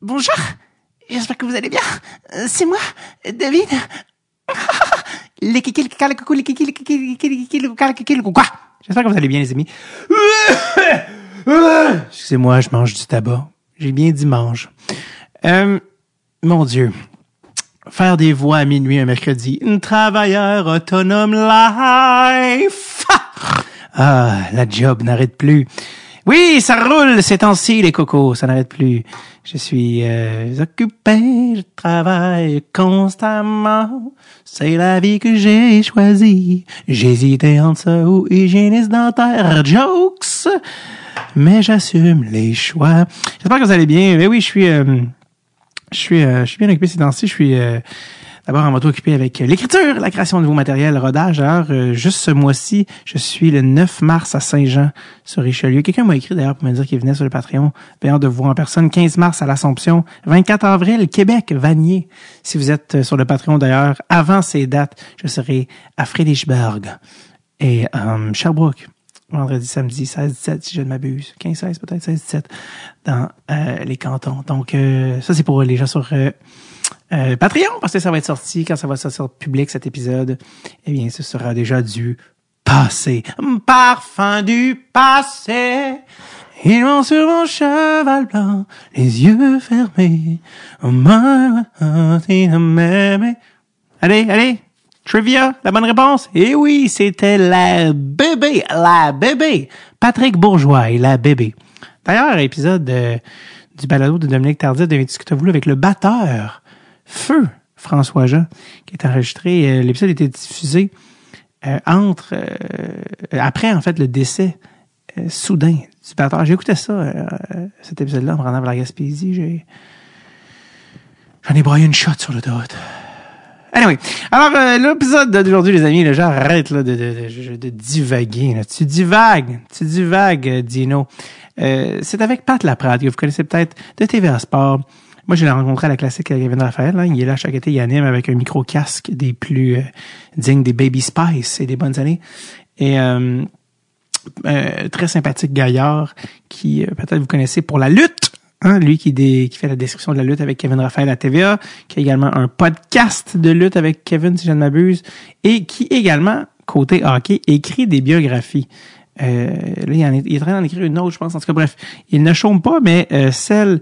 Bonjour, j'espère que vous allez bien. Euh, C'est moi, David. J'espère que vous allez bien, les amis. Excusez-moi, je mange du tabac. J'ai bien dit mange. Euh, mon Dieu. Faire des voix à minuit un mercredi. Un travailleur autonome life. Ah, la job n'arrête plus. Oui, ça roule ces temps-ci, les cocos, ça n'arrête plus. Je suis euh, occupé, je travaille constamment. C'est la vie que j'ai choisie. J'hésitais entre ça ou hygiéniste dentaire. Jokes! Mais j'assume les choix. J'espère que vous allez bien. Mais oui, je suis... euh, je suis, euh, je suis bien occupé ces temps-ci. Je suis euh, d'abord en moto occupé avec l'écriture, la création de nouveaux matériels, rodage. D'ailleurs, euh, juste ce mois-ci, je suis le 9 mars à Saint-Jean sur Richelieu. Quelqu'un m'a écrit d'ailleurs pour me dire qu'il venait sur le Patreon. Bien de vous voir en personne. 15 mars à l'Assomption. 24 avril, Québec, Vanier. Si vous êtes euh, sur le Patreon d'ailleurs, avant ces dates, je serai à Friedrichsburg et euh, Sherbrooke vendredi, samedi, 16, 17, si je ne m'abuse. 15, 16, peut-être 16, 17, dans euh, les cantons. Donc, euh, ça, c'est pour les gens sur euh, euh, Patreon, parce que ça va être sorti quand ça va sortir public, cet épisode. Eh bien, ce sera déjà du passé. Parfum du passé. Ils vont sur mon cheval blanc, les yeux fermés. Allez, allez, Trivia, la bonne réponse? Eh oui, c'était la bébé, la bébé. Patrick Bourgeois et la bébé. D'ailleurs, épisode euh, du balado de Dominique Tardif de voulu avec le batteur Feu François Jean, qui est enregistré. euh, L'épisode était diffusé euh, entre euh, après en fait le décès soudain du batteur. Écouté ça, cet épisode-là, en me vers la Gaspésie. J'en ai broyé une shot sur le dos. Anyway, alors l'épisode d'aujourd'hui, les amis, j'arrête de, divaguer. Tu divagues, tu divagues, Dino. C'est avec Pat Laprade, que vous connaissez peut-être de TVA Sport. Moi, je l'ai rencontré à la classique avec Kevin Raphaël. Là. Il est là chaque été, il anime avec un micro-casque des plus euh, dignes des Baby Spice et des bonnes années. Et euh, euh, très sympathique gaillard qui, euh, peut-être vous connaissez pour la lutte. Hein, lui qui, fait la description de la lutte avec Kevin Raphaël à TVA, qui a également un podcast de lutte avec Kevin, si je ne m'abuse, et qui également, côté hockey, écrit des biographies. Euh, là, il, en est, il est en train d'en écrire une autre, je pense. En tout cas, bref, il ne chôme pas, mais euh, celle,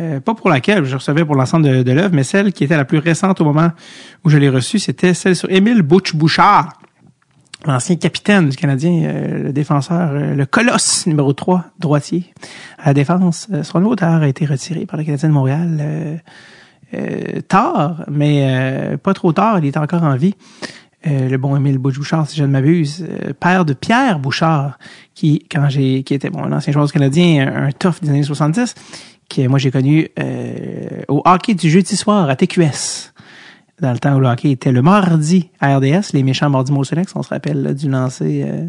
euh, pas pour laquelle je recevais pour l'ensemble de, l'œuvre, mais celle qui était la plus récente au moment où je l'ai reçue, c'était celle sur Émile Butch-Bouchard, l'ancien capitaine du Canadien, euh, le défenseur, euh, le colosse numéro 3, droitier, à la défense. Euh, son auteur a été retiré par le Canadien de Montréal euh, tard, mais pas trop tard, il est encore en vie. Euh, le bon Émile Bouchard, si je ne m'abuse, père de Pierre Bouchard, qui, quand j'ai, qui était bon, un ancien joueur canadien, un tough des années 70, que moi j'ai connu euh, au hockey du jeudi soir à TQS dans le temps où le hockey était le mardi à RDS, les méchants mardis Motionex, on se rappelle du lancer, euh,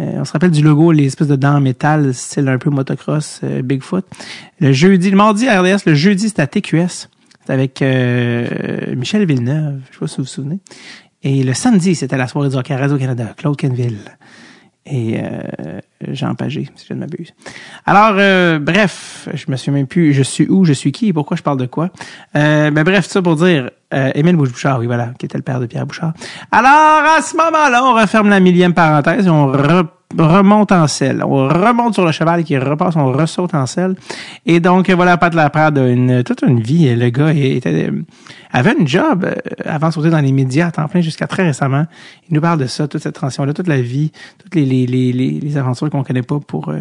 euh, on se rappelle du logo, les espèces de dents en métal, style un peu motocross, euh, Bigfoot. Le jeudi, le mardi à RDS, le jeudi c'était à TQS, c'était avec euh, Michel Villeneuve, je sais pas si vous vous souvenez. Et le samedi, c'était la soirée du hockey à Radio-Canada, Claude Kenville et euh, Jean Pagé, si je ne m'abuse. Alors, euh, bref, je me souviens même plus je suis où, je suis qui pourquoi je parle de quoi. Euh, mais bref, ça pour dire, euh, Émile Bouchard, oui, voilà, qui était le père de Pierre Bouchard. Alors, à ce moment-là, on referme la millième parenthèse et on re- remonte en selle. On remonte sur le cheval qui repasse, on ressaute en selle. Et donc, voilà, Pat Laprade a une, toute une vie. Le gars était, avait une job euh, avant de sauter dans les médias à temps plein jusqu'à très récemment. Il nous parle de ça, toute cette transition-là, toute la vie, toutes les, les, les, les, aventures qu'on connaît pas pour euh,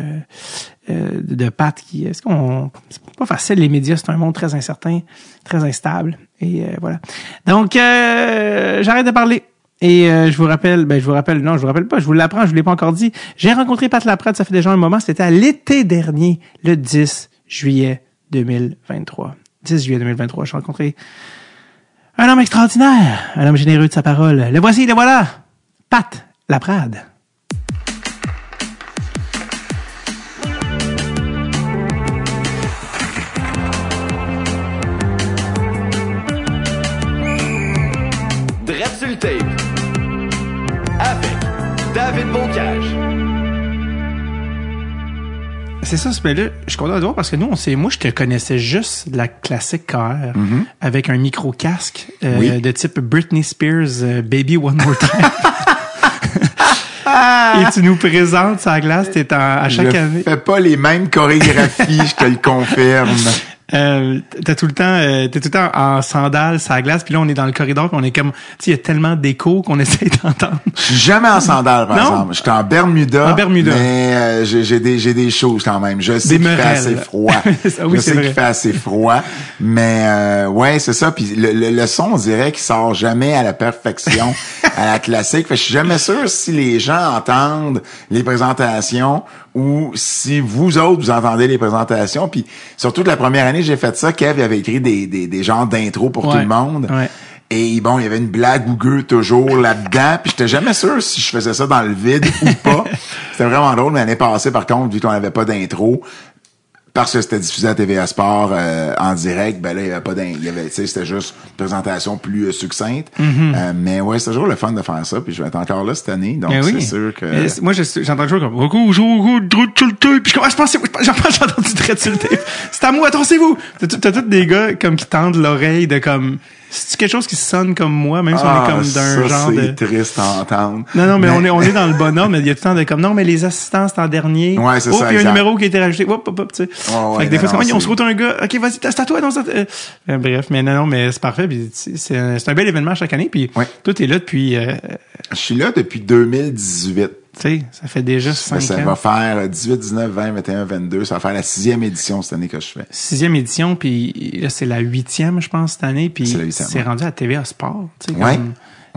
euh, de Pat qui est-ce qu'on c'est pas facile les médias c'est un monde très incertain très instable et euh, voilà donc euh, j'arrête de parler et euh, je vous rappelle ben je vous rappelle non je vous rappelle pas je vous l'apprends je vous l'ai pas encore dit. J'ai rencontré Pat Laprade ça fait déjà un moment c'était à l'été dernier le 10 juillet 2023 10 juillet 2023 j'ai rencontré un homme extraordinaire un homme généreux de sa parole. Le voici le voilà Pat Laprade. Tape. Avec David Bocage. c'est ça, mais là, je suis content de te voir parce que nous, on sait, moi, je te connaissais juste de la classique KR avec un micro-casque euh. Oui. de type Britney Spears euh, Baby One More Time. Et tu nous présentes sa glace, t'es à chaque je année. fais pas les mêmes chorégraphies, je te le confirme. Euh, t'as tout le temps, euh, t'es tout le temps en sandales, sa glace, puis là on est dans le corridor, puis on est comme, tu sais, il y a tellement d'écho qu'on essaie d'entendre. Je suis jamais en sandales, par Non? exemple. Je suis en Bermuda. En Bermuda. Mais euh, j'ai des, j'ai des choses quand même. Je sais qu'il fait assez froid. Ça, oui, je sais qu'il fait assez froid. Mais euh, ouais, c'est ça. Puis le, le, le son, on dirait qu'il sort jamais à la perfection à la classique. Fait je suis jamais sûr si les gens entendent les présentations ou si vous autres, vous entendez les présentations. Puis surtout que la première année, j'ai fait ça. Kev il avait écrit des, des, des genres d'intro pour tout le monde. Ouais. Et bon, il y avait une blague gueux toujours là-dedans. Puis j'étais jamais sûr si je faisais ça dans le vide ou pas. C'était vraiment drôle. Mais l'année passée, par contre, vu qu'on n'avait pas d'intro, parce que c'était diffusé à TVA Sport euh, en direct, ben là, il y avait pas d'in- il y avait, tu sais, c'était juste une présentation plus euh, succincte. Mm-hmm. Euh, mais ouais, c'est toujours le fun de faire ça. Puis je vais être encore là cette année. Donc, Ben c'est oui. sûr que... Mais moi, je- j'entends toujours comme sur le tape. Puis je commence, je pense, j'en pense, j'ai entendu tape. C'est à moi, attendez-vous. T'as tous des gars comme qui tendent l'oreille de comme. C'est quelque chose qui sonne comme moi, même si on Ah, est comme d'un ça, genre de. c'est triste à entendre. Non, non, mais, on est on est dans le bon ordre, mais il y a tout le temps de comme non, mais les assistants c'est en dernier. Ouais, c'est oh, ça, puis il y a un numéro qui a été rajouté. Hop, hop, hop, tu sais. Ouais, ouais, fait que des non, fois, non, on se route un gars. Ok, vas-y, c'est à toi, non, à- euh, bref, mais non, non, mais c'est parfait. Puis c'est un, bel événement chaque année. Puis Ouais. toi, t'es là depuis, euh, Je suis là depuis 2018. Sais, ça fait déjà Ça, cinq ça ans. va faire 18, 19, 20, 21, 22. Ça va faire la sixième édition cette année que je fais. sixième édition, puis là, c'est la huitième, je pense, cette année, puis C'est la huitième, c'est ouais. rendu à TVA Sport. tu sais, Ouais, comme,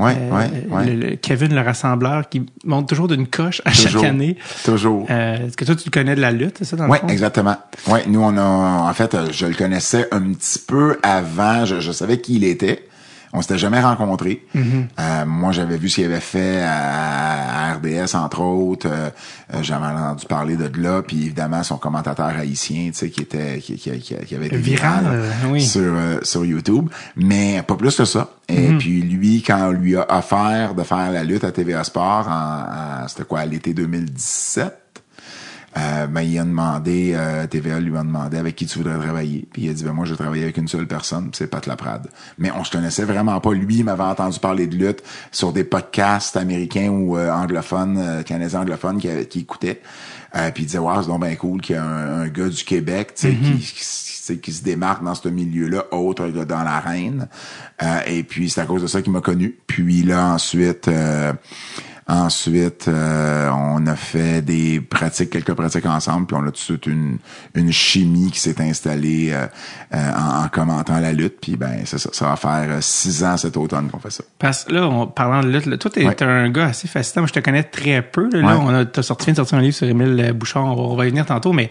ouais, euh, ouais, ouais. Le, le Kevin, le rassembleur, qui monte toujours d'une coche à Toujours. chaque année. Toujours. Euh, Est-ce que toi, tu le connais de la lutte, c'est ça, dans le Oui, fond? exactement. Ouais, nous on a en fait euh, je le connaissais un petit peu avant, je, je savais qui il était. On s'était jamais rencontrés. Euh, moi, j'avais vu ce qu'il avait fait à, à RDS, entre autres. Euh, euh, j'avais entendu parler de là, puis évidemment son commentateur haïtien, tu sais, qui était qui, qui, qui, qui avait été Viral, euh, oui. sur euh, sur YouTube, mais pas plus que ça. Et puis lui, quand on lui a offert de faire la lutte à TVA Sport, en, en- c'était quoi, l'été 2017. Euh, ben, il a demandé, euh, TVA lui a demandé avec qui tu voudrais travailler. Puis il a dit, ben, moi, je vais travailler avec une seule personne, c'est Pat Laprade. Mais on se connaissait vraiment pas. Lui, il m'avait entendu parler de lutte sur des podcasts américains ou euh, anglophones, euh, canadiens anglophones qui, qui écoutaient. Euh, puis il disait, wow, c'est donc bien cool qu'il y a un, un gars du Québec, tu sais, qui, qui, qui se démarque dans ce milieu-là, autre que dans l'arène. Euh, et puis c'est à cause de ça qu'il m'a connu. Puis là, ensuite... euh, Ensuite, euh, on a fait des pratiques, quelques pratiques ensemble, puis on a tout de suite une, une chimie qui s'est installée euh, euh, en, en commentant la lutte. Puis ben, ça, ça va faire six ans cet automne qu'on fait ça. Parce que là, en parlant de lutte, là, toi, t'es Ouais. un gars assez fascinant. Moi, je te connais très peu. Là, on a, t'as sorti, de sortir un livre sur Émile Bouchard. On va, on va y venir tantôt, mais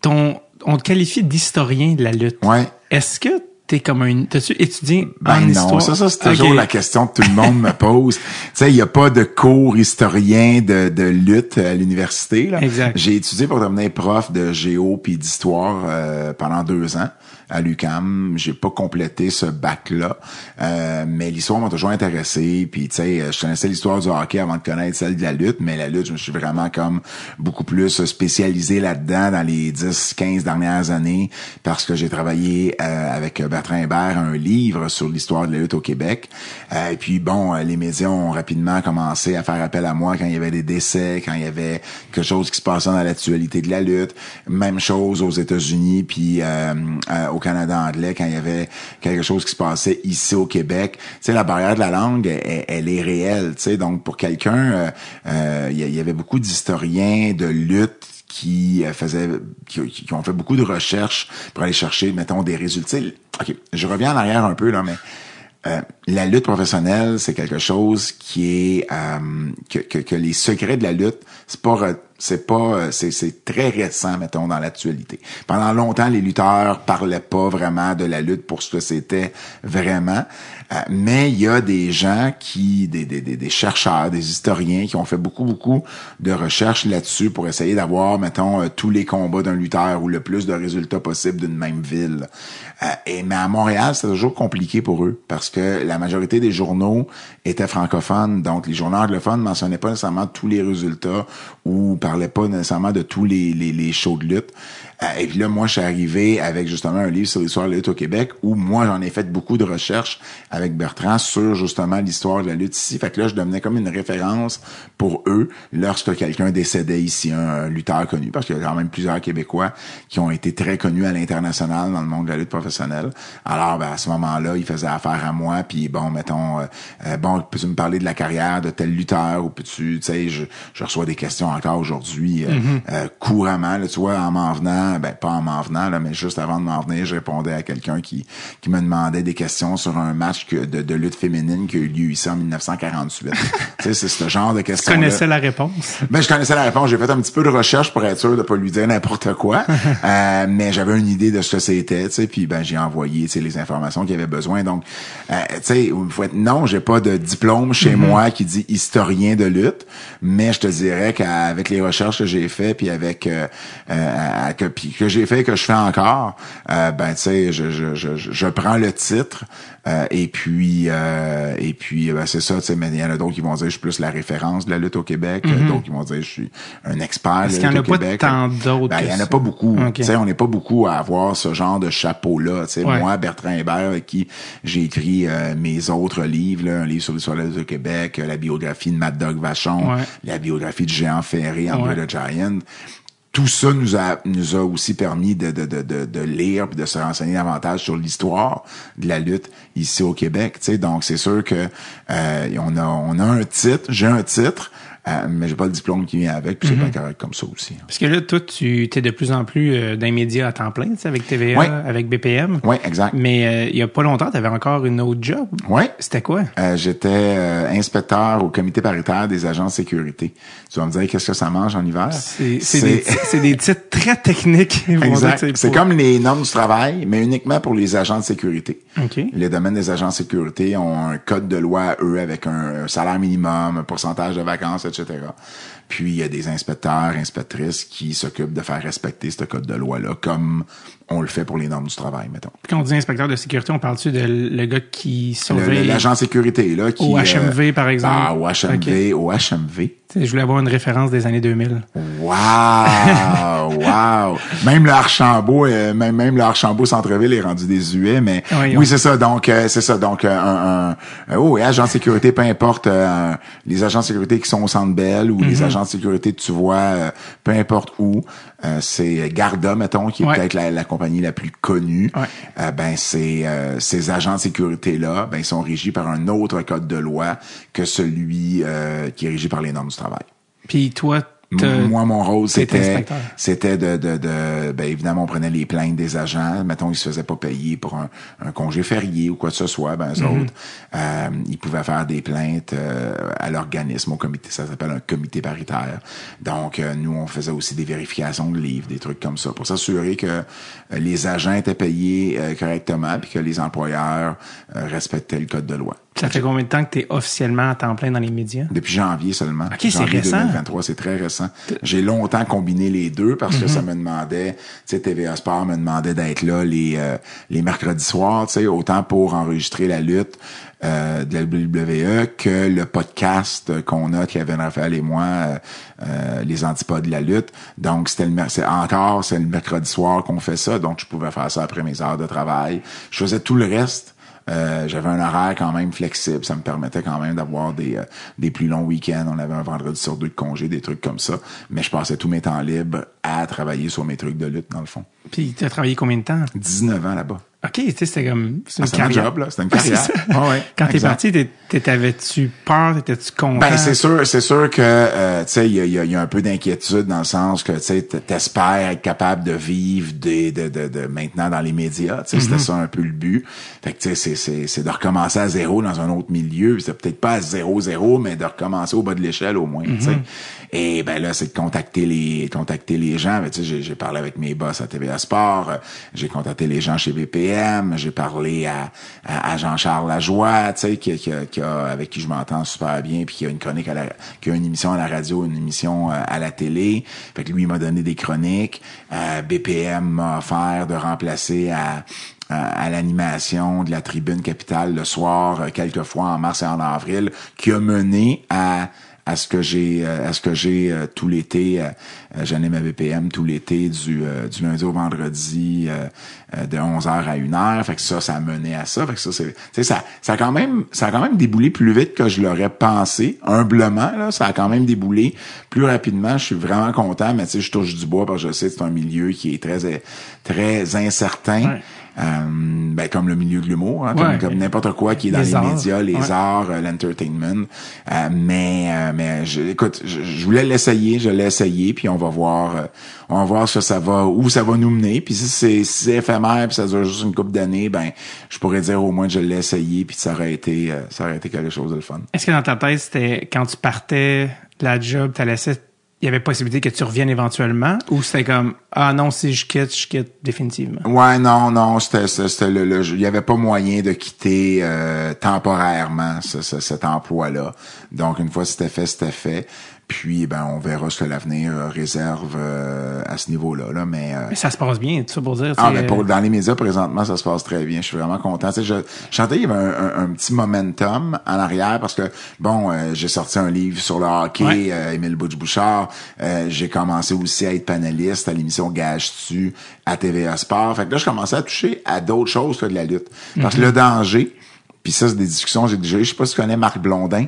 ton, on te qualifie d'historien de la lutte. Ouais. Est-ce que t'es comme un, t'as-tu étudié Ben en non, histoire? ça, ça c'est toujours la question que tout le monde me pose. Tu sais, il n'y a pas de cours historien de, de lutte à l'université. là. Exact. J'ai étudié pour devenir prof de géo puis d'histoire euh, pendant deux ans à l'UCAM. J'ai pas complété ce bac-là, euh, mais l'histoire m'a toujours intéressé. Puis tu sais, je connaissais l'histoire du hockey avant de connaître celle de la lutte, mais la lutte, je me suis vraiment comme beaucoup plus spécialisé là-dedans dans les 10, 15 dernières années parce que j'ai travaillé euh, avec Bertrand Hébert un livre sur l'histoire de la lutte au Québec. Euh, et puis bon, euh, les médias ont rapidement commencé à faire appel à moi quand il y avait des décès, quand il y avait quelque chose qui se passait dans l'actualité de la lutte. Même chose aux États-Unis, puis euh, euh, au Canada anglais quand il y avait quelque chose qui se passait ici au Québec. Tu la barrière de la langue, elle, est réelle. Tu donc pour quelqu'un, euh, euh, il y, avait beaucoup d'historiens de lutte qui euh, faisaient qui, ont fait beaucoup de recherches pour aller chercher mettons des résultats ok je reviens en arrière un peu là mais la lutte professionnelle c'est quelque chose qui est que, que, les secrets de la lutte c'est pas c'est pas euh, c'est très récent mettons dans l'actualité. Pendant longtemps les lutteurs parlaient pas vraiment de la lutte pour ce que c'était vraiment mais il y a des gens qui des, des, des, chercheurs des historiens qui ont fait beaucoup beaucoup de recherches là-dessus pour essayer d'avoir mettons euh, tous les combats d'un lutteur ou le plus de résultats possible d'une même ville Euh, et mais à Montréal c'est toujours compliqué pour eux parce que la majorité des journaux étaient francophones donc les journaux anglophones mentionnaient pas nécessairement tous les résultats ou par parlait pas nécessairement de tous les, les, les shows de lutte. Euh, et puis là, moi, je suis arrivé avec justement un livre sur l'histoire de la lutte au Québec où moi, j'en ai fait beaucoup de recherches avec Bertrand sur justement l'histoire de la lutte ici. Fait que là, je devenais comme une référence pour eux lorsque quelqu'un décédait ici, un, lutteur connu, parce qu'il y a quand même plusieurs Québécois qui ont été très connus à l'international dans le monde de la lutte professionnelle. Alors, ben, à ce moment-là, ils faisaient affaire à moi, puis bon, mettons, euh, euh, bon, peux-tu me parler de la carrière de tel lutteur ou peux-tu, tu sais, je, je reçois des questions encore aujourd'hui euh, couramment, là, tu vois, en m'en venant, ben pas en m'en venant, là, mais juste avant de m'en venir, je répondais à quelqu'un qui, qui me demandait des questions sur un match que, de, de lutte féminine qui a eu lieu ici en 1948. tu sais, c'est ce genre de questions. Tu connaissais la réponse? Ben, je connaissais la réponse. J'ai fait un petit peu de recherche pour être sûr de pas lui dire n'importe quoi. euh, mais j'avais une idée de ce que c'était, tu sais, puis ben, j'ai envoyé, tu sais, les informations qu'il avait besoin. Donc, euh, tu sais, faut être, non, j'ai pas de diplôme chez moi qui dit historien de lutte, mais je te dirais qu'avec les recherches que j'ai fait puis avec, euh, euh, que, puis que j'ai fait que je fais encore, euh, ben, tu sais, je, je, je, je prends le titre, euh, et puis euh, et puis ben, c'est ça, tu sais, mais il y en a d'autres qui vont dire je suis plus la référence de la lutte au Québec, d'autres qui vont dire je suis un expert de la qu'il y en lutte a au pas Québec. tant d'autres Ben, il y en a pas beaucoup. Tu sais, on n'est pas beaucoup à avoir ce genre de chapeau-là. Tu sais, Ouais. moi, Bertrand Hébert, avec qui j'ai écrit euh, mes autres livres, là, un livre sur l'histoire de la lutte au Québec, la biographie de Mad Dog Vachon, Ouais. la biographie de Géant Ferré, André Ouais. the Giant. Tout ça nous a nous a aussi permis de, de, de, de, lire puis de se renseigner davantage sur l'histoire de la lutte ici au Québec. Tu sais, donc c'est sûr que euh, on a on a un titre, j'ai un titre, euh, mais j'ai pas le diplôme qui vient avec, puis c'est pas correct comme ça aussi. Parce que là, toi, tu es de plus en plus euh, dans les médias à temps plein, tu sais, avec TVA, avec BPM. Oui, exact. Mais euh, il y a pas longtemps, tu avais encore une autre job. Oui. C'était quoi? Euh, J'étais euh, inspecteur au comité paritaire des agents de sécurité. Tu vas me dire qu'est-ce que ça mange en hiver? C'est c'est des, des titres très techniques. Exact. C'est pour- comme les normes du travail, mais uniquement pour les agents de sécurité. OK. Les domaines des agents de sécurité ont un code de loi, eux, avec un salaire minimum, un pourcentage de vacances, etc. Puis, il y a des inspecteurs, inspectrices qui s'occupent de faire respecter ce code de loi-là, comme on le fait pour les normes du travail, mettons. Quand on dit inspecteur de sécurité, on parle-tu de le gars qui Le- le- surveille... L'agent de sécurité, là, qui... Au HMV, par exemple. Ah, au HMV, au HMV. Tu sais, Je voulais avoir une référence des années 2000. Wow! wow! Même le Archambault, euh, même, même le Archambault Centre-Ville est rendu désuet, mais Oui, c'est ça. Donc, euh, c'est ça. Donc, euh, un, un, un- oh, et agent de sécurité, peu importe, euh, les agents de sécurité qui sont au Centre Bell ou les agents de sécurité que tu vois, euh, peu importe où, euh, c'est Garda, mettons, qui est Ouais. peut-être la, la compagnie la plus connue. Ouais. Euh, ben, c'est euh, ces agents de sécurité-là, ben, ils sont régis par un autre code de loi que celui euh, qui est régi par les normes du travail. Puis toi, Moi, mon rôle, c'était, c'était de, de, de, ben, évidemment, on prenait les plaintes des agents. Mettons, ils se faisaient pas payer pour un, un congé férié ou quoi que ce soit, ben, eux Mhm. autres, euh, ils pouvaient faire des plaintes euh, à l'organisme, au comité, ça s'appelle un comité paritaire. Donc, euh, nous, on faisait aussi des vérifications de livres, des trucs comme ça, pour s'assurer que euh, les agents étaient payés euh, correctement puis que les employeurs euh, respectaient le code de loi. Ça fait combien de temps que tu es officiellement à temps plein dans les médias? Depuis janvier seulement. c'est janvier récent. 2023, c'est très récent. J'ai longtemps combiné les deux parce que ça me demandait, tu sais, TVA Sport me demandait d'être là les euh, les mercredis soirs, tu sais, autant pour enregistrer la lutte euh, de la WWE que le podcast qu'on a, Kevin Raphaël et moi, euh, euh, les antipodes de la lutte. Donc, c'était le c'est encore, c'est le mercredi soir qu'on fait ça, donc je pouvais faire ça après mes heures de travail. Je faisais tout le reste. Euh, j'avais un horaire quand même flexible. Ça me permettait quand même d'avoir des, euh, des plus longs week-ends. On avait un vendredi sur deux de congé, des trucs comme ça. Mais je passais tous mes temps libres à travailler sur mes trucs de lutte, dans le fond. Puis tu as travaillé combien de temps? 19 ans là-bas. OK, tu sais, c'était comme... C'est une Ah, un job, là. C'était une carrière. Ah ouais, Quand t'es parti, t'avais-tu peur? T'étais-tu content? Ben c'est sûr, c'est sûr que euh, tu sais il y a, y a- y a un peu d'inquiétude dans le sens que tu sais t'espères être capable de vivre des de, de, de maintenant dans les médias, tu sais c'était ça un peu le but. Fait que tu sais c'est c'est c'est de recommencer à zéro dans un autre milieu, c'est peut-être pas à zéro zéro mais de recommencer au bas de l'échelle au moins, tu sais. Et ben là c'est de contacter les contacter les gens, Ben, tu sais j'ai parlé avec mes boss à TVA Sport, j'ai contacté les gens chez BPM, j'ai parlé à à, Jean-Charles Lajoie, tu sais qui, qui, qui a- avec qui je m'entends super bien puis qui a une chronique à la qui a une émission à la radio, une émission euh, à la télé. Fait que lui il m'a donné des chroniques, Euh, BPM m'a offert de remplacer à à, à l'animation de la tribune capitale le soir, euh, quelques fois en mars et en avril, qui a mené à à ce que j'ai euh, à ce que j'ai euh, tout l'été. Euh, euh, J'anime à BPM tout l'été du, euh, du lundi au vendredi euh, de 11h à 1h. Fait que ça, ça a mené à ça. Fait que ça, c'est. Ça, ça a quand même ça a quand même déboulé plus vite que je l'aurais pensé. Humblement, là, ça a quand même déboulé plus rapidement. Je suis vraiment content, mais tu sais, je touche du bois parce que je sais que c'est un milieu qui est très très incertain. Euh, ben, comme le milieu de l'humour, hein, comme, Ouais. comme n'importe quoi qui est dans Les les, arts. médias, les Ouais. arts, euh, l'entertainment. Euh, mais euh, mais je, écoute, je, je voulais l'essayer, je l'ai essayé, puis on va voir, on va voir ce que ça va, où ça va nous mener. Puis si c'est si c'est éphémère, puis ça dure juste une couple d'années, ben je pourrais dire au moins que je l'ai essayé, puis ça aurait été, ça aurait été quelque chose de le fun. Est-ce que dans ta tête, c'était quand tu partais de la job, tu laissé, il y avait possibilité que tu reviennes éventuellement ou c'était comme ah non, si je quitte, je quitte définitivement? Ouais, non, non, c'était, c'était, le, le- il y avait pas moyen de quitter euh, temporairement ce- ce- cet emploi-là. Donc une fois c'était fait, c'était fait. Puis ben on verra ce que l'avenir euh, réserve euh, à ce niveau-là. Là, mais euh, Mais ça se passe bien, tout ça pour dire. ah, mais pour, euh, dans les médias, présentement, ça se passe très bien. Je suis vraiment content. Tu sais, je, sentais qu'il y avait un, un- un petit momentum en arrière parce que, bon, euh, j'ai sorti un livre sur le hockey, Ouais. euh, Émile Butch-Bouchard. Euh, j'ai commencé aussi à être panéliste à l'émission Gage-tu à TVA Sport. Fait que là, je commençais à toucher à d'autres choses que de la lutte. Parce Mhm. que le danger, puis ça, c'est des discussions que j'ai déjà eues. Je sais pas si tu connais Marc Blondin.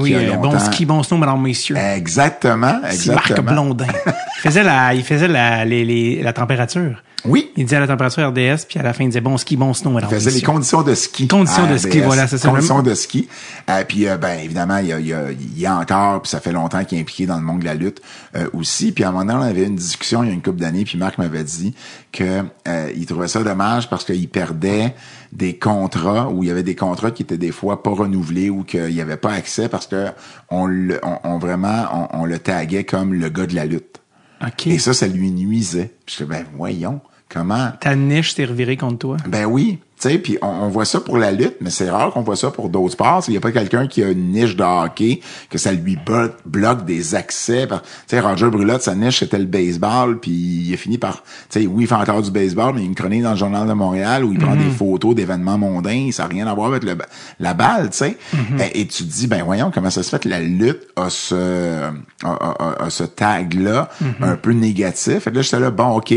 Oui, euh, bon ski, bon snow, mesdames, messieurs. Exactement, C'est Marc exactement. Blondin. Il faisait la, il faisait la, les, les- la température. Oui, Il disait la température RDS, puis à la fin, il disait bon ski, bon snow, mesdames, faisait les conditions de ski. Conditions à de ski, voilà, c'est ça. Conditions de ski. Euh, puis, euh, ben, évidemment, il y a, il y, a, il y a encore, puis ça fait longtemps qu'il est impliqué dans le monde de la lutte euh, aussi. Puis, à un moment donné, on avait une discussion il y a une couple d'années, puis Marc m'avait dit que euh, il trouvait ça dommage parce qu'il perdait des contrats où il y avait des contrats qui étaient des fois pas renouvelés ou qu'il n'y avait pas accès parce que on, le, on, on vraiment on, on le taguait comme le gars de la lutte. OK. Et ça, ça lui nuisait. Puis je ben voyons, comment? Ta niche s'est revirée contre toi. ben oui, tu sais, puis on, on voit ça pour la lutte, mais c'est rare qu'on voit ça pour d'autres sports. Il y a pas quelqu'un qui a une niche de hockey que ça lui bloque des accès. Tu sais, Roger Brulotte, sa niche c'était le baseball, puis il a fini par, tu sais, oui, il fait encore du baseball, mais il y a une chronique dans le journal de Montréal où il prend des photos d'événements mondains, ça n'a rien à voir avec le, la balle, tu sais. et, et tu te dis, ben voyons comment ça se fait que la lutte a ce, a, a- a- a ce tag-là un peu négatif? Que là, j'étais là, bon, OK,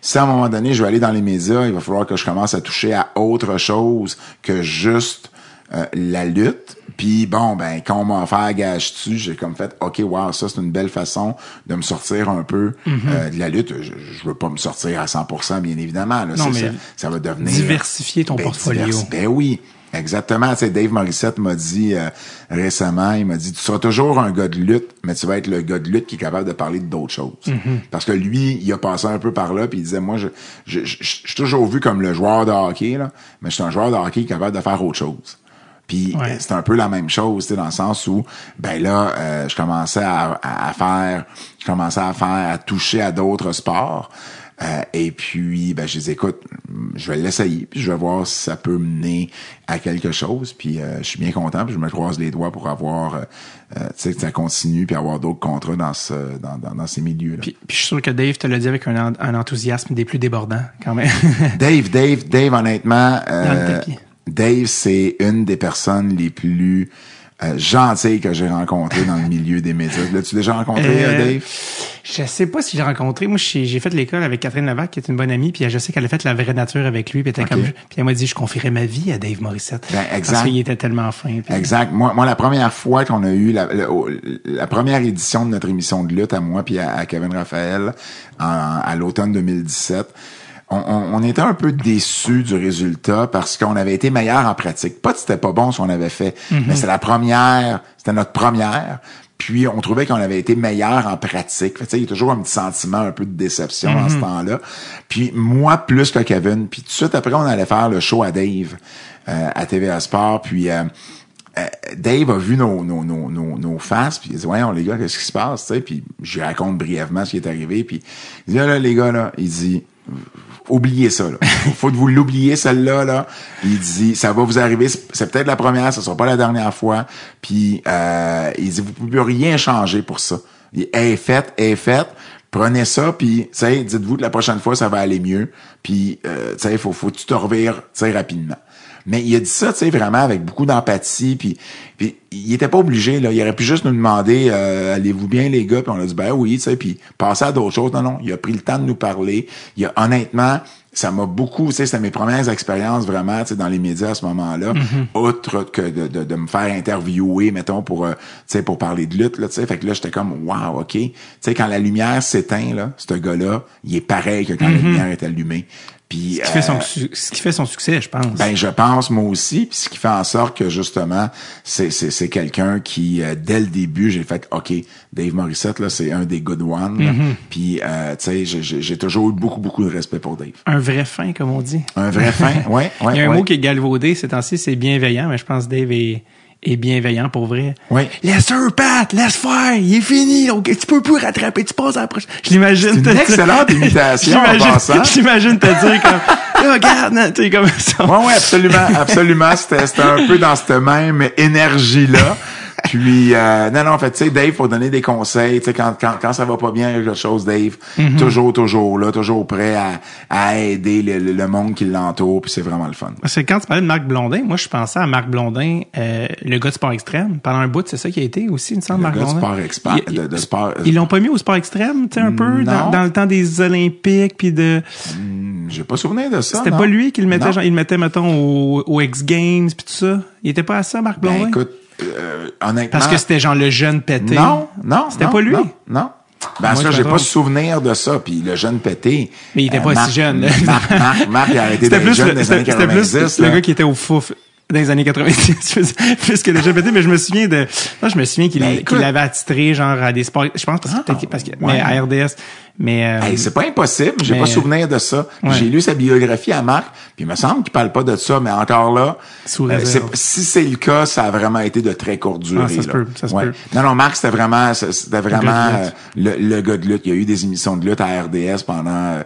si à un moment donné, je vais aller dans les médias, il va falloir que je commence à toucher à autre chose que juste euh, la lutte. Puis bon, ben quand on m'a offert gage dessus, j'ai comme fait OK, wow, ça c'est une belle façon de me sortir un peu euh, de la lutte. Je, je veux pas me sortir à 100%, bien évidemment. Là, Non, mais ça, ça va devenir diversifier ton ben, portfolio. divers- Ben oui. Exactement. Tu sais, Dave Morissette m'a dit euh, récemment, il m'a dit, tu seras toujours un gars de lutte, mais tu vas être le gars de lutte qui est capable de parler d'autres choses. Mm-hmm. Parce que lui, il a passé un peu par là, puis il disait, moi, je, je, je, je suis toujours vu comme le joueur de hockey, là, mais je suis un joueur de hockey capable de faire autre chose. Puis Ouais. euh, c'est un peu la même chose, tu sais, dans le sens où, ben là, euh, je commençais à, à, à faire, je commençais à faire, à toucher à d'autres sports. Euh, et puis, ben, je dis, écoute, je vais l'essayer, puis je vais voir si ça peut mener à quelque chose. Puis, euh, je suis bien content, puis je me croise les doigts pour avoir, euh, euh, tu sais, que ça continue, puis avoir d'autres contrats dans ce, dans, dans, dans ces milieux-là. Puis, puis je suis sûr que Dave te l'a dit avec un, un enthousiasme des plus débordants, quand même. Dave, Dave, Dave, honnêtement, Dans le euh. Dave, c'est une des personnes les plus euh, gentilles que j'ai rencontrées dans le milieu des médias. L'as-tu déjà rencontré, Euh, euh, Dave? Je sais pas si j'ai rencontré. Moi, j'ai fait l'école avec Catherine Levac, qui est une bonne amie, puis je sais qu'elle a fait la vraie nature avec lui, puis elle était comme, puis elle m'a dit, je confierais ma vie à Dave Morissette. Ben, exact. Parce qu'il était tellement fin. puis- Exact. Moi, moi, la première fois qu'on a eu la, la, la première édition de notre émission de lutte à moi puis à, à Kevin Raphaël en- à l'automne 2017, on, on, était un peu déçus du résultat parce qu'on avait été meilleur en pratique. Pas que c'était pas bon ce qu'on avait fait, mais c'est la première, c'était notre première. Puis on trouvait qu'on avait été meilleur en pratique. Fait, tu sais, il y a toujours un petit sentiment un peu de déception dans ce temps-là. Puis moi plus que Kevin. Puis tout de suite après, on allait faire le show à Dave euh, à TVA Sport. Puis euh, euh, Dave a vu nos, nos, nos, nos, nos faces, puis il dit, voyons, les gars, qu'est-ce qui se passe, puis je lui raconte brièvement ce qui est arrivé, puis il dit, là, les gars, là, il dit, oubliez ça, là. Faut que vous l'oubliez, celle-là, là. Il dit, ça va vous arriver, c'est peut-être la première, ce sera pas la dernière fois, puis euh, il dit, vous pouvez rien changer pour ça. Il est faite, est faite, Prenez ça, puis, dites-vous que la prochaine fois, ça va aller mieux. Puis, euh, tu sais, faut, faut que tu te revires, tu sais, rapidement. Mais il a dit ça, tu sais, vraiment avec beaucoup d'empathie. Puis, puis il était pas obligé, là. Il aurait pu juste nous demander euh, Allez-vous bien, les gars? Puis on a dit Ben oui, tu sais, puis passer à d'autres choses. Non, non. Il a pris le temps de nous parler. Il a honnêtement, ça m'a beaucoup, tu sais, c'était mes premières expériences vraiment, tu sais, dans les médias à ce moment-là, outre que de, de, de me faire interviewer, mettons, pour, euh, tu sais, pour parler de lutte, là, tu sais. Fait que là, j'étais comme, wow, OK. Tu sais, quand la lumière s'éteint, là, ce gars-là, il est pareil que quand la lumière est allumée. Puis, Ce qui, fait son, euh, ce qui fait son succès, je pense. ben, je pense, moi aussi, puis ce qui fait en sorte que, justement, c'est, quelqu'un qui, euh, dès le début, j'ai fait, OK, Dave Morissette, là, c'est un des good ones. là. Puis, euh, tu sais, j'ai, toujours eu beaucoup, beaucoup de respect pour Dave. un vrai fin, comme on dit. Un vrai fin, ouais, ouais, Il y a un ouais. mot qui est galvaudé ces temps-ci, c'est bienveillant, mais je pense que Dave est, est bienveillant pour vrai. Oui. Laisse-le, Pat, laisse faire, il est fini, ok, tu peux plus rattraper, tu passes à la prochaine. Je l'imagine. C'est une excellente imitation, en passant. J'imagine te dire comme, regarde, tu sais, comme ça. Ouais, ouais, absolument, absolument. C'était, c'était un peu dans cette même énergie-là. Puis, euh, non, non, en fait, tu sais, Dave, faut donner des conseils. Tu sais, quand, quand, quand ça va pas bien quelque chose, Dave, Mm-hmm. toujours, toujours là, toujours prêt à, à aider le, le- monde qui l'entoure. Puis c'est vraiment le fun. Parce que quand tu parlais de Marc Blondin, moi, je pensais à Marc Blondin, euh, le gars de sport extrême. Pendant un bout, c'est ça qui a été aussi, une semble, Le Marc gars de Blondin. sport expert- Il- de- de sport- Ils l'ont pas mis au sport extrême, tu sais, un peu, dans, dans le temps des Olympiques, puis de... J'ai pas souvenir de ça. C'était pas lui qui le mettait, genre, il le mettait, mettons, au, au X Games, puis tout ça. Il était pas à ça, Marc Blondin? Ben, écoute, euh, honnêtement. Parce que c'était genre le jeune pété. Non, non. C'était non, pas lui? Non. non. Ben, Moi, ça, j'ai pas souvenir de ça. Puis le jeune pété. Mais il était euh, pas Marc- si jeune. là. Marc, Marc, Marc, il a arrêté C'était d'être jeune le, années c'était c'était 90. plus le gars qui était au fouf dans les années 90, plus que le jeune pété, mais je me souviens de, moi, je me souviens qu'il Ben, qu'il l'avait attitré, genre, à des sports, je pense parce que, Ah, parce que, ouais. mais à RDS, mais, euh, Hey, c'est pas impossible, j'ai pas souvenir de ça. Ouais. J'ai lu sa biographie à Marc, puis il me semble qu'il parle pas de ça, mais encore là, euh, si c'est le cas, ça a vraiment été de très courte durée. Ah, ça se peut, ça se Ouais. peut. Non, non, Marc, c'était vraiment, c'était vraiment euh, le, le gars de lutte. Il y a eu des émissions de lutte à RDS pendant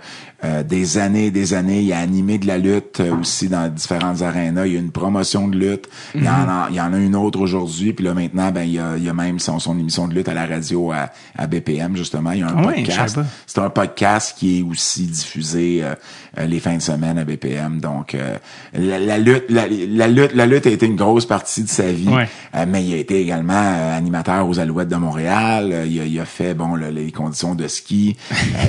euh, des années et des années. Il a animé de la lutte euh, aussi dans différentes arénas. Il y a une promotion de lutte. Il, y en a, il y en a une autre aujourd'hui. Puis là, maintenant, ben, il y a, il y a même son, son émission de lutte à la radio à, à BPM, justement. Il y a un Ah podcast. C'est un podcast qui est aussi diffusé euh, euh, les fins de semaine à BPM. Donc euh, la, la lutte, la, la lutte, la lutte a été une grosse partie de sa vie. Euh, mais il a été également animateur aux Alouettes de Montréal. Il, a, il a fait bon le- les conditions de ski.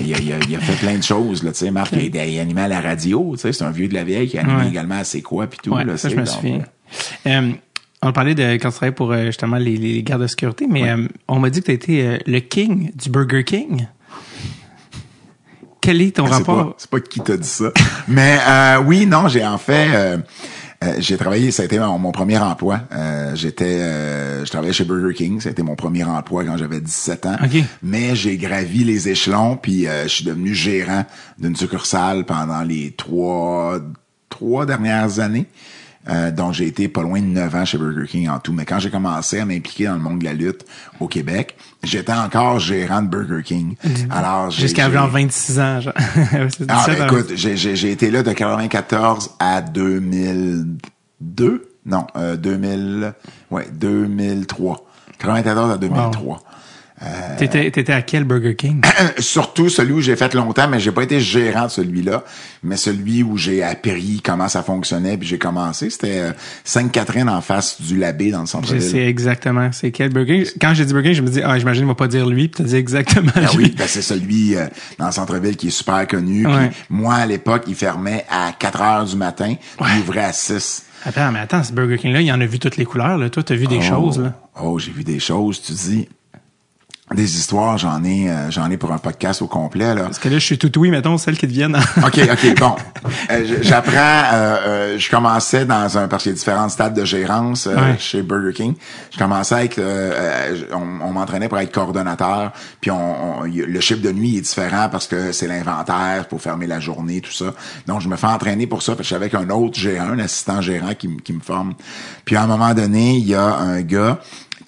Il, a, il a- il a fait plein de choses. Là, tu sais, Marc il été- il a animé à la radio. Tu sais, c'est un vieux de la vieille qui a animé Ouais. également à C'est quoi puis tout. ouais, là, ça, je me souviens. euh, Euh, on parlait de quand tu travaillais pour euh, justement les, les gardes de sécurité, mais euh, on m'a dit que tu été euh, le king du Burger King. Quel est ton C'est rapport? c'est pas qui t'a dit ça. Mais oui, non, j'ai en fait euh, j'ai travaillé, ça a été mon, mon premier emploi. Euh, j'étais euh, je travaillais chez Burger King, ça a été mon premier emploi quand j'avais 17 ans. OK. Mais j'ai gravi les échelons puis euh, je suis devenu gérant d'une succursale pendant les trois trois dernières années. Euh, donc j'ai été pas loin de 9 ans chez Burger King en tout. Mais quand j'ai commencé à m'impliquer dans le monde de la lutte au Québec, j'étais encore gérant de Burger King. Alors j'ai- Jusqu'à genre 26 ans. Genre. Ah, 17 ans. écoute, j'ai, j'ai, j'ai été là de 94 à 2002. Non, euh, 2000, ouais, 2003. 94 à 2003. T'étais, t'étais à quel Burger King? Euh, Surtout celui où j'ai fait longtemps, mais j'ai pas été gérant de celui-là, mais celui où j'ai appris comment ça fonctionnait, puis j'ai commencé, c'était euh, Sainte-Catherine en face du Labé dans le Je centre-ville. sais exactement c'est quel Burger King? Quand j'ai dit Burger King, je me dis, ah, j'imagine, il va pas dire lui, puis t'as dit exactement Ah lui. oui, ben c'est celui euh, dans le centre-ville qui est super connu. Puis moi, à l'époque, il fermait à 4 heures du matin, puis il ouvrait à 6. Attends, mais attends, ce Burger King-là, il en a vu toutes les couleurs, là. Toi, t'as vu des choses, là. Oh, j'ai vu des choses, tu dis. Des histoires, j'en ai, euh, j'en ai pour un podcast au complet, là. Parce que là, je suis tout oui, mettons, celles qui deviennent. OK, OK, bon. Euh, J'apprends, euh, euh, je commençais dans un, parce qu'il y a différents stades de gérance euh, Ouais. chez Burger King. Je commençais avec, on, on m'entraînait pour être coordonnateur, puis on, on- le chiffre de nuit est différent parce que c'est l'inventaire pour fermer la journée, tout ça. Donc, je me fais entraîner pour ça, parce que je suis avec un autre gérant, un assistant gérant qui, qui me forme. Puis, à un moment donné, il y a un gars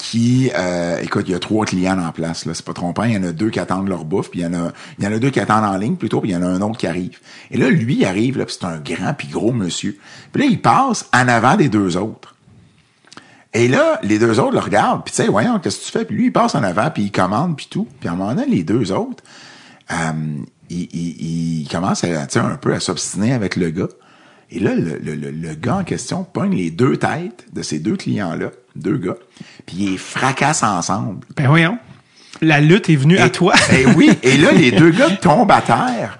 qui, euh, écoute, il y a trois clients en place, là, c'est pas trompant. Il y en a deux qui attendent leur bouffe, puis il y en a, y en a deux qui attendent en ligne plutôt, puis il y en a un autre qui arrive. Et là, lui, il arrive, là, c'est un grand puis gros monsieur. Puis là, il passe en avant des deux autres. Et là, les deux autres le regardent, puis tu sais, voyons, qu'est-ce que tu fais? Puis lui, il passe en avant, puis il commande, puis tout. Puis à un moment donné, les deux autres, euh, il, il, il commence à, un peu à s'obstiner avec le gars. Et là, le, le, le, le gars en question pogne les deux têtes de ces deux clients-là, deux gars, puis ils les fracassent ensemble. Ben voyons. La lutte est venue à toi. Et oui, et là, les deux gars tombent à terre.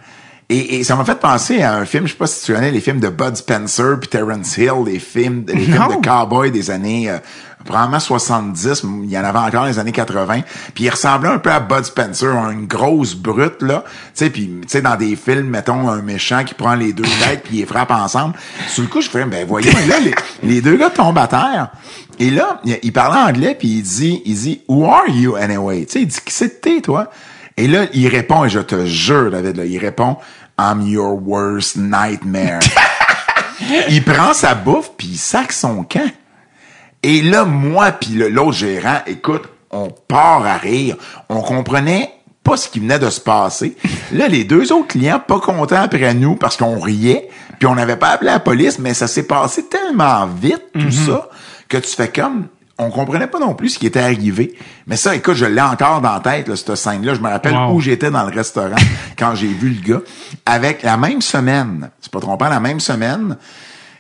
Et, et ça m'a fait penser à un film, je sais pas si tu connais les films de Bud Spencer puis Terrence Hill, les films, les films de cowboy des années euh, probablement 70, il y en avait encore dans les années 80. Puis il ressemblait un peu à Bud Spencer, une grosse brute là, tu sais puis tu sais dans des films mettons un méchant qui prend les deux têtes puis il les frappe ensemble. Sur le coup, je fais ben voyons là les, les deux gars tombent à terre. Et là, il, il parlait anglais puis il dit il dit Who are you anyway? Tu sais, il dit qui c'est que t'es toi? Et là, il répond, et je te jure, David, là, il répond, I'm your worst nightmare. il prend sa bouffe, puis il sac son camp. Et là, moi, puis l'autre gérant, écoute, on part à rire. On comprenait pas ce qui venait de se passer. Là, les deux autres clients, pas contents après nous, parce qu'on riait, puis on n'avait pas appelé la police, mais ça s'est passé tellement vite, tout ça, que tu fais comme on comprenait pas non plus ce qui était arrivé. Mais ça, écoute, je l'ai encore dans la tête, là, cette scène-là. Je me rappelle Wow. où j'étais dans le restaurant quand j'ai vu le gars. Avec la même semaine, c'est pas trompant, la même semaine,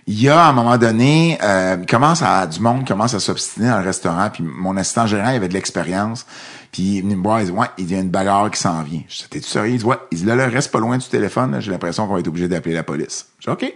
il y a, à un moment donné, euh, il commence à, du monde commence à s'obstiner dans le restaurant, puis mon assistant gérant, il avait de l'expérience, puis il est venu me voir, il dit, ouais, il y a une bagarre qui s'en vient. Je dis, t'es-tu sérieux? Il dit, ouais. Il dit, là, là, reste pas loin du téléphone, j'ai l'impression qu'on va être obligé d'appeler la police. Je dis, OK.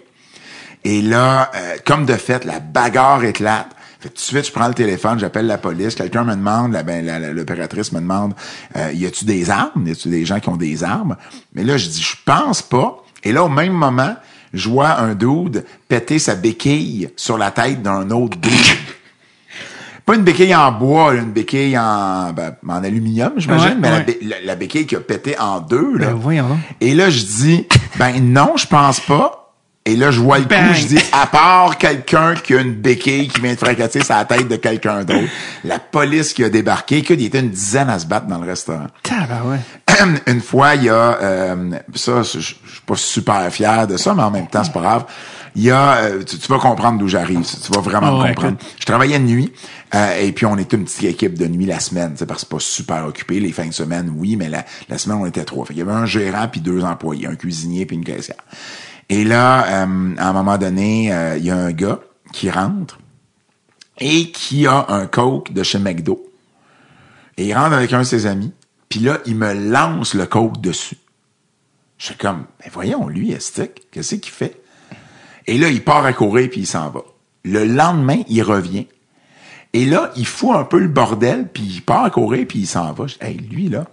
Et là, euh, comme de fait, la bagarre éclate. Fait que tout de suite, je prends le téléphone, j'appelle la police. Quelqu'un me demande, la- ben, l'opératrice me demande, euh, y a-tu des armes? Y a-tu des gens qui ont des armes? Mais là, je dis, je pense pas. Et là, au même moment, je vois un dude péter sa béquille sur la tête d'un autre dude. Pas une béquille en bois, une béquille en, ben, en aluminium, j'imagine, Ouais, mais la ouais. bé- la, la béquille qui a pété en deux. Là. Ben, voyons. Et là, je dis, ben non, je pense pas. Et là, je vois le coup, je dis, à part quelqu'un qui a une béquille qui vient de fracasser sa tête de quelqu'un d'autre, la police qui a débarqué, écoute, il y était une dizaine à se battre dans le restaurant. Tabarouette. une fois, il y a, euh, ça, je suis pas super fier de ça, mais en même temps, c'est pas grave. Il y a, euh, tu, tu vas comprendre d'où j'arrive, tu vas vraiment me ouais, comprendre. écoute. Je travaillais de nuit, euh, et puis on était une petite équipe de nuit la semaine, c'est parce que c'est pas super occupé. Les fins de semaine, oui, mais la, la semaine, on était trois. Fait qu'il y avait un gérant puis deux employés, un cuisinier puis une caissière. Et là, euh, à un moment donné, euh, il y a un gars qui rentre et qui a un coke de chez McDo. Et il rentre avec un de ses amis, puis là, il me lance le coke dessus. Je suis comme, ben voyons, lui, Estic, qu'est-ce qu'il fait? Et là, il part à courir, puis il s'en va. Le lendemain, il revient. Et là, il fout un peu le bordel, puis il part à courir, puis il s'en va. Je hey, lui, là,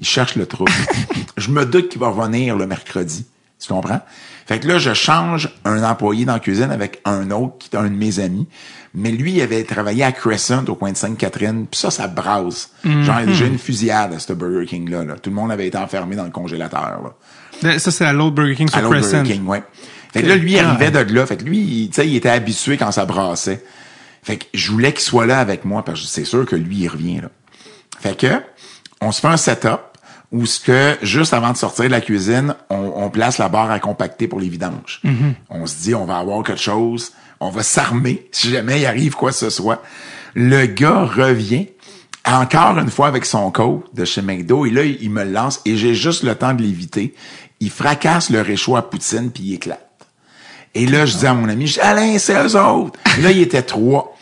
il cherche le trouble. je me doute qu'il va revenir le mercredi. Tu comprends? Fait que là, je change un employé dans la cuisine avec un autre qui est un de mes amis. Mais lui, il avait travaillé à Crescent au coin de Sainte-Catherine. Puis ça, ça brasse. Genre, il y a déjà une fusillade à ce Burger King-là. là. Tout le monde avait été enfermé dans le congélateur. Là. Ça, c'est à l'autre Burger King À sur l'autre Crescent. Burger King, ouais. Fait que là, lui, il arrivait de là. Fait que lui, tu sais, il était habitué quand ça brassait. Fait que je voulais qu'il soit là avec moi parce que c'est sûr que lui, il revient, là. Fait que, on se fait un setup où ce que, juste avant de sortir de la cuisine, on, on place la barre à compacter pour les vidanges. On se dit, on va avoir quelque chose, on va s'armer si jamais il arrive quoi que ce soit. Le gars revient encore une fois avec son coat de chez McDo et là, il me lance et j'ai juste le temps de l'éviter. Il fracasse le réchaud à poutine puis il éclate. Et là, je dis à mon ami, je dis, Alain, c'est eux autres. Là, il était trois.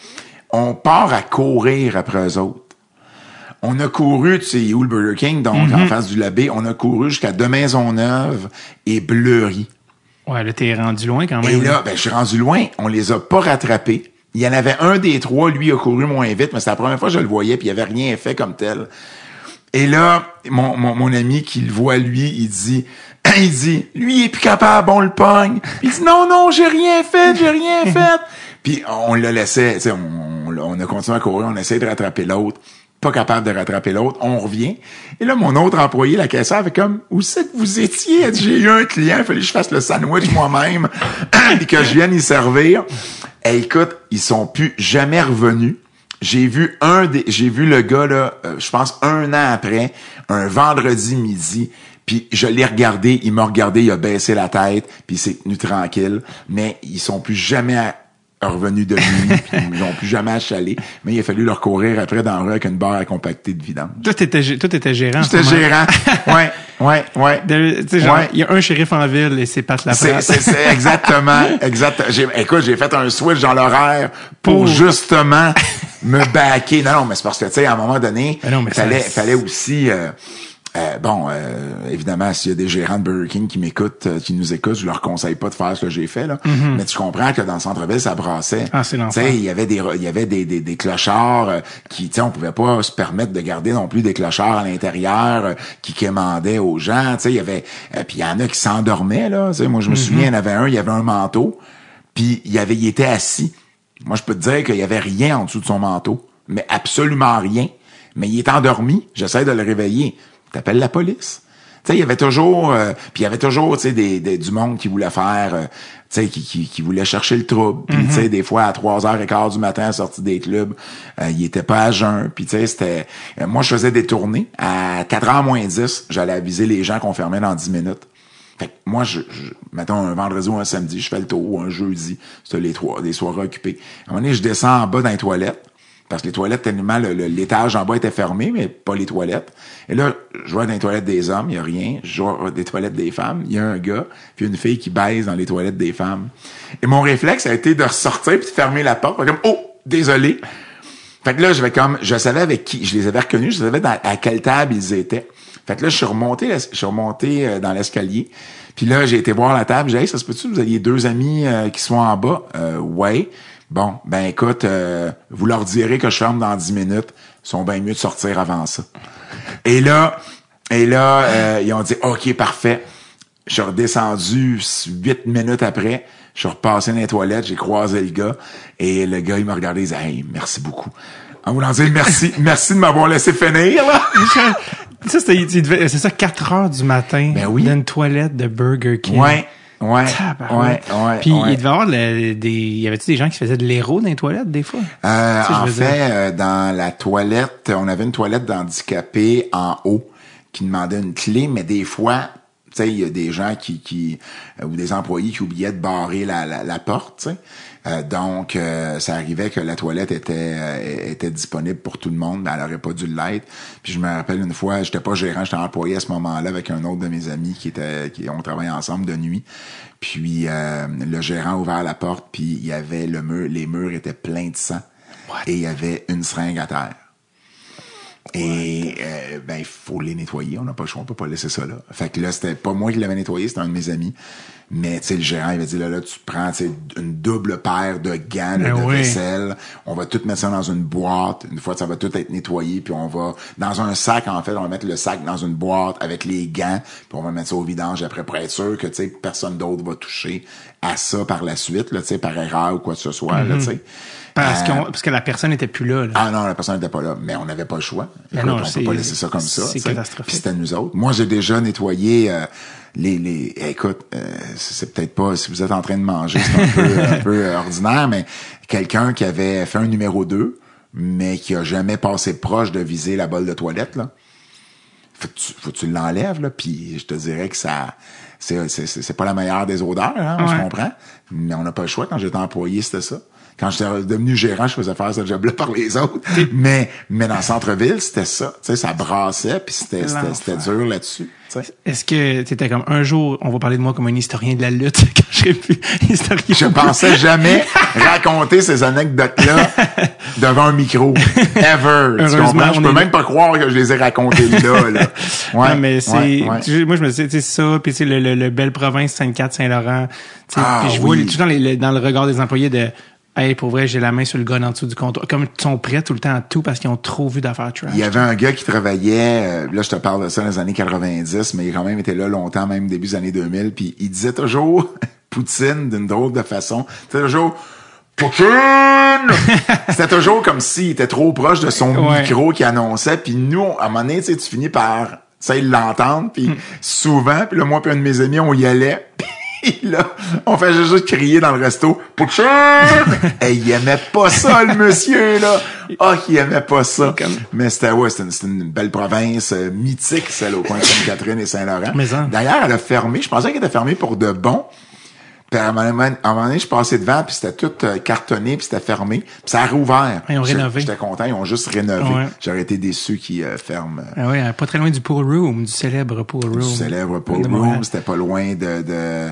On part à courir après eux autres. On a couru, tu sais, où le Burger King, donc en face du Labé, on a couru jusqu'à deux Maisonneuve et Bleury. Ouais, là, t'es rendu loin quand Et même. là, ben, je suis rendu loin, on les a pas rattrapés. Il y en avait un des trois, lui a couru moins vite, mais c'est la première fois que je le voyais, puis il avait rien fait comme tel. Et là, mon, mon, mon ami qui le voit, lui, il dit, il dit, lui, il est plus capable, on le pogne. Il dit, non, non, j'ai rien fait, j'ai rien fait. Puis on le laissait, tu sais, on, on, on a continué à courir, on essaie de rattraper l'autre. Pas capable de rattraper l'autre, on revient. Et là, mon autre employé, la caissière, fait comme, où c'est que vous étiez? J'ai eu un client, il fallait que je fasse le sandwich moi-même, puis que je vienne y servir. Et écoute, ils sont plus jamais revenus. J'ai vu un des, j'ai vu le gars là, euh, je pense un an après, un vendredi midi, puis je l'ai regardé, il m'a regardé, il a baissé la tête, puis il s'est tenu tranquille, mais ils sont plus jamais revenus de nuit, puis ils n'ont plus jamais achalé. Mais il a fallu leur courir après dans le rue avec une barre à compacter de vidange. Tout était, gé- tout était gérant. J'étais gérant. Ouais, ouais, ouais. De- tu sais, genre, Ouais. il y a un shérif en ville et c'est Pat Laprade. c'est, c'est exactement, exact. J'ai, écoute, j'ai fait un switch dans l'horaire pour Pour- justement me baquer. Non, non, mais c'est parce que, tu sais, à un moment donné, mais fallait, ça- fallait aussi, euh, euh, bon, euh, évidemment, s'il y a des gérants de Burger King qui m'écoutent, euh, qui nous écoutent, je leur conseille pas de faire ce que j'ai fait, là. Mais tu comprends que dans le centre-ville, ça brassait. Ah, c'est Tu l'enfer. sais, il y avait des, il y avait des, des, des clochards euh, qui, tu sais, on pouvait pas se permettre de garder non plus des clochards à l'intérieur euh, qui quémandaient aux gens. Tu sais, il y avait, euh, puis il y en a qui s'endormaient là. Tu sais, moi, je me souviens, il y en avait un, il y avait un manteau, puis il y avait, il était assis. Moi, je peux te dire qu'il y avait rien en dessous de son manteau, mais absolument rien. Mais il est endormi. J'essaie de le réveiller. T'appelles la police. Tu sais, il y avait toujours, euh, puis il y avait toujours, tu sais, des, des- du monde qui voulait faire, euh, tu sais, qui, qui, qui voulait chercher le trouble. Puis, tu sais, des fois, à 3h15 du matin, à sortie des clubs, euh, il était pas à jeun. Puis, tu sais, c'était... euh, moi, je faisais des tournées. À 4h moins 10, j'allais aviser les gens qu'on fermait dans 10 minutes. Fait que moi, je, je, mettons un vendredi ou un samedi, je fais le tour, ou un jeudi, c'était les trois, des soirées occupées. À un moment donné, je descends en bas dans les toilettes, parce que les toilettes, tellement, le- le- l'étage en bas était fermé, mais pas les toilettes. Et là, je vois dans les toilettes des hommes, il y a rien. Je vois des toilettes des femmes, il y a un gars, puis une fille qui baise dans les toilettes des femmes. Et mon réflexe a été de ressortir puis de fermer la porte. Comme, oh, désolé. Fait que là, je vais comme, je savais avec qui, je les avais reconnus, je savais dans- à quelle table ils étaient. Fait que là, je suis remonté, je suis remonté euh, dans l'escalier. Puis là, j'ai été voir la table. J'ai dit, hey, ça se peut-tu, vous aviez deux amis euh, qui sont en bas? Euh, ouais. Bon, ben écoute, euh, vous leur direz que je ferme dans 10 minutes. Ils sont bien mieux de sortir avant ça. Et là, et là, euh, ils ont dit, OK, parfait. Je suis redescendu huit minutes après. Je suis repassé dans les toilettes, j'ai croisé le gars. Et le gars, il m'a regardé, il disait, hey, merci beaucoup. En voulant dire merci, merci de m'avoir laissé finir, là. Ça, c'est ça, 4 heures du matin. Ben oui. Dans une toilette de Burger King. Ouais, ouais, ouais, ouais. Puis ouais. il devait y avoir le- des, y avait-tu des gens qui faisaient de l'héros dans les toilettes, des fois? Euh, en fait, euh, dans la toilette, on avait une toilette d'handicapés en haut qui demandait une clé, mais des fois, tu sais, il y a des gens qui, qui euh, ou des employés qui oubliaient de barrer la, la, la porte, tu sais. Euh, donc, euh, ça arrivait que la toilette était euh, était disponible pour tout le monde, mais elle aurait pas dû l'être. Puis je me rappelle une fois, j'étais pas gérant, j'étais employé à ce moment-là avec un autre de mes amis qui était qui on travaillait ensemble de nuit. Puis euh, le gérant a ouvert la porte, puis il y avait le mur, les murs étaient pleins de sang et il y avait une seringue à terre. Et euh, ben il faut les nettoyer, on n'a pas le choix, on peut pas laisser ça là. Fait que là c'était pas moi qui l'avais nettoyé, c'était un de mes amis. Mais tu sais le gérant il avait dit là là tu prends tu sais, une double paire de gants là, Ben de oui. vaisselle, on va tout mettre ça dans une boîte, une fois ça va tout être nettoyé puis on va dans un sac en fait, on va mettre le sac dans une boîte avec les gants, puis on va mettre ça au vidange après pour être sûr que tu sais personne d'autre va toucher à ça par la suite là, tu sais par erreur ou quoi que ce soit là, tu sais. Parce, Euh, qu'on- parce que la personne n'était plus là. là. ah non, la personne n'était pas là, mais on n'avait pas le choix. Écoute, non, on c'est- peut pas laisser ça comme ça. c'est catastrophique. C'était nous autres. Moi, j'ai déjà nettoyé euh, les les. Écoute, euh, c'est peut-être pas si vous êtes en train de manger, c'est un peu un peu euh, ordinaire, mais quelqu'un qui avait fait un numéro 2, mais qui a jamais passé proche de viser la bolle de toilette là. Faut que tu, faut que tu l'enlèves là, puis je te dirais que ça. C'est, c'est, pas la meilleure des odeurs, hein, on se Ouais. comprend. Mais on n'a pas le choix. Quand j'étais employé, c'était ça. Quand j'étais devenu gérant, je faisais faire ce job-là par les autres. mais, mais dans le centre-ville, c'était ça. Tu sais, ça brassait, puis c'était, c'était, dur là-dessus. tu. Est-ce que t'étais comme un jour, on va parler de moi comme un historien de la lutte quand je serai plus historien? Je pensais jamais raconter ces anecdotes-là devant un micro. Ever. Tu comprends? Je peux est- même pas croire que je les ai racontées là, là. Ouais, non, mais c'est, ouais, ouais. tu sais, moi, je me dis, tu sais, ça, puis tu sais, le, le, le belle province Sainte-Cat, Saint-Laurent, tu sais, Ah, puis je vois oui. tout dans, les, le- dans le regard des employés de, hey, pour vrai, j'ai la main sur le gun en dessous du comptoir. Comme ils sont prêts tout le temps à tout parce qu'ils ont trop vu d'affaires trash. Il y avait un gars qui travaillait, euh, là je te parle de ça dans les années 90, mais il quand même été là longtemps, même début des années 2000, puis il disait toujours Poutine d'une drôle de façon. C'était toujours Poutine! C'était toujours comme s'il était trop proche de son Ouais. micro qui annonçait, puis nous, à un moment donné, tu finis par, tu sais, l'entendre, Hmm. puis souvent, puis là, moi puis un de mes amis, on y allait, puis là, on fait juste crier dans le resto, Poutine! Et il aimait pas ça, le monsieur, là! Ah, qu'il aimait pas ça. Comme- Mais c'était, ouais, c'était une, belle province euh, mythique, celle au coin de Sainte-Catherine et Saint-Laurent. Mais ça. D'ailleurs, elle a fermé, je pensais qu'elle était fermée pour de bon, Puis à un moment, à un moment donné, je passais devant, puis c'était tout euh, cartonné, puis c'était fermé. Puis ça a réouvert. Ils ont rénové. J'étais content, ils ont juste rénové. Ouais. J'aurais été déçu qu'ils euh, ferment Ah oui, pas très loin du Pool Room, du célèbre Pool Room. du célèbre Montréal. Room. C'était pas loin de, de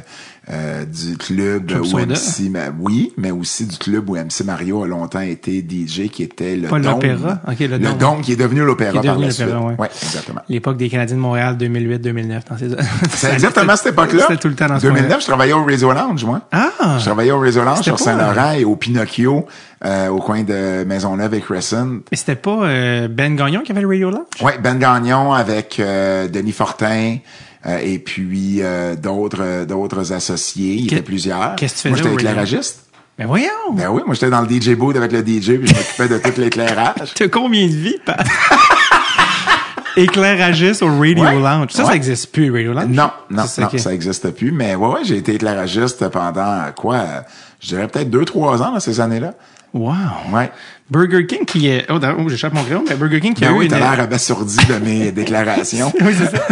euh, du club, Club où Soda. MC, mais oui, mais aussi du club où MC Mario a longtemps été DJ, qui était le Pas Dôme. l'Opéra? Ok, le Dôme. Dôme qui est devenu l'Opéra Qui est par devenu la suite. l'Opéra, ouais. ouais, exactement. L'époque des Canadiens de Montréal 2008-2009 dans ces C'est exactement cette époque-là. C'était tout le temps dans ce 2009, je travaillais au Radio Lounge, moi. Ah! Je travaillais au Radio Lounge C'était sur pas- Saint-Laurent et au Pinocchio, euh, au coin de Maisonneuve et Crescent. Mais c'était pas euh, Ben Gagnon qui avait le Radio Lounge? Ouais, Ben Gagnon avec euh, Denis Fortin euh, et puis euh, d'autres euh, d'autres associés. Il y était plusieurs. qu'est-ce que tu Moi, faisais j'étais au radio? éclairagiste. Ben voyons! Ben oui, moi j'étais dans le DJ booth avec le DJ puis je m'occupais de tout l'éclairage. T'as combien de vies, Pat? Éclairagiste au Radio Ouais. Lounge. Ça, Ouais. ça existe plus, Radio Lounge? Non, non, Ça, non, ça existe plus. Mais ouais, ouais, j'ai été éclairagiste pendant quoi euh, Je dirais peut-être deux, trois ans dans ces années-là. Wow! Ouais. Burger King qui est... Oh, oh, j'échappe mon crayon, mais Burger King qui a Ben eu oui, une... t'as l'air abasourdi de mes déclarations. oui, c'est ça.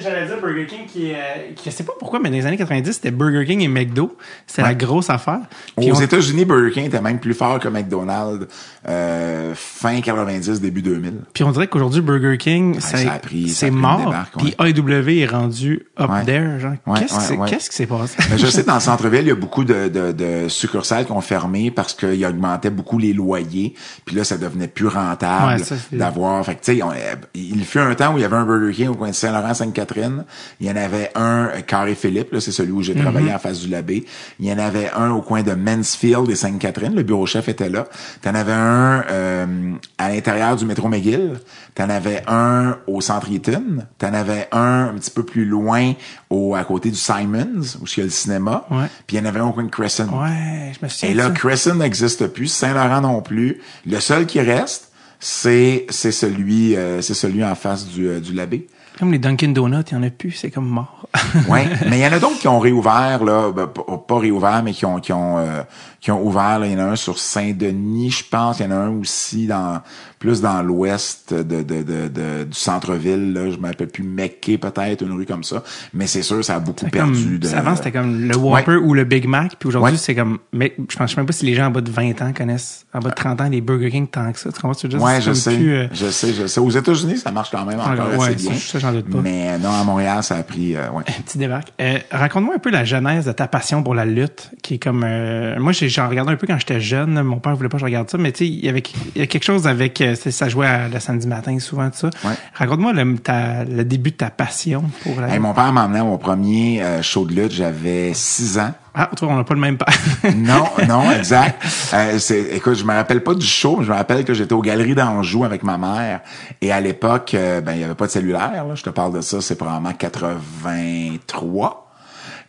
J'allais dire Burger King qui, euh, qui, je sais pas pourquoi, mais dans les années 90, c'était Burger King et McDo. C'était la grosse affaire. Puis Aux on- États-Unis, Burger King était même plus fort que McDonald's euh, fin 90, début 2000. Puis on dirait qu'aujourd'hui, Burger King, ça, ça ça c'est mort. Puis AEW est rendu up Ouais. there. Genre, Ouais, qu'est-ce, ouais, qui s'est- ouais. passé? Mais je sais, dans le centre-ville, il y a beaucoup de, de, de succursales qui ont fermé parce qu'ils augmentaient beaucoup les loyers. Puis là, ça devenait plus rentable Ouais, d'avoir... Fait que, tu sais, euh, il fut un temps où il y avait un Burger King au coin de Saint-Laurent-Sainte-Catherine. Il y en avait un, euh, Carré-Philippe, là, c'est celui où j'ai Mm-hmm. travaillé en face du Labé. Il y en avait un au coin de Mansfield et Sainte-Catherine. Le bureau chef était là. T'en avais un euh, à l'intérieur du métro McGill. T'en avais un au centre Eaton. T'en avais un un petit peu plus loin au à côté du Simons, où il y a le cinéma. Ouais. Puis il y en avait un au coin de Crescent. Ouais, je me souviens Et là, ça. Crescent n'existe plus, Saint-Laurent non plus. Le seul qui reste, c'est c'est celui euh, c'est celui en face du, euh, du Labé. Comme les Dunkin' Donuts, il y en a plus, c'est comme mort. Ouais, mais il y en a d'autres qui ont réouvert là, ben, pas, réouvert mais qui ont qui ont euh, qui ont ouvert il y en a un sur Saint-Denis, je pense, il y en a un aussi dans plus dans l'ouest de, de, de, de- du centre-ville là, je m'appelle plus Meckay peut-être une rue comme ça, mais c'est sûr ça a beaucoup perdu comme, de Avant, c'était comme le Whopper ou le Big Mac. Puis aujourd'hui, Ouais. c'est comme... Mais je pense je sais même pas si les gens en bas de 20 ans connaissent, en bas de 30 ans, les Burger King tant que ça. Tu comprends ce que je veux dire? Ouais, je plus, euh, je sais, je sais. Aux États-Unis, ça marche quand même encore assez bien. ça, j'en doute pas. Mais euh, non, à Montréal, ça a pris, euh, ouais. Petit débarque. Euh, Raconte-moi un peu la genèse de ta passion pour la lutte, qui est comme... euh, moi, j'en regardais un peu quand j'étais jeune. Mon père voulait pas que je regarde ça, mais tu sais, il y avait il y a quelque chose avec... ça jouait à, le samedi matin, souvent, tout ça. Ouais. Raconte-moi le, début de ta passion pour la Hey, mon père m'emmenait à mon premier euh, show de lutte, j'avais six ans. Ah, toi, on n'a pas le même père. Non, non, exact. Euh, écoute, je me rappelle pas du show, mais je me rappelle que j'étais aux Galeries d'Anjou avec ma mère. Et à l'époque, euh, ben il y avait pas de cellulaire. Là. Je te parle de ça, c'est probablement 83.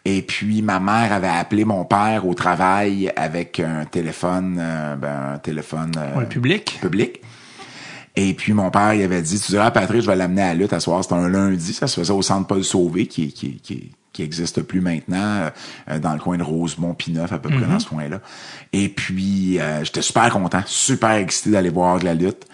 Et puis ma mère avait appelé mon père au travail avec un téléphone, euh, ben, un téléphone euh, public. public. Et puis mon père, il avait dit, tu diras à Patrick, je vais l'amener à la lutte à soir. C'était un lundi, ça se faisait au centre Paul Sauvé, qui, qui, qui, qui existe plus maintenant, euh, dans le coin de Rosemont, Pineuf, à peu près dans ce coin-là. Et puis, euh, j'étais super content, super excité d'aller voir de la lutte.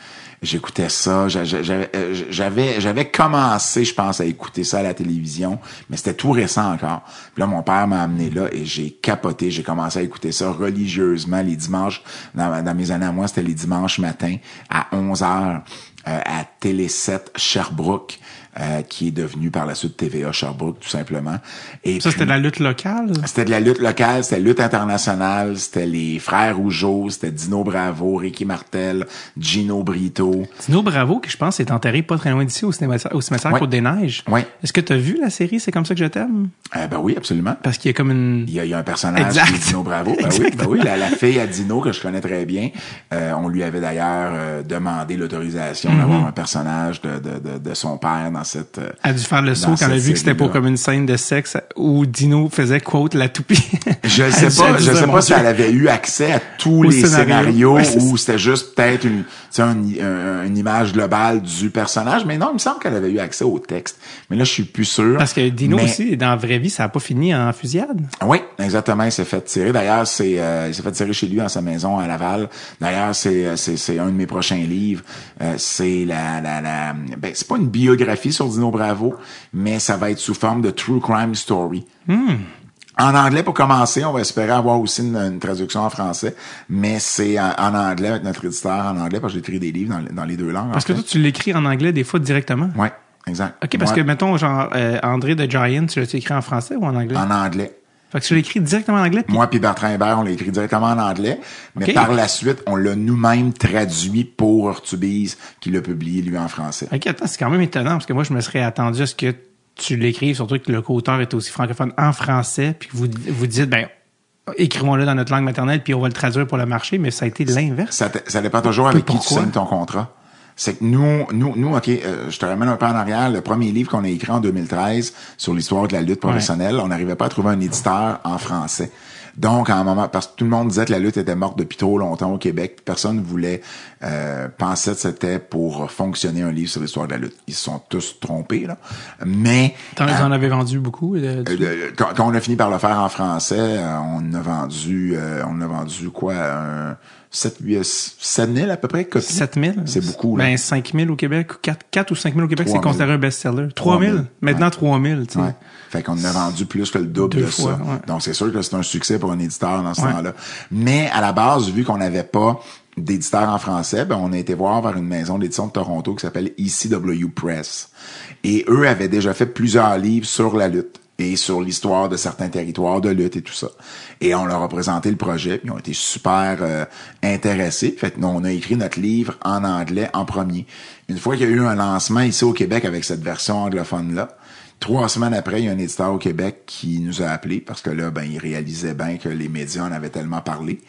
J'écoutais ça, euh, j'avais, j'avais commencé, je pense, à écouter ça à la télévision, mais c'était tout récent encore. Puis là, mon père m'a amené là et j'ai capoté. J'ai commencé à écouter ça religieusement les dimanches. Dans, dans mes années à moi, c'était les dimanches matins à 11 heures euh, à Télé 7 Sherbrooke, euh, qui est devenu par la suite TVA Sherbrooke, tout simplement. Et Ça, c'était de la lutte locale? c'était de la lutte locale, c'était lutte internationale, c'était les frères Rougeau, c'était Dino Bravo, Ricky Martel, Gino Brito. Tino Bravo, qui je pense est enterré pas très loin d'ici, au cimetière, au cimetière Ouais. Côte-des-Neiges. Ouais. Est-ce que tu as vu la série C'est comme ça que je t'aime? Euh, ben oui, absolument. Parce qu'il y a comme une... Il y a, il y a un personnage Exact. qui Dino Bravo. Ben oui, ben oui, la, la fille à Dino que je connais très bien. euh, on lui avait d'ailleurs euh, demandé l'autorisation Mm-hmm. d'avoir un personnage de, de, de, de son père dans cette. euh, a dû faire le saut quand elle a vu que c'était pas comme une scène de sexe où Dino faisait quote la toupie. Je Elle sais pas, elle je sais pas si elle avait eu accès à tous les scénario. scénarios ou c'était juste peut-être une, une image globale du personnage. Mais non, il me semble qu'elle avait eu accès au texte. Mais là, je suis plus sûr. Parce que Dino aussi, dans la vraie vie, ça a pas fini en fusillade. Oui, exactement. Il s'est fait tirer. D'ailleurs, c'est euh, il s'est fait tirer chez lui dans sa maison à Laval. D'ailleurs, c'est c'est c'est un de mes prochains livres. Euh, c'est la la la. Ben, c'est pas une biographie sur Dino Bravo, mais ça va être sous forme de true crime story. En anglais pour commencer, on va espérer avoir aussi une, une traduction en français, mais c'est en, en anglais avec notre éditeur en anglais parce que j'écris des livres dans, dans les deux langues. Parce que toi, tu l'écris en anglais des fois directement? ouais, exact. OK, parce Ouais, que, mettons, genre, euh, André de Giant, tu l'as écrit en français ou en anglais? en anglais. Fait que tu l'as écrit directement en anglais, Moi puis Bertrand Hébert, on l'a écrit directement en anglais, mais par la suite, on l'a nous-mêmes traduit pour Urtubise, qui l'a publié lui en français. OK, attends, c'est quand même étonnant parce que moi, je me serais attendu à ce que tu l'écrives, surtout que le co-auteur est aussi francophone en français, puis que vous, vous dites, ben, écrivons-le dans notre langue maternelle, puis on va le traduire pour le marché, mais ça a été l'inverse. Ça, dépend toujours avec qui tu signes ton contrat. C'est que nous, nous, nous, OK, euh, je te ramène un peu en arrière. Le premier livre qu'on a écrit en 2013 sur l'histoire de la lutte professionnelle, on n'arrivait pas à trouver un éditeur en français. Donc, à un moment, parce que tout le monde disait que la lutte était morte depuis trop longtemps au Québec, personne voulait euh, pensait que c'était pour fonctionner un livre sur l'histoire de la lutte. Ils se sont tous trompés, là. Mais T'en euh, en avais vendu beaucoup? euh, du- euh, quand, quand on a fini par le faire en français, euh, on a vendu, euh, on a vendu quoi, un 7, 8, 7 000 à peu près copies. 7000? C'est beaucoup, là. Ben, 5000 au Québec, 4, 4 ou 5000 au Québec, c'est 3000. considéré un best-seller. 3000? 3000, Maintenant, ouais. 3000, tu sais. Ouais. Fait qu'on a vendu plus que le double Deux de fois, ça. ouais. Donc, c'est sûr que c'est un succès pour un éditeur dans ce temps-là. Mais à la base, vu qu'on n'avait pas d'éditeur en français, ben, on a été voir vers une maison d'édition de Toronto qui s'appelle ECW Press. Et eux avaient déjà fait plusieurs livres sur la lutte et sur l'histoire de certains territoires de lutte et tout ça. Et on leur a présenté le projet, puis ils ont été super euh, intéressés. Fait que nous, on a écrit notre livre en anglais en premier. Une fois qu'il y a eu un lancement ici au Québec avec cette version anglophone-là, Trois semaines après, il y a un éditeur au Québec qui nous a appelés parce que là, ben, il réalisait bien que les médias en avaient tellement parlé.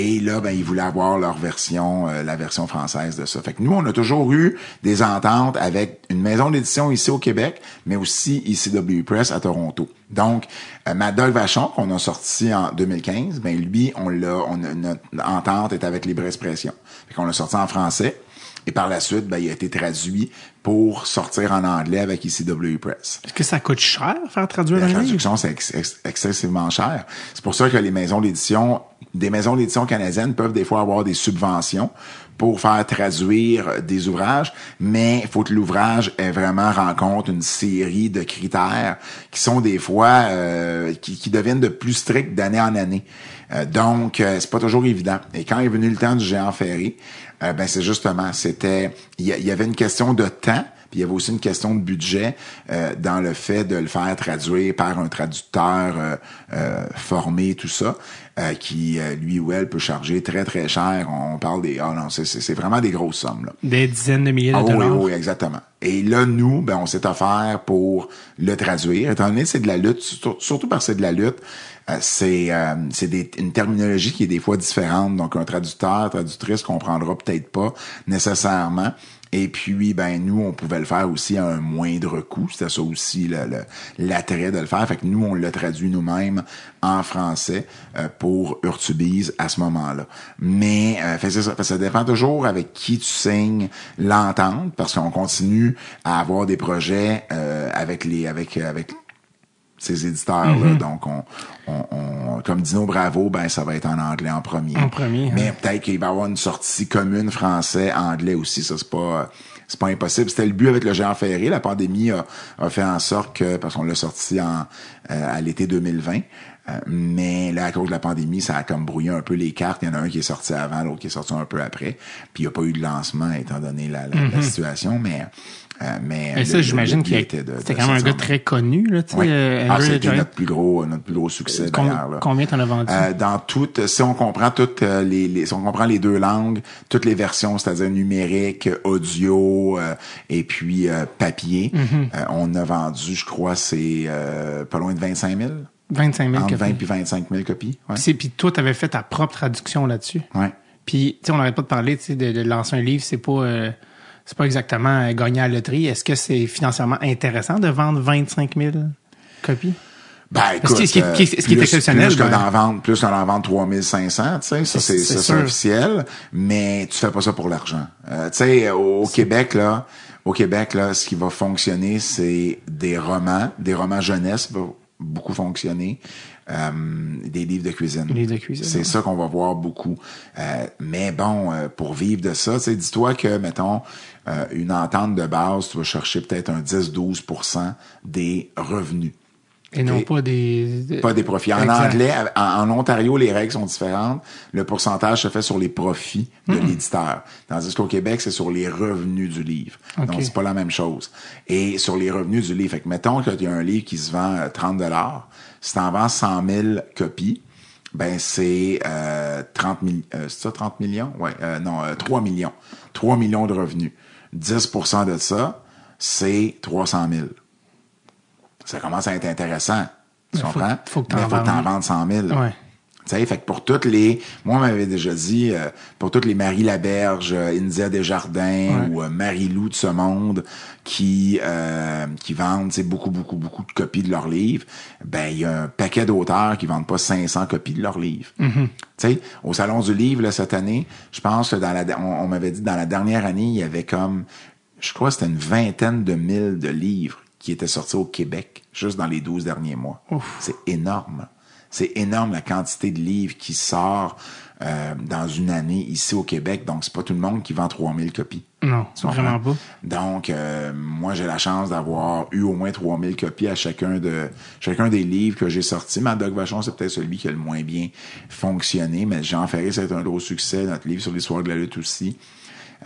Et là, ben, ils voulaient avoir leur version, euh, la version française de ça. Fait que nous, on a toujours eu des ententes avec une maison d'édition ici au Québec, mais aussi ECW Press à Toronto. Donc, euh, Mad Dog Vachon, qu'on a sorti en 2015, ben, lui, on l'a, on notre entente est avec Libre Expression. Fait qu'on l'a sorti en français. Et par la suite, ben, il a été traduit pour sortir en anglais avec ECW Press. Est-ce que ça coûte cher faire traduire La un livre? traduction, c'est ex- ex- excessivement cher. C'est pour ça que les maisons d'édition, des maisons d'édition canadiennes peuvent des fois avoir des subventions pour faire traduire des ouvrages, mais il faut que l'ouvrage ait vraiment rencontre une série de critères qui sont des fois euh, qui, qui deviennent de plus stricts d'année en année. Euh, donc, euh, c'est pas toujours évident. Et quand est venu le temps du géant ferré, euh, ben c'est justement, c'était, il y, avait une question de temps, puis il y avait aussi une question de budget euh, dans le fait de le faire traduire par un traducteur euh, euh, formé, tout ça, euh, qui lui ou elle peut charger très très cher. On parle des, ah non, c'est vraiment des grosses sommes là. Des dizaines de milliers de Ah oui, dollars. oui, oui, exactement. Et là, nous, ben, on s'est offert pour le traduire. Étant donné que c'est de la lutte, surtout, parce que c'est de la lutte, c'est euh, c'est une terminologie qui est des fois différente. Donc, un traducteur, traductrice comprendra peut-être pas nécessairement. Et puis, ben nous, on pouvait le faire aussi à un moindre coût. C'était ça aussi le- le- l'attrait de le faire. Fait que nous, on l'a traduit nous-mêmes en français euh, pour Urtubise à ce moment-là. Mais euh, fait ça, Fait ça dépend toujours avec qui tu signes l'entente, parce qu'on continue à avoir des projets euh, avec les avec ces éditeurs-là. Donc, on, on, on- comme Dino Bravo, ben ça va être en anglais en premier. En premier, Mais hein. peut-être qu'il va y avoir une sortie commune français-anglais aussi. Ça, c'est pas c'est pas impossible. C'était le but avec le géant ferré. La pandémie a, a fait en sorte que, parce qu'on l'a sorti en euh, à l'été 2020, euh, mais là, à cause de la pandémie, ça a comme brouillé un peu les cartes. Il y en a un qui est sorti avant, l'autre qui est sorti un peu après. Puis il n'y a pas eu de lancement étant donné la, la, la situation, mais euh, mais, Et le- ça, j'imagine qu'il était de- c'était quand même un gars très connu, là, tu sais, oui. euh, ah, c'était notre plus gros, notre plus gros succès Com- d'ailleurs. Combien t'en as vendu? Euh, dans toutes, si on comprend toutes euh, les, les- si on comprend les deux langues, toutes les versions, c'est-à-dire numérique, audio euh, et puis euh, papier, Mm-hmm. euh, on a vendu, je crois, c'est euh, pas loin de 25 000, 25 000 entre 20 copies. puis 25 000 copies. Ouais. Puis c'est- Puis toi, t'avais fait ta propre traduction là-dessus. ouais. Puis, tu sais, on n'arrête pas de parler, tu sais, de, de lancer un livre, c'est pas, euh, c'est pas exactement euh, gagner à la loterie. Est-ce que c'est financièrement intéressant de vendre 25 000 copies? Ben, Parce écoute, que ce qui est- euh, ce qui est plus- exceptionnel, plus que ben- d'en vendre, plus d'en vendre 3500, tu sais, ça c'est C'est- officiel, mais tu fais pas ça pour l'argent. Euh, tu sais, au, au Québec là, au Québec là, ce qui va fonctionner, c'est des romans, des romans jeunesse va beaucoup fonctionner, euh, des livres de cuisine. Livres de cuisine, C'est ouais. ça qu'on va voir beaucoup. Euh, mais bon, euh, pour vivre de ça, tu sais, dis-toi que mettons euh, une entente de base, tu vas chercher peut-être un 10-12% des revenus Et non pas des... Pas des profits. En Exact. anglais, en, en Ontario, les règles sont différentes. Le pourcentage se fait sur les profits de l'éditeur. Tandis qu'au Québec, c'est sur les revenus du livre. Ok. Donc, c'est pas la même chose. Et sur les revenus du livre, fait que mettons qu'il y a un livre qui se vend euh, 30 si t'en vends 100 000 copies, ben c'est euh, 30 000, euh, c'est ça 30 millions? Ouais, euh, non, euh, 3 millions. 3 millions de revenus. 10% de ça, c'est 300 000 ça commence à être intéressant. Tu Mais faut- comprends? faut que t'en Mais faut que t'en vendes. vendes 100 000. Ouais. Sais, fait que pour toutes les, moi, on m'avait déjà dit, euh, pour toutes les Marie Laberge, euh, India Desjardins Ouais. ou euh, Marie-Lou de ce monde qui, euh, qui vendent, beaucoup, beaucoup, beaucoup de copies de leurs livres, ben, il y a un paquet d'auteurs qui vendent pas 500 copies de leurs livres. Mm-hmm. Tu sais, au Salon du Livre, là, cette année, je pense que dans la, on, on m'avait dit, dans la dernière année, il y avait comme, je crois que c'était une vingtaine de mille de livres qui étaient sortis au Québec, juste dans les 12 derniers mois. C'est énorme. C'est énorme la quantité de livres qui sort euh, dans une année ici au Québec. Donc, c'est pas tout le monde qui vend 3000 copies. Non, vraiment pas. Donc, euh, moi, j'ai la chance d'avoir eu au moins 3000 copies à chacun de chacun des livres que j'ai sortis. Ma Doc Vachon, c'est peut-être celui qui a le moins bien fonctionné, mais Jean Ferré, c'est un gros succès. Notre livre sur l'histoire de la lutte aussi.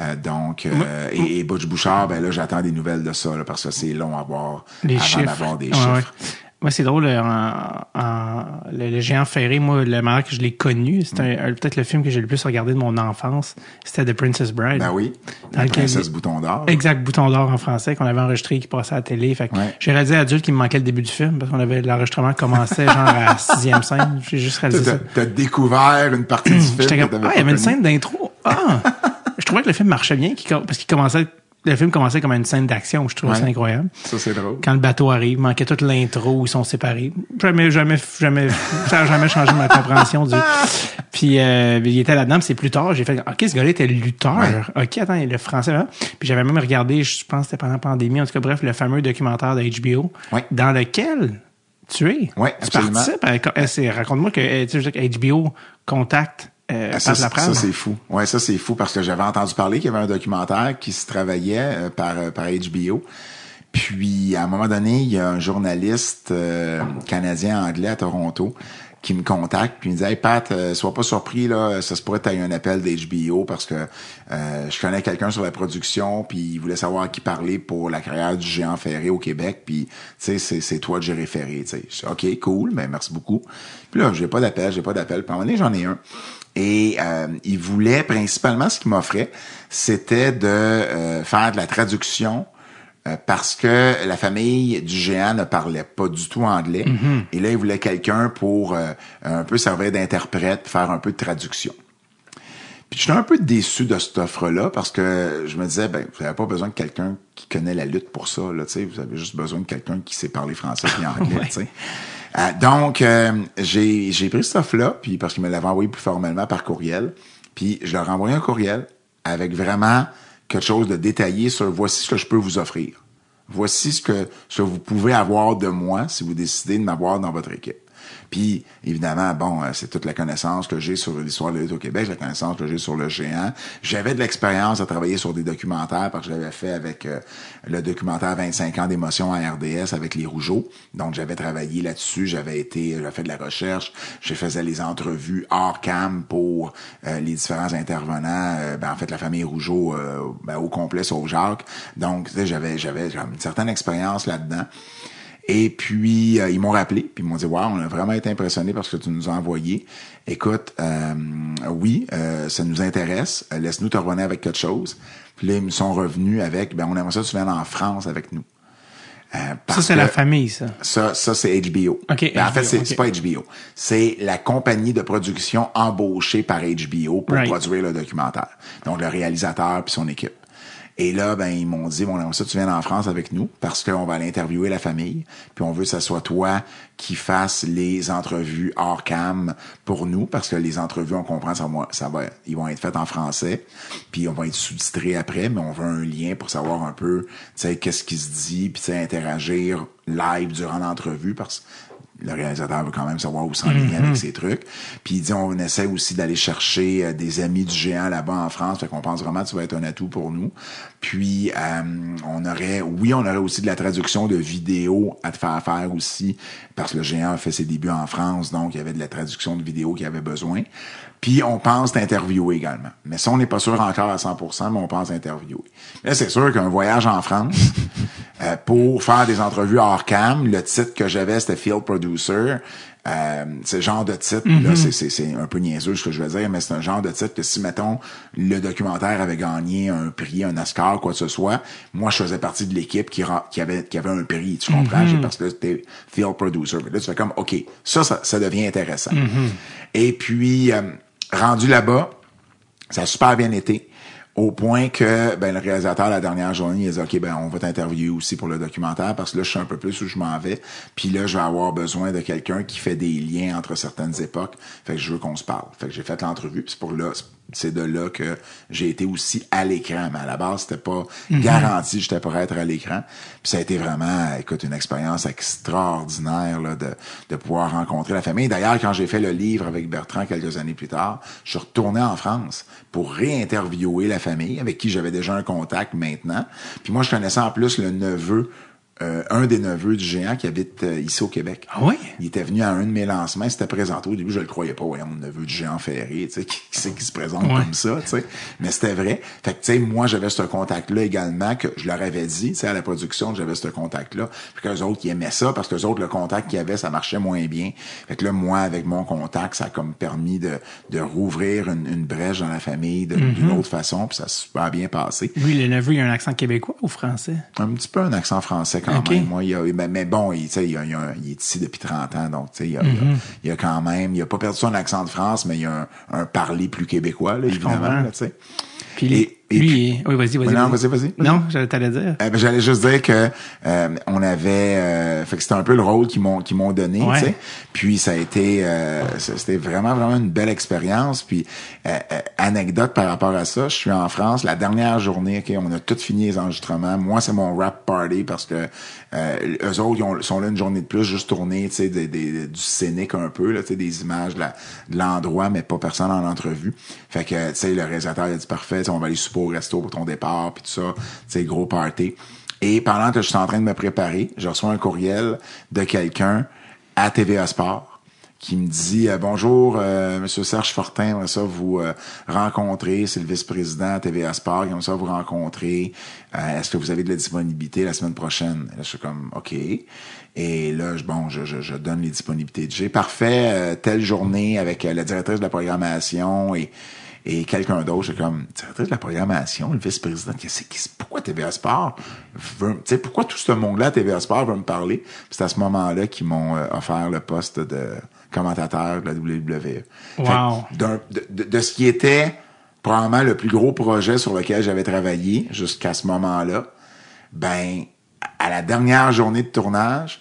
Euh, donc, euh, et, et Butch Bouchard, ben là, j'attends des nouvelles de ça, là, parce que c'est long à voir Les avant d'avoir des Ouais, chiffres. ouais. Moi, c'est drôle, euh, en, en- le, le géant ferré, moi, la manière que je l'ai connu, c'est peut-être le film que j'ai le plus regardé de mon enfance, c'était The Princess Bride. Ben oui. Dans princesse Bouton d'or. Exact, Bouton d'or en français, qu'on avait enregistré, qui passait à la télé. Fait que Ouais. j'ai réalisé adulte qu'il me manquait le début du film, parce qu'on avait l'enregistrement commençait genre à sixième scène. J'ai juste réalisé T'as ça. t'as découvert une partie du film comme, ah, il y avait une scène d'intro. Ah! je trouvais que le film marchait bien, parce qu'il commençait, le film commençait comme une scène d'action. Je trouvais Ouais. ça incroyable. Ça, c'est drôle. Quand le bateau arrive, il manquait toute l'intro où ils sont séparés. Jamais, jamais, jamais, ça a jamais changé ma compréhension du. Puis euh, il était là-dedans, c'est plus tard, j'ai fait OK, ce gars-là était lutteur. OK, attends, le français là. Puis j'avais même regardé, je pense que c'était pendant la pandémie, en tout cas bref, le fameux documentaire de HBO Ouais. dans lequel tu es. Ouais, tu absolument. participes. c'est- Raconte-moi que euh, tu sais, HBO contacte euh, Ah, ça, c'est- Laprade. ça, c'est fou. Ouais, ça, c'est fou parce que j'avais entendu parler qu'il y avait un documentaire qui se travaillait euh, par, euh, par HBO. Puis, à un moment donné, il y a un journaliste euh, canadien-anglais à Toronto qui me contacte puis il me dit Hey Pat, euh, sois pas surpris, là, ça se pourrait que tu un appel d'HBO parce que euh, je connais quelqu'un sur la production, puis il voulait savoir à qui parler pour la carrière du géant ferré au Québec, puis tu sais, c'est, c'est toi que j'ai référé. tu sais. OK, cool, mais merci beaucoup. Puis là, j'ai pas d'appel, j'ai pas d'appel. Puis à un moment donné, j'en ai un. Et euh, il voulait principalement ce qu'il m'offrait, c'était de euh, faire de la traduction euh, parce que la famille du géant ne parlait pas du tout anglais. Et là, il voulait quelqu'un pour euh, un peu servir d'interprète, faire un peu de traduction. Puis j'étais un peu déçu de cette offre-là parce que je me disais, ben, vous n'avez pas besoin de quelqu'un qui connaît la lutte pour ça, là, tu sais. Vous avez juste besoin de quelqu'un qui sait parler français et anglais, Ouais. Euh, donc, euh, j'ai, pris cette offre-là, puis parce qu'il me l'avait envoyé plus formellement par courriel. Puis je leur ai envoyé un courriel avec vraiment quelque chose de détaillé sur voici ce que je peux vous offrir. Voici ce que, ce que vous pouvez avoir de moi si vous décidez de m'avoir dans votre équipe. Puis, évidemment, bon, euh, c'est toute la connaissance que j'ai sur l'histoire de lutte au Québec, la connaissance que j'ai sur le géant. J'avais de l'expérience à travailler sur des documentaires parce que je l'avais fait avec euh, le documentaire 25 ans d'émotion à RDS avec les Rougeaux. Donc, j'avais travaillé là-dessus. J'avais été, j'avais fait de la recherche. Je faisais les entrevues hors cam pour euh, les différents intervenants. Ben, en fait, la famille Rougeau ben, au complet, sauf Jacques. Donc, j'avais, j'avais une certaine expérience là-dedans. Et puis, euh, ils m'ont rappelé, puis ils m'ont dit, wow, on a vraiment été impressionnés parce que tu nous as envoyé. Écoute, euh, oui, euh, ça nous intéresse. Euh, Laisse-nous te revenir avec quelque chose. Puis là, ils me sont revenus avec, ben, on aimerait ça que tu viennes en France avec nous. Euh, Ça, c'est la famille, ça. ça, ça c'est HBO. OK, Ben, en fait, c'est pas HBO. C'est la compagnie de production embauchée par HBO pour Right. produire le documentaire. Donc, le réalisateur puis son équipe. Et là, ben, ils m'ont dit, bon, on ça, tu viennes en France avec nous parce qu'on va aller interviewer la famille. Puis on veut que ce soit toi qui fasses les entrevues hors cam pour nous parce que les entrevues, on comprend, ça va, ça va, ils vont être faites en français. Puis on va être sous-titrés après, mais on veut un lien pour savoir un peu, tu sais, qu'est-ce qui se dit, puis tu sais, interagir live durant l'entrevue parce le réalisateur veut quand même savoir où s'enligner avec ses trucs. Puis il dit, on essaie aussi d'aller chercher euh, des amis du géant là-bas en France. Fait qu'on pense vraiment que ça va être un atout pour nous. Puis euh, on aurait, oui, on aurait aussi de la traduction de vidéos à te faire faire aussi, parce que le géant a fait ses débuts en France, donc il y avait de la traduction de vidéos qu'il avait besoin. Puis on pense t'interviewer également. Mais ça, on n'est pas sûr encore à 100%, mais on pense interviewer. Là, c'est sûr qu'un voyage en France, euh, pour faire des entrevues hors cam, le titre que j'avais, c'était Field Producer. Euh, c'est le genre de titre, là, c'est, c'est, c'est un peu niaiseux ce que je veux dire, mais c'est un genre de titre que si, mettons, le documentaire avait gagné un prix, un Oscar, quoi que ce soit, moi, je faisais partie de l'équipe qui, qui avait, qui avait un prix, tu comprends? Parce que c'était field producer. Là, tu fais comme, OK, ça, ça, ça devient intéressant. Et puis, euh, rendu là-bas, ça a super bien été. Au point que ben, le réalisateur, la dernière journée, il a dit OK, ben on va t'interviewer aussi pour le documentaire parce que là, je suis un peu plus où je m'en vais. Puis là, je vais avoir besoin de quelqu'un qui fait des liens entre certaines époques. Fait que je veux qu'on se parle. Fait que j'ai fait l'entrevue. Puis pour là, c'est de là que j'ai été aussi à l'écran. Mais à la base, c'était pas garanti que j'étais pour être à l'écran. Puis ça a été vraiment, écoute, une expérience extraordinaire là, de, de pouvoir rencontrer la famille. D'ailleurs, quand j'ai fait le livre avec Bertrand quelques années plus tard, je suis retourné en France pour réinterviewer la famille avec qui j'avais déjà un contact maintenant. Puis moi, je connaissais en plus le neveu euh, un des neveux du géant qui habite euh, ici au Québec. Ah oui? Il était venu à un de mes lancements, il s'était présenté. Au début, je le croyais pas, voyons, mon neveu du géant ferré, tu sais, qui, qui c'est qui se présente Ouais. comme ça, tu sais. Mais c'était vrai. Fait que, tu sais, moi, j'avais ce contact-là également, que je leur avais dit, tu sais, à la production, que j'avais ce contact-là. Puis qu'eux autres, ils aimaient ça, parce que les autres, le contact qu'ils avaient, ça marchait moins bien. Fait que là, moi, avec mon contact, ça a comme permis de, de rouvrir une, une brèche dans la famille d'une Mm-hmm. autre façon, puis ça s'est super bien passé. Lui, le neveu, il a un accent québécois ou français? Un petit peu un accent français quand Ok. même. Moi, il a, mais, mais bon, il, tu sais, il, a- il, a il est ici depuis 30 ans, donc tu sais, il, a- il, Mm-hmm. a, il a quand même, il a pas perdu son accent de France, mais il a un, un parler plus québécois, là, évidemment, là. Puis Et- et lui, puis- oui, vas-y, vas-y. Non, vas-y, vas-y. Non, t'allais dire. Euh, ben, j'allais juste dire que euh, on avait euh, fait que c'était un peu le rôle qu'ils m'ont qu'ils m'ont donné Ouais. tu sais puis ça a été euh, c'était vraiment vraiment une belle expérience puis euh, anecdote par rapport à ça je suis en France la dernière journée ok on a tout fini les enregistrements moi c'est mon rap party parce que euh, eux autres ils ont- sont là une journée de plus juste tourner tu sais des, des- du scénique un peu là tu sais des images de l'endroit mais pas personne en entrevue fait que tu sais le réalisateur il a dit parfait on va aller souper au resto pour ton départ puis tout ça sais gros party. Et pendant que je suis en train de me préparer, je reçois un courriel de quelqu'un à TVA Sport qui me dit euh, bonjour euh, monsieur Serge Fortin j'aimerais ça vous euh, rencontrer. C'est le vice-président à TVA Sport j'aimerais ça vous rencontrer. Euh, est-ce que vous avez de la disponibilité la semaine prochaine? Là, je suis comme ok. Et là bon je, je, donne les disponibilités j'ai parfait telle journée avec la directrice de la programmation et et quelqu'un d'autre, j'ai comme, directrice de la programmation, le vice-président, qu'est-ce que c'est, pourquoi TVA Sport veut, tu sais, pourquoi tout ce monde-là, TVA Sport veut me parler? C'est à ce moment-là qu'ils m'ont euh, offert le poste de commentateur de la WWE. Wow. Fait de, de- de ce qui était probablement le plus gros projet sur lequel j'avais travaillé jusqu'à ce moment-là, ben, à la dernière journée de tournage,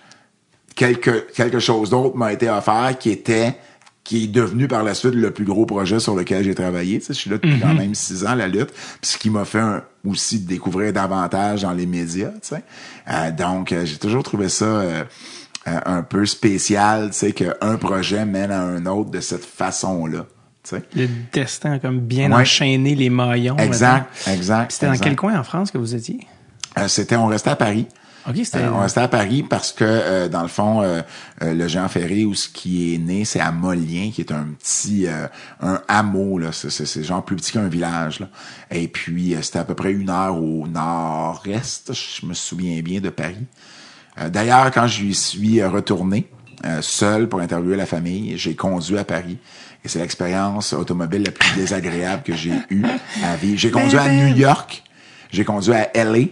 quelque, quelque chose d'autre m'a été offert qui était qui est devenu par la suite le plus gros projet sur lequel j'ai travaillé. Je suis là depuis quand même six ans, la lutte. Puis ce qui m'a fait un- aussi découvrir davantage dans les médias. Euh, donc, euh, j'ai toujours trouvé ça euh, euh, un peu spécial, tu sais, qu'un projet mène à un autre de cette façon-là. Le destin a comme bien Ouais. enchaîné les maillons. Exact, exact. C'était dans quel coin en France que vous étiez? Euh, C'était, on restait à Paris. OK, c'était... Euh, on restait à Paris parce que euh, dans le fond, euh, euh, le Jean Ferré où ce qui est né, c'est à Molien, qui est un petit euh, un hameau là. C'est, c'est, c'est genre plus petit qu'un village là. Et puis euh, c'était à peu près une heure au nord-est, je me souviens bien de Paris. Euh, d'ailleurs, quand je suis retourné euh, seul pour interviewer la famille, j'ai conduit à Paris. Et c'est l'expérience automobile la plus désagréable que j'ai eue à vivre. J'ai conduit à New York, j'ai conduit à LA,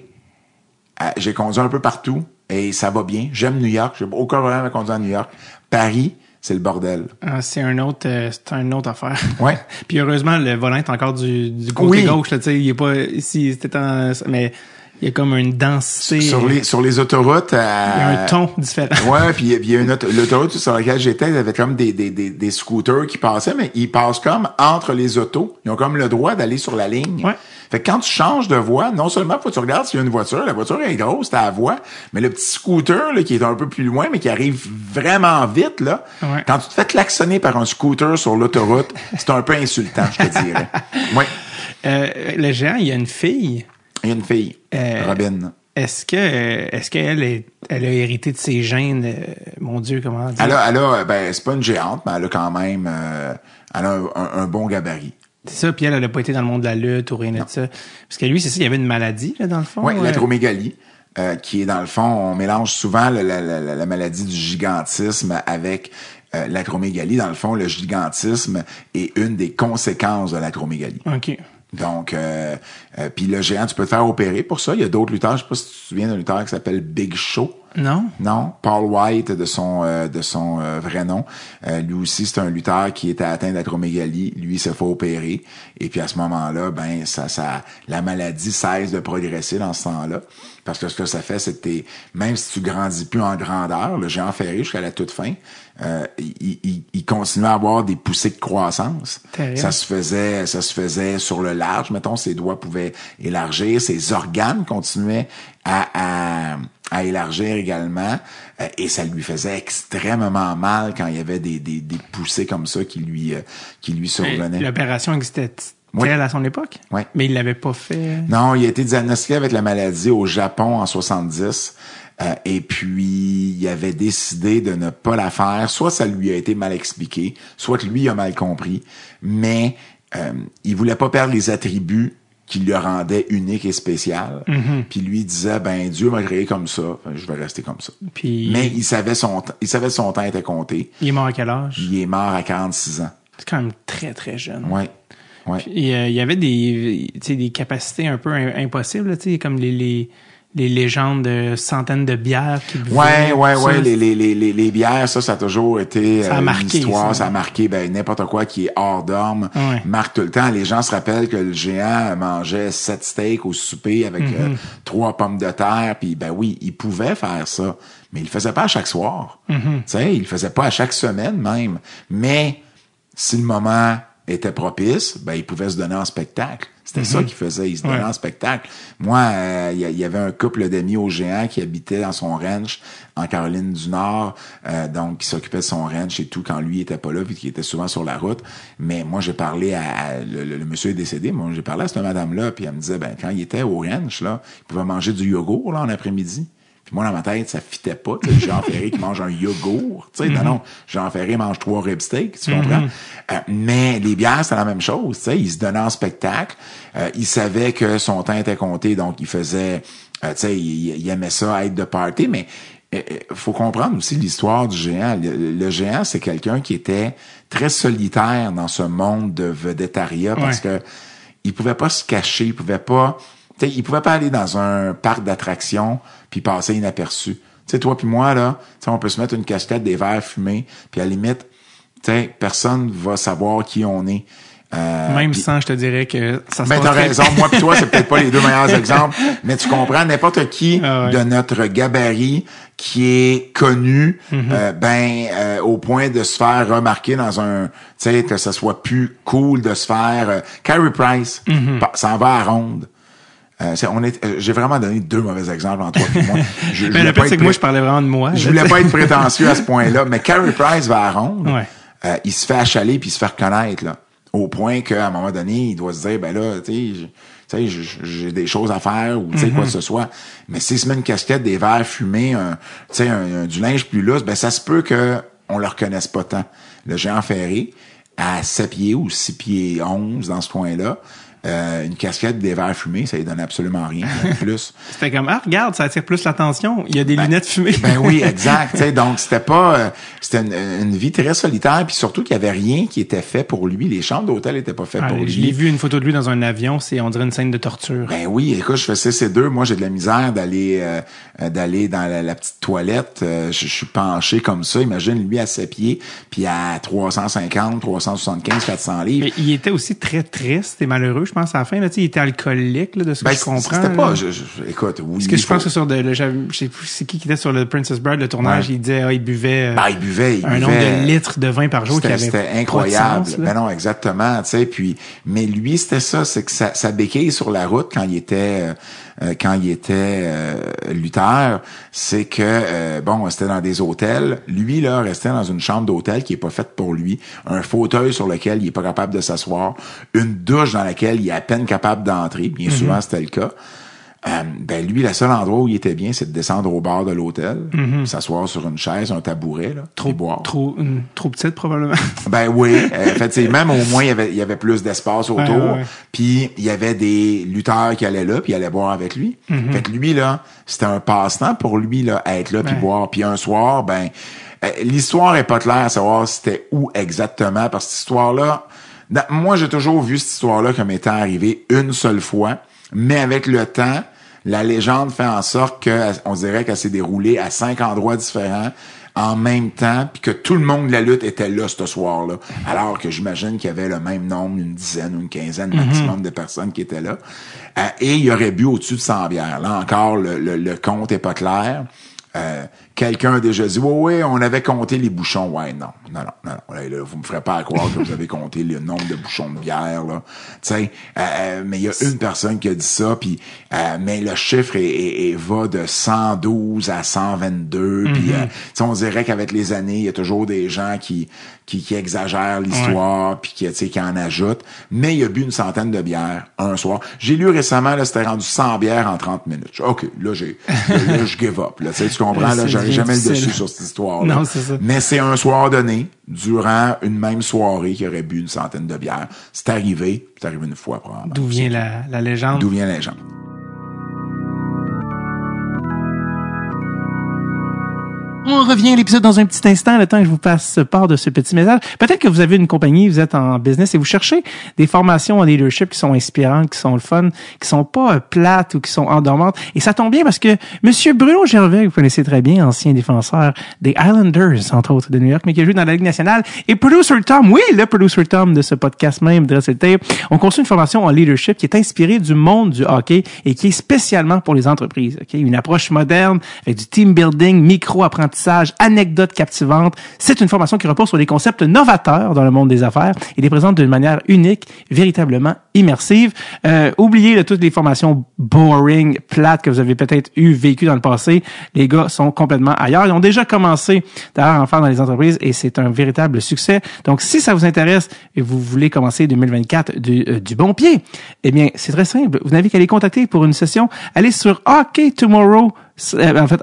j'ai conduit un peu partout et ça va bien. J'aime New York, j'ai aucun problème à conduire à New York. Paris, c'est le bordel. Ah, c'est un autre, euh, c'est une autre affaire. Ouais. Puis heureusement, le volant est encore du, du côté Oui. gauche, là, tu sais, il est pas ici, c'était en, mais Il y a comme une densité. Sur les, sur les autoroutes... Il y a un ton différent. Ouais, puis il y a une auto- l'autoroute sur laquelle j'étais, il y avait comme des, des, des, des scooters qui passaient, mais ils passent comme entre les autos. Ils ont comme le droit d'aller sur la ligne. Ouais. Fait que quand tu changes de voie, non seulement faut que tu regardes s'il y a une voiture, la voiture est grosse, t'as la voie, mais le petit scooter là, qui est un peu plus loin, mais qui arrive vraiment vite, là, Ouais. quand tu te fais klaxonner par un scooter sur l'autoroute, c'est un peu insultant, je te dirais. Oui. Euh, le géant, il y a une fille. Il y a une fille, Euh, Robin. Est-ce que est-ce qu'elle est, elle a hérité de ses gènes euh, Mon Dieu, comment dire? Elle a, elle a, ben, c'est pas une géante, mais elle a quand même, euh, elle a un, un- un bon gabarit. C'est ça, puis elle, elle a pas été dans le monde de la lutte ou rien de ça. Parce que lui, c'est ça, il y avait une maladie, là, dans le fond. Oui, l'acromégalie, euh, qui est dans le fond, on mélange souvent le- la, la- la- la maladie du gigantisme avec euh, l'acromégalie. Dans le fond, le gigantisme est une des conséquences de l'acromégalie. OK. Donc, euh, euh, puis le géant, tu peux te faire opérer pour ça. Il y a d'autres lutteurs. Je sais pas si tu te souviens d'un lutteur qui s'appelle Big Show. Non? Non, Paul White de son euh, de son euh, vrai nom. Euh, lui aussi, c'est un lutteur qui était atteint d'acromégalie. Lui, il s'est fait opérer. Et puis à ce moment-là, ben ça, ça, la maladie cesse de progresser dans ce temps-là. Parce que ce que ça fait, c'est que même si tu grandis plus en grandeur, le géant ferré jusqu'à la toute fin, euh, il, il, il continuait à avoir des poussées de croissance. Ça se faisait, ça se faisait sur le large. Mettons, ses doigts pouvaient élargir, ses organes continuaient à, à, à élargir également, euh, et ça lui faisait extrêmement mal quand il y avait des, des, des poussées comme ça qui lui, euh, qui lui survenaient. L'opération existait Oui. à son époque? Oui. Mais il l'avait pas fait? Non, il a été diagnostiqué avec la maladie au Japon en 70. euh, et puis, il avait décidé de ne pas la faire. Soit ça lui a été mal expliqué, soit que lui a mal compris. Mais euh, il voulait pas perdre les attributs qui le rendaient unique et spécial. Puis lui disait, ben Dieu m'a créé comme ça, je vais rester comme ça. Puis Mais il savait son temps, il savait que son temps était compté. il est mort à quel âge? Il est mort à 46 ans. C'est quand même très, très jeune. Ouais. Ouais. Puis, euh, il y avait des, tu sais, des capacités un peu im- impossibles, tu sais, comme les, les, les légendes de centaines de bières qui buvaient. Ouais, ouais, Ça, ouais. Les, les, les, les, les bières, ça, ça a toujours été Ça a euh, marqué, une histoire. ça. Ça. a marqué ben, n'importe quoi qui est hors d'homme. Ouais. Marque tout le temps. Les gens se rappellent que le géant mangeait sept steaks au souper avec Mhm. euh, trois pommes de terre. Puis ben oui, il pouvait faire ça. Mais il le faisait pas à chaque soir. Mhm. Tu sais, il le faisait pas à chaque semaine même. Mais si le moment était propice, ben il pouvait se donner en spectacle. C'était ça qu'il faisait, il se donnait Mhm. Ouais. en spectacle. Moi, euh, il y, avait un couple d'amis au géant qui habitait dans son ranch en Caroline du Nord, euh, donc qui s'occupait de son ranch et tout quand lui était pas là, puis qui était souvent sur la route. Mais moi, j'ai parlé à, à- le, le- le monsieur est décédé, moi j'ai parlé à cette madame-là, puis elle me disait, ben quand il était au ranch là, il pouvait manger du yogourt là en après-midi. Puis moi, dans ma tête, ça fitait pas. Jean Ferré qui mange un yogourt. Tu sais, non, non. Jean Ferré mange trois rib steaks, tu comprends? Euh, mais les bières, c'est la même chose. Tu sais, il se donnait en spectacle. Euh, il savait que son temps était compté, donc il faisait... euh, tu sais, il, il aimait ça, être de party, mais euh, euh, faut comprendre aussi l'histoire du géant. Le, le géant, c'est quelqu'un qui était très solitaire dans ce monde de vedettariat parce Ouais. que il pouvait pas se cacher, il pouvait pas... Tu sais, il pouvait pas aller dans un parc d'attractions puis passer inaperçu. Tu sais, toi puis moi, là, on peut se mettre une casquette, des verres fumés, puis à la limite, tu sais, personne va savoir qui on est. Euh, Même sans, je te dirais que ça se ben, passe t'as très raison. Moi pis toi, c'est peut-être pas les deux meilleurs exemples, mais tu comprends, n'importe qui Ah ouais. de notre gabarit qui est connu, Mm-hmm. euh, ben, euh, au point de se faire remarquer dans un, tu sais, que ça soit plus cool de se faire, euh, Carey Price, pa- s'en va à ronde. Euh, c'est- on est, euh, j'ai vraiment donné deux mauvais exemples en toi et moi. Je, je Mais le pas fait, c'est que moi, je parlais vraiment de moi. je voulais pas être prétentieux à ce point-là, mais Carey Price va à ronde. Ouais. Euh, il se fait achaler puis il se fait reconnaître là, au point qu'à un moment donné, il doit se dire ben là, tu sais, j'ai- des choses à faire ou tu sais quoi que ce soit. Mais s'il se met une casquette, des verres fumés, un, tu sais, un- un- du linge plus lousse, ben ça se peut que on le reconnaisse pas tant. Le géant ferré à 7 pieds ou 6 pieds 11 dans ce coin-là. Euh, une casquette des verres fumés, ça lui donne absolument rien plus. C'était comme, ah, regarde, ça attire plus l'attention. Il y a des lunettes fumées. Ben oui, exact. donc c'était pas, euh, c'était une, une vie très solitaire, puis surtout qu'il y avait rien qui était fait pour lui. Les chambres d'hôtel étaient pas faites Ah, pour je l'ai lui. vu une photo de lui dans un avion, c'est on dirait une scène de torture. Ben oui, écoute, je fais CC2, moi j'ai de la misère d'aller euh, euh, d'aller dans la, la petite toilette. Euh, je, je suis penché comme ça. Imagine lui à ses pieds, puis à 350, 375, 400 livres. Mais il était aussi très triste et malheureux, je pense, à la fin. Là, tu sais, il était alcoolique, là, de ce Ben, que je comprends. C'était pas, je, je- écoute, oui. Parce que je faut- pense que sur de, le, je sais plus c'est qui qui était sur le Princess Bride, le tournage, Ouais. il disait, ah, il buvait euh, Ben, il buvait, il un buvait. nombre de litres de vin par jour qui avait c'était incroyable. là. ben non, exactement. Tu sais, puis, mais lui, c'était ça, c'est que sa, sa béquille sur la route quand il était euh, euh, quand il était euh, lutteur, c'est que euh, bon, c'était dans des hôtels. Lui là, restait dans une chambre d'hôtel qui est pas faite pour lui, un fauteuil sur lequel il est pas capable de s'asseoir, une douche dans laquelle il est à peine capable d'entrer. Mhm. Bien souvent, c'était le cas. Euh, ben lui, le seul endroit où il était bien, c'est de descendre au bar de l'hôtel, s'asseoir sur une chaise, un tabouret, là, Mhm. Trop, boire. trop, trop petite, probablement. Ben oui, effectivement, mais au moins il y avait, il y avait plus d'espace autour. Puis il y avait des lutteurs qui allaient là, puis ils allaient boire avec lui. Fait que lui là, c'était un passe-temps pour lui là, être là puis Ouais. boire. Puis un soir, ben euh, l'histoire est pas claire à savoir c'était où exactement parce que cette histoire-là, dans- moi j'ai toujours vu cette histoire-là comme étant arrivée une seule fois, mais avec le temps, la légende fait en sorte que on dirait qu'elle s'est déroulée à cinq endroits différents en même temps, puis que tout le monde de la lutte était là ce soir-là. Alors que j'imagine qu'il y avait le même nombre, une dizaine ou une quinzaine maximum de personnes qui étaient là. Euh, et il y aurait bu au-dessus de 100 bières. Là encore, le, le, le compte est pas clair. Euh, Quelqu'un a déjà dit, oui, oui, on avait compté les bouchons. Ouais, non, non, non, non, non. Là, là, vous me ferez pas croire que vous avez compté le nombre de bouchons de bière, là. Tu sais, euh, euh, mais il y a une personne qui a dit ça, puis euh, mais le chiffre est, est- est- va de 112 à 122, puis euh, tu sais, on dirait qu'avec les années, il y a toujours des gens qui qui, qui exagèrent l'histoire, puis qui, qui en ajoutent. Mais il a bu une centaine de bières un soir. J'ai lu récemment, là, c'était rendu 100 bières en 30 minutes. OK, là, j'ai, là, je give up, là. Tu comprends, là, Jamais le dessus sur cette histoire Non, c'est ça. Mais c'est un soir donné, durant une même soirée, qu'il aurait bu une centaine de bières. C'est arrivé, c'est arrivé une fois, probablement. D'où vient la, la légende? D'où vient la légende? On revient à l'épisode dans un petit instant, le temps que je vous passe part de ce petit message. Peut-être que vous avez une compagnie, vous êtes en business et vous cherchez des formations en leadership qui sont inspirantes, qui sont le fun, qui sont pas euh, plates ou qui sont endormantes. Et ça tombe bien parce que Monsieur Bruno Gervais, que vous connaissez très bien, ancien défenseur des Islanders, entre autres, de New York, mais qui a joué dans la Ligue nationale, et producer Tom, oui, le producer Tom de ce podcast même, Dress Tape, on construit une formation en leadership qui est inspirée du monde du hockey et qui est spécialement pour les entreprises. ok? Une approche moderne avec du team building, micro-apprentissage, anecdotes captivantes. C'est une formation qui repose sur des concepts novateurs dans le monde des affaires et les présente d'une manière unique, véritablement immersive. Euh, oubliez là, toutes les formations boring, plates que vous avez peut-être eu vécu dans le passé. Les gars sont complètement ailleurs. Ils ont déjà commencé d'ailleurs à en faire dans les entreprises et c'est un véritable succès. Donc, si ça vous intéresse et vous voulez commencer 2024 du, euh, du bon pied, eh bien, c'est très simple. Vous n'avez qu'à les contacter pour une session. Allez sur Hockey Tomorrow, euh, en fait,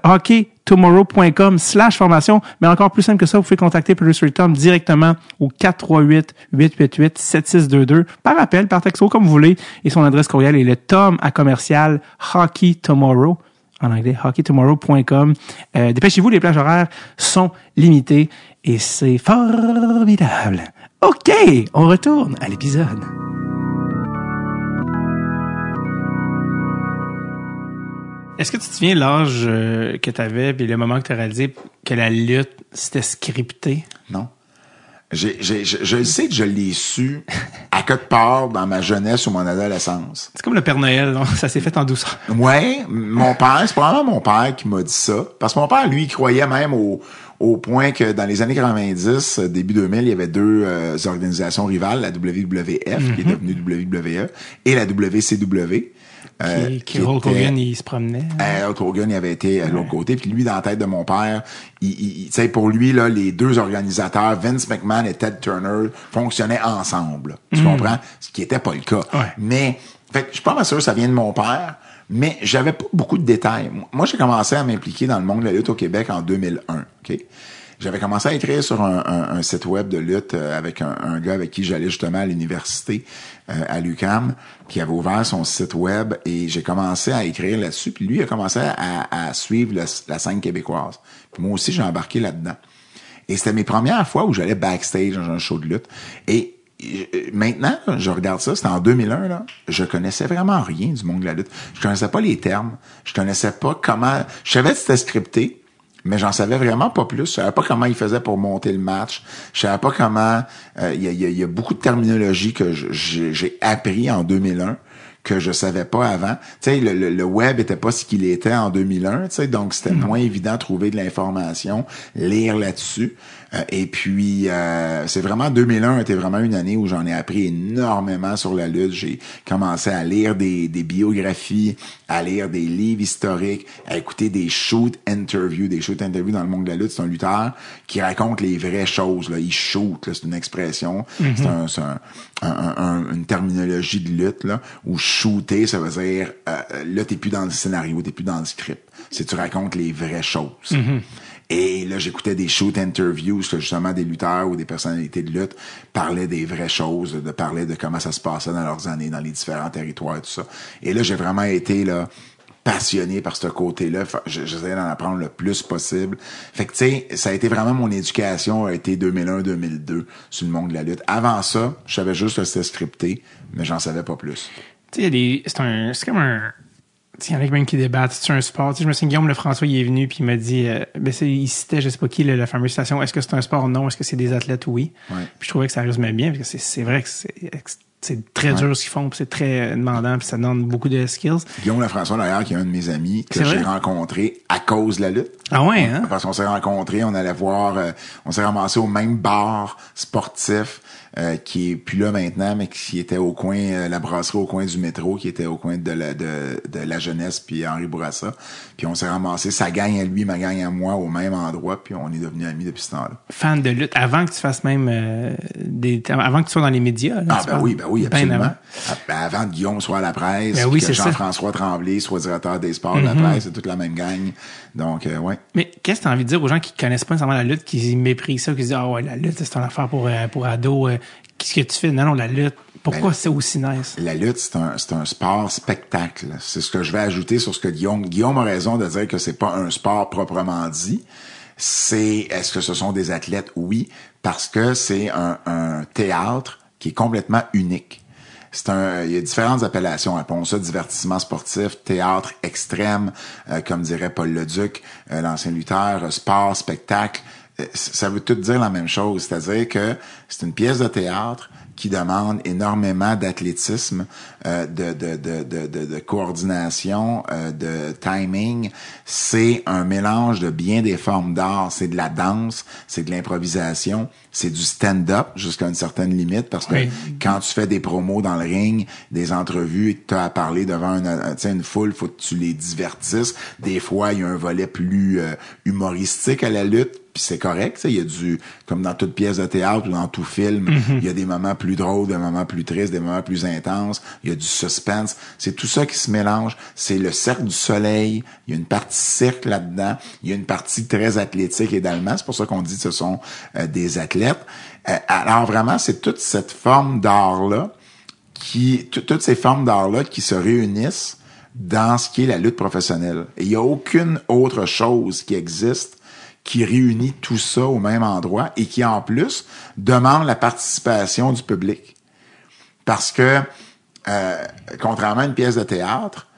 hockeytomorrow.com slash formation. Mais encore plus simple que ça, vous pouvez contacter Producer Tom directement au 438-888-7622 par appel, par texto, comme vous voulez. Et son adresse courriel est le tom à commercial hockey tomorrow en anglais, hockeytomorrow.com. Euh, Dépêchez-vous, les plages horaires sont limitées et c'est formidable. OK, on retourne à l'épisode. Est-ce que tu te souviens l'âge euh, que tu avais puis le moment que tu as réalisé que la lutte, c'était scripté? Non. Je, je le sais que je l'ai su à quelque part dans ma jeunesse ou mon adolescence. C'est comme le Père Noël, non? ça s'est fait en douceur. Ouais, mon père, c'est probablement mon père qui m'a dit ça. Parce que mon père, lui, il croyait même au, au point que dans les années 90, euh, début 2000, il y avait deux euh, organisations rivales, la WWF, qui est devenue WWE, et la WCW. Euh, Qui, qui qui Hulk était- Hogan, il se promenait. euh, Hulk Hogan, il avait été à l'autre côté. Puis lui, dans la tête de mon père, il, il- il- tu sais, pour lui, là, les deux organisateurs, Vince McMahon et Ted Turner, fonctionnaient ensemble. Tu comprends? Ce qui était pas le cas. Ouais. Mais, fait je suis pas mal sûr que ça vient de mon père, mais j'avais pas beaucoup de détails. Moi, j'ai commencé à m'impliquer dans le monde de la lutte au Québec en 2001. OK? J'avais commencé à écrire sur un, un- un site web de lutte euh, avec un, un gars avec qui j'allais justement à l'université euh, à l'UQAM, qui avait ouvert son site web et j'ai commencé à écrire là-dessus. Puis lui a commencé à, à suivre la scène québécoise. Puis moi aussi, j'ai embarqué là-dedans. Et c'était mes premières fois où j'allais backstage dans un show de lutte. Et euh, maintenant, je regarde ça, c'était en 2001, là, je connaissais vraiment rien du monde de la lutte. Je connaissais pas les termes, je connaissais pas comment... Je savais que c'était scripté, mais j'en savais vraiment pas plus. Je savais pas comment il faisait pour monter le match. Je savais pas comment. euh, Il y, a, il y a- il y a beaucoup de terminologie que j'ai appris en 2001 que je savais pas avant. Tu sais, le, le, le web était pas ce qu'il était en 2001, tu sais, donc c'était moins évident de trouver de l'information, lire là-dessus. Euh, et puis, euh, c'est vraiment 2001 était vraiment une année où j'en ai appris énormément sur la lutte. J'ai commencé à lire des, des biographies, à lire des livres historiques, à écouter des shoot interviews, des shoot interviews dans le monde de la lutte. C'est un lutteur qui raconte les vraies choses. Là. Il shoot, là, c'est une expression, c'est un, c'est un- un- un- une terminologie de lutte là, où shooter, ça veut dire euh, là t'es plus dans le scénario, t'es plus dans le script. C'est tu racontes les vraies choses. Et là, j'écoutais des shoot interviews justement des lutteurs ou des personnalités de lutte parlaient des vraies choses, de parler de comment ça se passait dans leurs années, dans les différents territoires, tout ça. Et là, j'ai vraiment été là passionné par ce côté-là. J'essayais d'en apprendre le plus possible. Fait que, tu sais, ça a été vraiment mon éducation, a été 2001-2002 sur le monde de la lutte. Avant ça, je savais juste que c'était scripté, mais j'en savais pas plus. Tu sais. C'est un. C'est comme un. Il y en a même qui débattent. C'est un sport? Je me souviens, Guillaume Lefrançois, il est venu puis il m'a dit, euh, ben, il citait, je sais pas qui, la fameuse citation, est-ce que c'est un sport? Non. Est-ce que c'est des athlètes? Oui. Ouais. Puis je trouvais que ça résumait bien parce que c'est- vrai que c'est très dur ce qu'ils font puis c'est très euh, demandant puis ça demande beaucoup de skills. Guillaume Lafrançois, d'ailleurs, qui est un de mes amis que j'ai rencontré à cause de la lutte. Ah ouais, hein? Parce qu'on s'est rencontrés, on allait voir, euh, on s'est ramassé au même bar sportif euh, qui est plus là maintenant, mais qui était au coin, euh, la brasserie au coin du métro, qui était au coin de la, de, de la jeunesse, puis Henri Bourassa. Puis on s'est ramassé, sa gang à lui, ma gang à moi, au même endroit, puis on est devenus amis depuis ce temps-là. Fan de lutte avant que tu fasses même euh, des. Avant que tu sois dans les médias. Là, Ah ben oui, ben oui, absolument. avant. Ah, ben, avant que Guillaume soit à la presse, Ben oui, que c'est ça. Jean-François Tremblay soit directeur des sports de la presse, c'est toute la même gang. Donc, euh, ouais. Mais qu'est-ce que tu as envie de dire aux gens qui connaissent pas nécessairement la lutte, qui méprisent ça, qui se disent Ah ouais, la lutte, c'est une affaire pour, euh, pour ados. euh, Qu'est-ce que tu fais? Non, non, la lutte. Pourquoi Ben, c'est aussi nice? La lutte, c'est un, c'est un sport spectacle. C'est ce que je vais ajouter sur ce que Guillaume, Guillaume a raison de dire que c'est pas un sport proprement dit. C'est, est-ce que ce sont des athlètes? Oui, parce que c'est un, un théâtre qui est complètement unique. C'est un, il y a différentes appellations. Appelons ça divertissement sportif, théâtre extrême, euh, comme dirait Paul Leduc, euh, l'ancien lutteur, sport, spectacle. Euh, ça veut tout dire la même chose. C'est-à-dire que c'est une pièce de théâtre qui demande énormément d'athlétisme, euh, de, de, de, de, coordination, euh, de timing. C'est un mélange de bien des formes d'art. C'est de la danse, c'est de l'improvisation, c'est du stand-up jusqu'à une certaine limite parce que Oui. quand tu fais des promos dans le ring, des entrevues et que tu as à parler devant une, une foule, faut que tu les divertisses. Des fois, il y a un volet plus euh, humoristique à la lutte, puis c'est correct. Il y a du, comme dans toute pièce de théâtre ou dans tout film, il y a des moments plus drôles, des moments plus tristes, des moments plus intenses. Il y a du suspense. C'est tout ça qui se mélange. C'est le cercle du soleil. Il y a une partie cirque là-dedans. Il y a une partie très athlétique également. C'est pour ça qu'on dit que ce sont euh, des athlètes. Euh, alors vraiment, c'est toute cette forme d'art-là qui, tout- toutes ces formes d'art-là qui se réunissent dans ce qui est la lutte professionnelle. Et il n'y a aucune autre chose qui existe qui réunit tout ça au même endroit et qui, en plus, demande la participation du public. Parce que, euh, contrairement à une pièce de théâtre,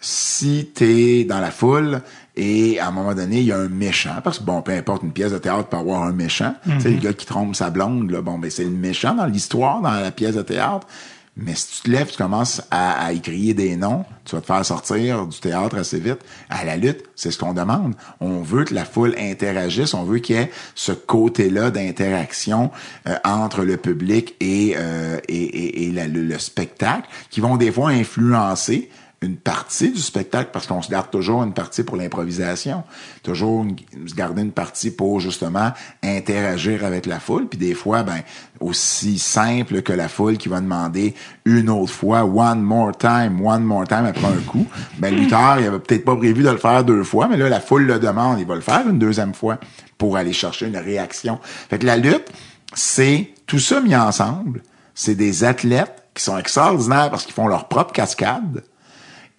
si t'es dans la foule et à un moment donné, il y a un méchant, parce que bon, peu importe, une pièce de théâtre peut avoir un méchant. Tu sais, le gars qui trompe sa blonde, là, bon, ben c'est le méchant dans l'histoire, dans la pièce de théâtre. Mais si tu te lèves, tu commences à, à y crier des noms, tu vas te faire sortir du théâtre assez vite. À la lutte, c'est ce qu'on demande. On veut que la foule interagisse, on veut qu'il y ait ce côté-là d'interaction euh, entre le public et, euh, et, et, le spectacle, qui vont des fois influencer une partie du spectacle parce qu'on se garde toujours une partie pour l'improvisation, toujours une- se garder une partie pour justement interagir avec la foule, puis des fois ben aussi simple que la foule qui va demander une autre fois one more time, one more time après un coup, ben Luther il avait peut-être pas prévu de le faire deux fois, mais là la foule le demande, il va le faire une deuxième fois pour aller chercher une réaction. Fait que la lutte, c'est tout ça mis ensemble, c'est des athlètes qui sont extraordinaires parce qu'ils font leur propre cascade.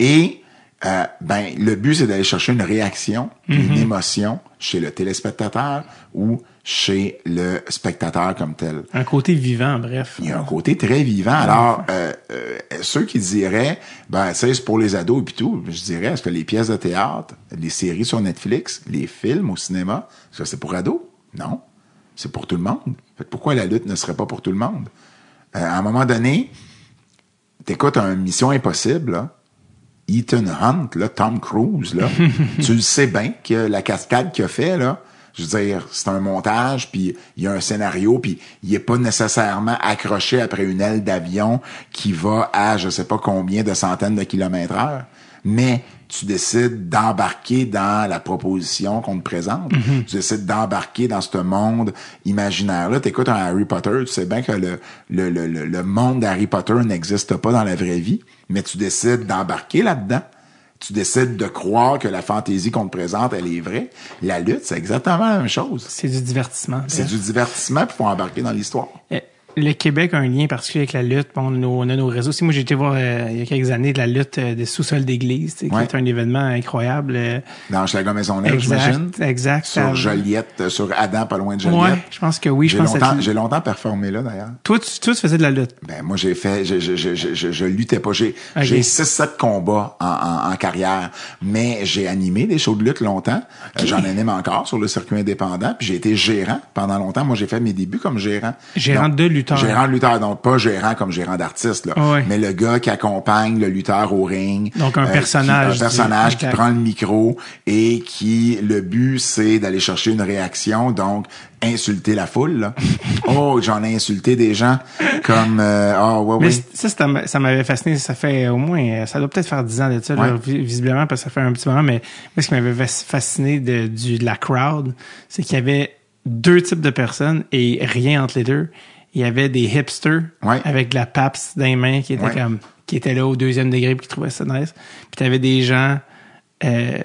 Et euh, ben le but c'est d'aller chercher une réaction, une émotion chez le téléspectateur ou chez le spectateur comme tel. Un côté vivant, bref. Il y a un côté très vivant. Alors, euh, euh, ceux qui diraient, ben, c'est pour les ados et puis tout, je dirais, est-ce que les pièces de théâtre, les séries sur Netflix, les films au cinéma, est-ce que c'est pour ados? Non. C'est pour tout le monde. Fait que pourquoi la lutte ne serait pas pour tout le monde? Euh, à un moment donné, t'écoutes un Mission Impossible, là, Ethan Hunt, là, Tom Cruise, là, tu le sais bien que la cascade qu'il a fait, là, je veux dire, c'est un montage, puis il y a un scénario, puis il est pas nécessairement accroché après une aile d'avion qui va à je sais pas combien de centaines de kilomètres heure. Mais tu décides d'embarquer dans la proposition qu'on te présente. Tu décides d'embarquer dans ce monde imaginaire-là. Tu écoutes un Harry Potter, tu sais bien que le, le, le, le- le monde d'Harry Potter n'existe pas dans la vraie vie, mais tu décides d'embarquer là-dedans. Tu décides de croire que la fantaisie qu'on te présente, elle est vraie. La lutte, c'est exactement la même chose. C'est du divertissement. C'est du divertissement, puis faut embarquer dans l'histoire. Le Québec a un lien particulier avec la lutte. Bon, on, a nos, réseaux. Si moi j'ai été voir euh, il y a quelques années de la lutte euh, des sous-sols d'église, tu sais, qui Ouais. est un événement incroyable. euh, Dans Schlager Maisonneuve, j'imagine? exact, exact. Sur Joliette, euh, sur Adam, pas loin de Joliette. Ouais, je pense que oui. Je J'ai longtemps, que j'ai longtemps performé là, d'ailleurs. toi, tu, toi, tu faisais de la lutte? Ben moi j'ai fait je je, je, je, je, je luttais pas j'ai Ok. j'ai 6 7 combats en, en, en carrière mais j'ai animé des shows de lutte longtemps Euh, j'en anime encore sur le circuit indépendant puis j'ai été gérant pendant longtemps moi j'ai fait mes débuts comme gérant Gérant Donc, de lutteur. gérant de lutteur donc pas gérant comme gérant d'artiste là Ouais. mais le gars qui accompagne le lutteur au ring Donc, un qui- personnage un personnage qui prend le micro et qui le but c'est d'aller chercher une réaction donc insulter la foule là. oh j'en ai insulté des gens comme euh, ah ouais Mais oui ça, ça, m'avait fasciné. Ça fait au moins, euh, ça doit peut-être faire 10 ans de ça, là, Ouais. visiblement, parce que ça fait un petit moment. Mais moi, ce qui m'avait fas- fasciné de, du, de la crowd, c'est qu'il y avait deux types de personnes et rien entre les deux. Il y avait des hipsters Ouais. avec de la PAPS dans les mains qui étaient Ouais. comme, qui étaient là au deuxième degré puis qui trouvaient ça nice. Puis t'avais des gens, euh,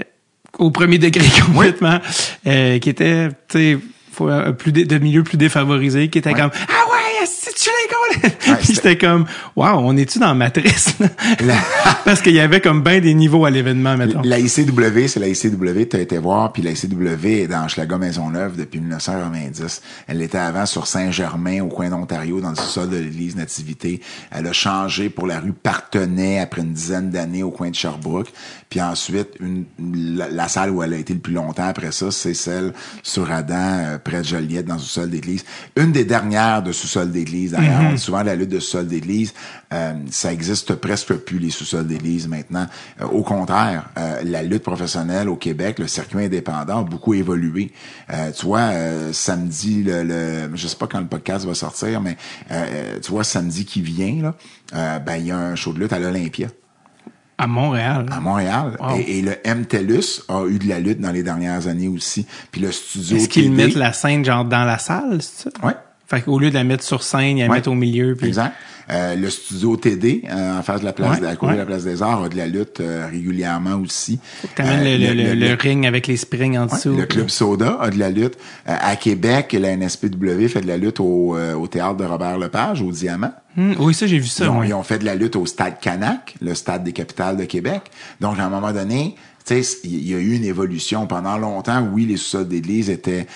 au premier degré complètement, euh, qui étaient, tu sais, un plus dé- de milieu plus défavorisé, qui étaient comme, ah ouais, si tu gars, Ouais, Puis c'était- j'étais comme, waouh, on est-tu dans Matrice? Parce qu'il y avait comme bien des niveaux à l'événement, mettons. La ICW, c'est la ICW, tu as été voir, puis la ICW est dans Schlager Maisonneuve depuis 1990. Elle était avant sur Saint-Germain, au coin d'Ontario, dans le sous-sol de l'église Nativité. Elle a changé pour la rue Partenay après une dizaine d'années au coin de Sherbrooke. Puis ensuite, une, la, la salle où elle a été le plus longtemps après ça, c'est celle sur Adam, euh, près de Joliette, dans le sous-sol d'église. Une des dernières de sous-sol d'église, d'ailleurs. Dit souvent la lutte de sous-sol d'église. Euh, ça existe presque plus, les sous-sols d'église maintenant. Euh, au contraire, euh, la lutte professionnelle au Québec, le circuit indépendant a beaucoup évolué. Euh, tu vois, euh, samedi, le, le, je sais pas quand le podcast va sortir, mais euh, tu vois, samedi qui vient, là, euh, ben il y a un show de lutte à l'Olympia À Montréal. à Montréal. Wow. Et, et le MTELUS a eu de la lutte dans les dernières années aussi. Puis le studio Est-ce qu'ils mettent la scène genre dans la salle, c'est ça? Ouais. Fait qu'au lieu de la mettre sur scène, ils la Ouais. mettent au milieu. Puis... Exact. Euh, le studio TD, euh, en face de la place, Ouais, à côté ouais. de la place des Arts, a de la lutte euh, régulièrement aussi. T'amènes le, le, le, le ring avec les springs en dessous. le club Soda a de la lutte. À Québec, la NSPW fait de la lutte au, au théâtre de Robert Lepage, au Diamant. Hmm, oui, ça, j'ai vu ça. Ils ont, ils ont fait de la lutte au stade Canac, le stade des capitales de Québec. Donc, à un moment donné, tu sais, il y a eu une évolution. Pendant longtemps, oui, les sous-sols d'église étaient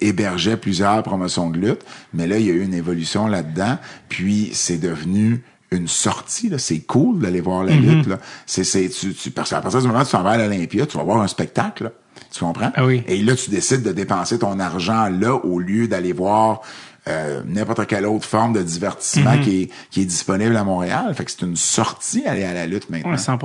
hébergeaient plusieurs promotions de lutte, mais là, il y a eu une évolution là-dedans. Puis, c'est devenu une sortie. là. C'est cool d'aller voir la Mm-hmm. lutte. Là. C'est, c'est, tu, tu, parce qu'à partir du moment où tu t'en vas à l'Olympia, tu vas voir un spectacle. là. Tu comprends? Ah oui. Et là, tu décides de dépenser ton argent là au lieu d'aller voir euh, n'importe quelle autre forme de divertissement Mhm. qui, est, qui est disponible à Montréal. Fait que c'est une sortie aller à la lutte maintenant. Ouais, 100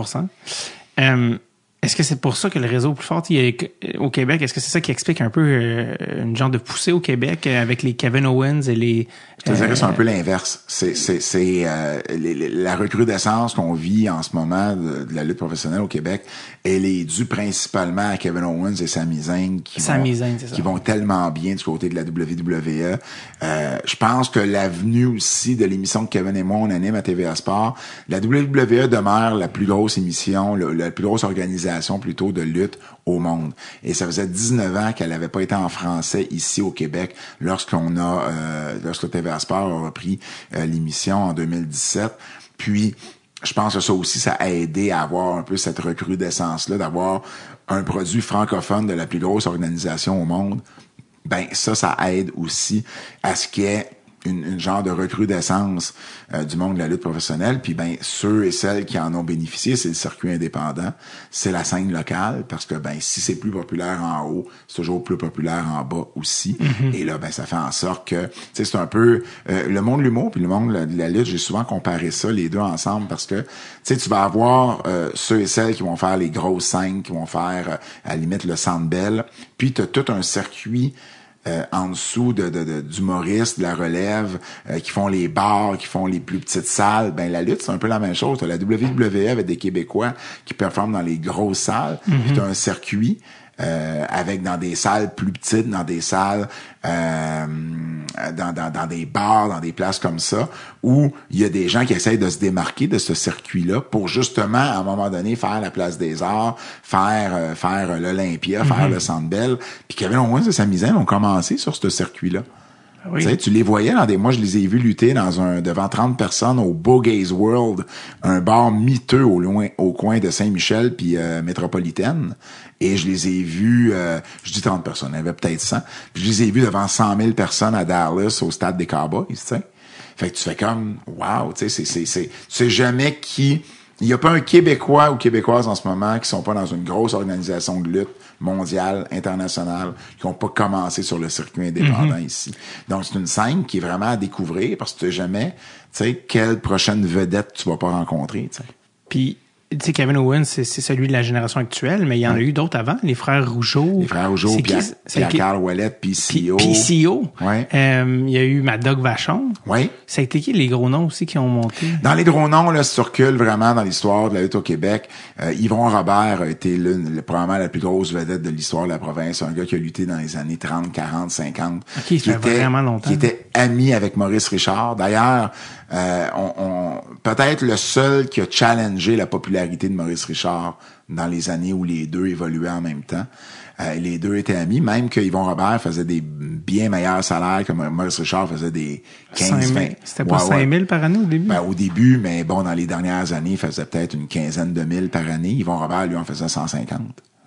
Euh, Est-ce que c'est pour ça que le réseau est plus fort? Il y a- au Québec? Est-ce que c'est ça qui explique un peu euh, une genre de poussée au Québec euh, avec les Kevin Owens et les... Je te dirais que c'est un euh, peu l'inverse. C'est, c'est, c'est euh, les- les- la recrudescence qu'on vit en ce moment de, de la lutte professionnelle au Québec, elle est due principalement à Kevin Owens et Sami Zayn qui, Sami vont, Zayn, c'est ça. qui vont tellement bien du côté de la WWE. Euh, je pense que l'avenue aussi de l'émission que Kevin et moi on anime à TVA Sport, la WWE demeure la plus grosse émission, le- la plus grosse organisation plutôt de lutte au monde. Et ça faisait 19 ans qu'elle n'avait pas été en français ici au Québec lorsqu'on a, euh, lorsque TVA Sport a repris euh, l'émission en 2017. Puis, je pense que ça aussi, ça a aidé à avoir un peu cette recrudescence-là, d'avoir un produit francophone de la plus grosse organisation au monde. Ben, ça, ça aide aussi à ce qu'il y ait une, une genre de recrudescence euh, du monde de la lutte professionnelle. Puis ben ceux et celles qui en ont bénéficié, c'est le circuit indépendant, c'est la scène locale, parce que ben si c'est plus populaire en haut, c'est toujours plus populaire en bas aussi. Et là, ben ça fait en sorte que tu sais, c'est un peu euh, le monde de l'humour puis le monde de la, de la lutte. J'ai souvent comparé ça les deux ensemble parce que tu sais, tu vas avoir euh, ceux et celles qui vont faire les grosses scènes, qui vont faire euh, à la limite le Centre Bell, puis tu as tout un circuit euh, en dessous de, de, de- d'humoristes, de la relève, euh, qui font les bars, qui font les plus petites salles. Ben la lutte, c'est un peu la même chose. T'as la WWE avec des Québécois qui performent dans les grosses salles. Puis t'as un circuit euh, avec dans des salles plus petites, dans des salles, euh, dans, dans, dans des bars, dans des places comme ça, où il y a des gens qui essayent de se démarquer de ce circuit-là pour justement, à un moment donné, faire la place des arts, faire euh, faire l'Olympia, faire le Centre Bell. Puis Kevin Owens et Sami Zayn ont commencé sur ce circuit-là. Tu sais, tu les voyais dans des, moi je les ai vus lutter dans un, devant 30 personnes au Bogays World, un bar miteux au loin, au coin de Saint-Michel puis euh, métropolitaine. Et je les ai vus, euh, je dis 30 personnes, il y avait peut-être 100. Puis je les ai vus devant 100 000 personnes à Dallas au stade des Cowboys, tu sais. Fait que tu fais comme, wow, tu sais, c'est, c'est, c'est, tu sais jamais qui, il n'y a pas un Québécois ou Québécoise en ce moment qui sont pas dans une grosse organisation de lutte mondiale, internationale, qui n'ont pas commencé sur le circuit indépendant ici. Donc, c'est une scène qui est vraiment à découvrir parce que tu sais jamais, tu sais, quelle prochaine vedette tu vas pas rencontrer, tu sais. Puis, sais, Kevin Owens, c'est, celui de la génération actuelle, mais il y en a eu d'autres avant, les frères Rougeau. Les frères Rougeau, C'est Pierre, Ouellet, PCO. PCO. Ouais. Euh, il y a eu Mad Dog Vachon. Oui. Ça a été qui les gros noms aussi qui ont monté? Dans les gros noms, là, recules vraiment dans l'histoire de la lutte au Québec, euh, Yvon Robert a été l'une, le- probablement la plus grosse vedette de l'histoire de la province. Un gars qui a lutté dans les années 30, 40, 50. Ok, ça qui fait vraiment longtemps. Qui était ami avec Maurice Richard. D'ailleurs, euh, on, on- peut-être le seul qui a challengé la popularité de Maurice Richard dans les années où les deux évoluaient en même temps. Euh, les deux étaient amis, même que Yvon Robert faisait des bien meilleurs salaires que Maurice Richard faisait des 15, 5 000. 20. C'était pas ouais. 5 000 par année au début? Ben, au début, mais bon, dans les dernières années, il faisait peut-être une quinzaine de mille par année. Yvon Robert, lui, en faisait 150.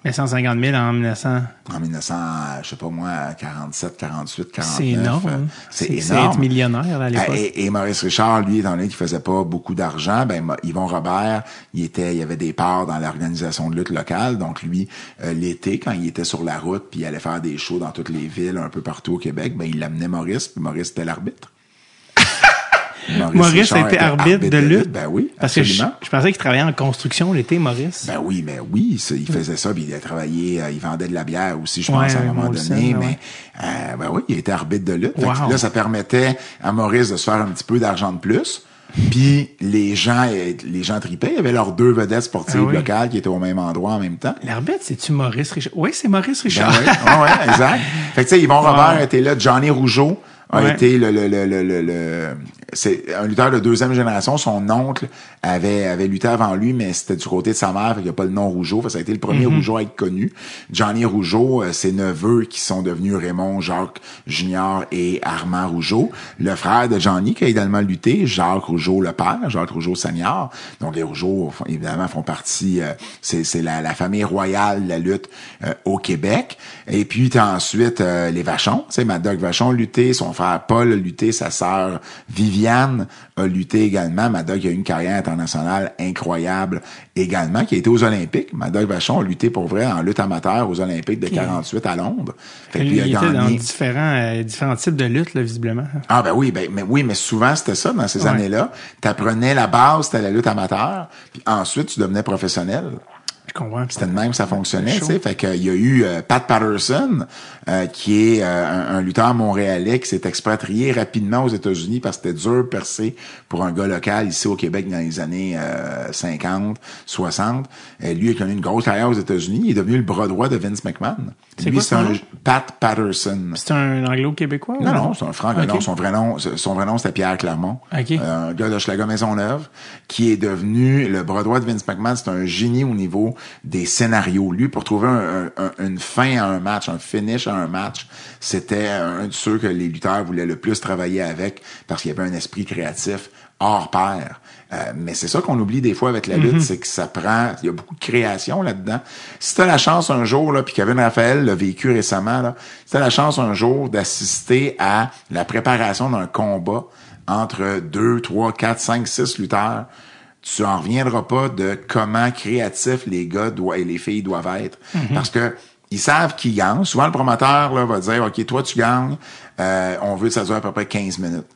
Mais 150 000 en 1900. En 1900, je sais pas moi, 47, 48, 49. C'est énorme. euh. C'est C'est énorme. être millionnaire à l'époque. Et, et Maurice Richard, lui, étant donné qu'il faisait pas beaucoup d'argent, ben Yvon Robert, il était, il avait des parts dans l'organisation de lutte locale. Donc lui, euh, l'été, quand il était sur la route, puis il allait faire des shows dans toutes les villes, un peu partout au Québec, ben il amenait Maurice, puis Maurice était l'arbitre. Maurice a été arbitre de lutte. Ben oui, Parce que je, pensais qu'il travaillait en construction l'été, Maurice. Ben oui, mais oui, ça, il faisait ça, puis il a travaillé, euh, il vendait de la bière aussi, je Ouais, pense, à un moment donné, mais euh, ben oui, il était arbitre de lutte. Wow. là, ça permettait à Maurice de se faire un petit peu d'argent de plus. Puis les gens, euh, les gens tripaient. Il y avait leurs deux vedettes sportives Ah oui. locales qui étaient au même endroit en même temps. L'arbitre, c'est-tu Maurice Richard? Oui, c'est Maurice Ben Richard. ouais, ouais, exact. Fait que tu sais, Yvon Robert était là, Johnny Rougeau a Ouais. été le, le, le, le, le, le- c'est un lutteur de deuxième génération. Son oncle avait, avait lutté avant lui, mais c'était du côté de sa mère, fait qu'il n'y a pas le nom Rougeau. Fait ça a été le premier Rougeau à être connu. Johnny Rougeau, euh, ses neveux qui sont devenus Raymond, Jacques Junior et Armand Rougeau. Le frère de Johnny qui a également lutté, Jacques Rougeau le père, Jacques Rougeau senior. Donc les Rougeau, font- évidemment, font partie, euh, c'est, c'est la, la famille royale de la lutte euh, au Québec. Et puis t'as ensuite euh, les Vachon, sais, Mad Dog Vachon lutté, son frère Paul a lutté, sa sœur Viviane a lutté également. Mad Dog a eu une carrière internationale incroyable également, qui a été aux Olympiques. Mad Dog Vachon a lutté pour vrai en lutte amateur aux Olympiques de 48 à Londres. Fait que il lui a était dans différents, euh, différents types de luttes, là, visiblement. Ah ben oui, ben mais oui, mais souvent c'était ça dans ces Ouais. années-là. T'apprenais la base, c'était la lutte amateur, puis ensuite tu devenais professionnel. Comprends. C'était de même que ça fonctionnait, tu sais. Fait qu'il y a eu euh, Pat Patterson, euh, qui est euh, un, un lutteur montréalais qui s'est expatrié rapidement aux États-Unis parce que c'était dur de percer pour un gars local ici au Québec dans les années euh, 50, 60. Euh, lui a connu une grosse carrière aux États-Unis. Il est devenu le bras droit de Vince McMahon. C'est Lui, c'est un? Pat Patterson. C'est un anglo-québécois? Non, non, c'est un franc. Non, son vrai nom, son vrai nom, c'était Pierre Clermont. Ok. Euh, un gars de Schlager Maisonneuve, qui est devenu le bras droit de Vince McMahon. C'est un génie au niveau des scénarios. Lui, pour trouver un- un- un- une fin à un match, un finish à un match, c'était un de ceux que les lutteurs voulaient le plus travailler avec parce qu'il y avait un esprit créatif hors pair. Euh, mais c'est ça qu'on oublie des fois avec la lutte, c'est que ça prend, il y a beaucoup de création là-dedans. Si t'as la chance un jour, là, puis Kevin Raphaël l'a vécu récemment, là, si t'as la chance un jour d'assister à la préparation d'un combat entre deux, trois, quatre, cinq, six lutteurs, tu en reviendras pas de comment créatifs les gars doivent, et les filles doivent être. Parce que ils savent qui gagne. Souvent, le promoteur là, va dire, OK, toi, tu gagnes, euh, on veut que ça dure à peu près 15 minutes.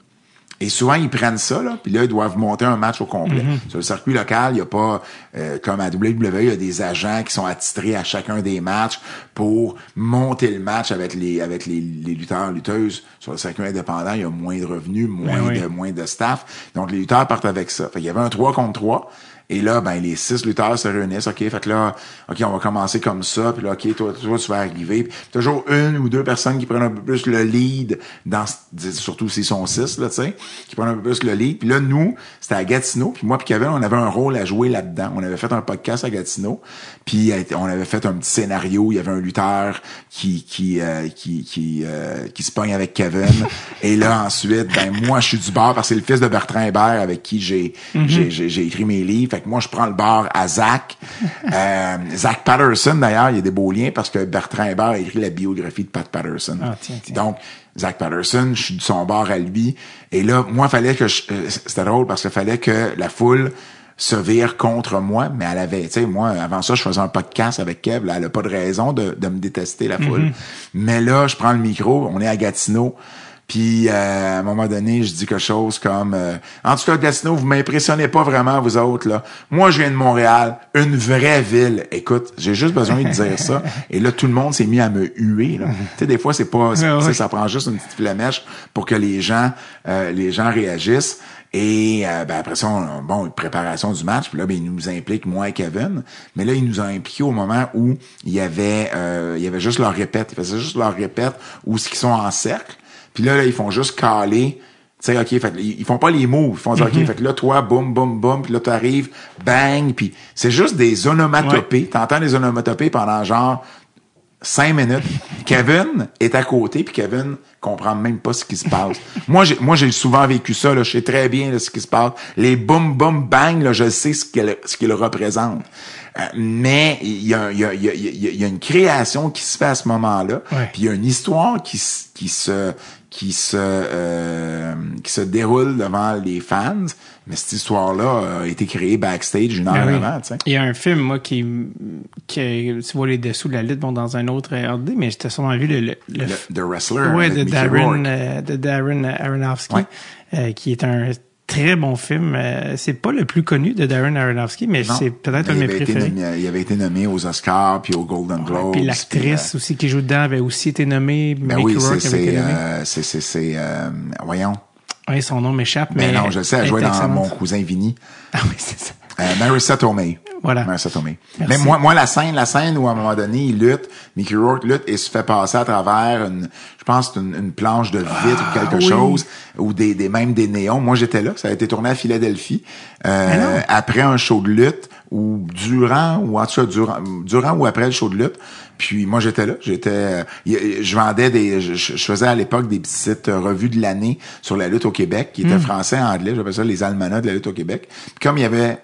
Et souvent, ils prennent ça, là, puis là, ils doivent monter un match au complet. Sur le circuit local, il n'y a pas, euh, comme à WWE, il y a des agents qui sont attitrés à chacun des matchs pour monter le match avec les avec les, les lutteurs, lutteuses. Sur le circuit indépendant, il y a moins de revenus, moins oui. de moins de staff. Donc, les lutteurs partent avec ça. Fait, il y avait un 3 contre 3. Et là, ben, les six lutteurs se réunissent. OK, fait que là, OK, on va commencer comme ça. Puis là, OK, toi, toi, tu vas arriver. Puis toujours une ou deux personnes qui prennent un peu plus le lead dans, surtout s'ils sont six, là, tu sais, qui prennent un peu plus le lead. Puis là, nous, c'était à Gatineau. Puis moi puis Kevin, on avait un rôle à jouer là-dedans. On avait fait un podcast à Gatineau. Puis euh, on avait fait un petit scénario. Il y avait un lutteur qui, qui, euh, qui, qui, euh, qui se pogne avec Kevin. Et là, ensuite, ben, moi, je suis du bar parce que c'est le fils de Bertrand Hébert avec qui j'ai, j'ai, j'ai, j'ai écrit mes livres. Fait que moi, je prends le bar à Zach. Euh, Zach Patterson, d'ailleurs, il y a des beaux liens parce que Bertrand Hébert a écrit la biographie de Pat Patterson. Ah, tiens, tiens. Donc, Zach Patterson, je suis de son bar à lui. Et là, moi, fallait que je, euh, c'était drôle parce que fallait que la foule se vire contre moi, mais elle avait, tu sais, moi, avant ça, je faisais un podcast avec Kev, là, elle a pas de raison de, de me détester, la foule. Mais là, je prends le micro, on est à Gatineau, puis euh, à un moment donné, je dis quelque chose comme, euh, en tout cas, Gatineau, vous m'impressionnez pas vraiment, vous autres, là. Moi, je viens de Montréal, une vraie ville. Écoute, j'ai juste besoin de dire ça. Et là, tout le monde s'est mis à me huer, là. tu sais, des fois, c'est pas, ouais. ça prend juste une petite flamèche pour que les gens, euh, les gens réagissent. Et euh, ben, après ça, on, bon, préparation du match, puis là, ben, il nous implique, moi et Kevin. Mais là, il nous a impliqués au moment où il y avait euh, il y avait juste leur répète. Ils faisaient juste leur répète où ce qu'ils sont en cercle. Puis là, là, ils font juste caler. Tu sais, OK, fait, ils font pas les moves. Ils font dire, OK, fait que là, toi, boum, boum, boum, puis là, tu arrives, bang, puis c'est juste des onomatopées. T'entends les onomatopées pendant genre cinq minutes. Kevin est à côté, puis Kevin comprend même pas ce qui se passe. moi, j'ai, moi, j'ai souvent vécu ça, là. Je sais très bien, là, ce qui se passe. Les boum, boum, bang, là, je sais ce qu'il, ce qu'il représente. Euh, mais il y a, y, y, y une création qui se fait à ce moment-là. Ouais. Puis il y a une histoire qui se, qui se, euh, qui se déroule devant les fans. Mais cette histoire-là a été créée backstage une heure Ah oui. avant. Il y a un film, moi, qui, qui tu vois les dessous de la lutte, bon, dans un autre RD, mais j'étais sûrement vu le, le, le- Le, The Wrestler. ouais, de Darren, euh, de Darren Aronofsky, Ouais. euh, qui est un très bon film. Euh, c'est pas le plus connu de Darren Aronofsky, mais c'est peut-être un de mes préférés. nommé- il avait été nommé aux Oscars puis aux Golden Globes. Puis l'actrice aussi qui joue dedans avait aussi été nommée. Ben Mickey oui, c'est, euh, c'est, euh, voyons. Oui, son nom m'échappe, Mais mais. non, je le sais, elle jouait dans. Mon cousin Vinny. Ah oui, c'est ça. Euh, Marissa Tomei. Voilà. Marissa Tomei. Merci. Mais moi, moi, la scène, la scène où à un moment donné, il lutte, Mickey Rourke lutte et se fait passer à travers une, je pense, une, une planche de vitre ou quelque Ah, oui. chose, ou des, des, même des néons. Moi, j'étais là. Ça a été tourné à Philadelphie, euh, après un show de lutte, ou durant, ou en tout cas, durant, durant ou après le show de lutte. Puis moi, j'étais là. J'étais, euh, je vendais des, je, je faisais à l'époque des petites revues de l'année sur la lutte au Québec, qui étaient Hmm. français, anglais. J'appelle ça les almanachs de la lutte au Québec. Puis comme il y avait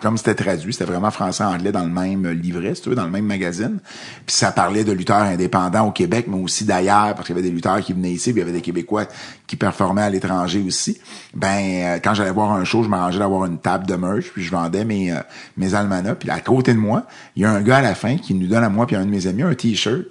comme c'était traduit, c'était vraiment français-anglais dans le même livret, tu veux, dans le même magazine. Puis ça parlait de lutteurs indépendants au Québec, mais aussi d'ailleurs, parce qu'il y avait des lutteurs qui venaient ici, puis il y avait des Québécois qui performaient à l'étranger aussi. Ben, euh, quand j'allais voir un show, je m'arrangeais d'avoir une table de merch, puis je vendais mes, euh, mes almanachs. Puis à côté de moi, il y a un gars à la fin qui nous donne à moi puis à un de mes amis un T-shirt.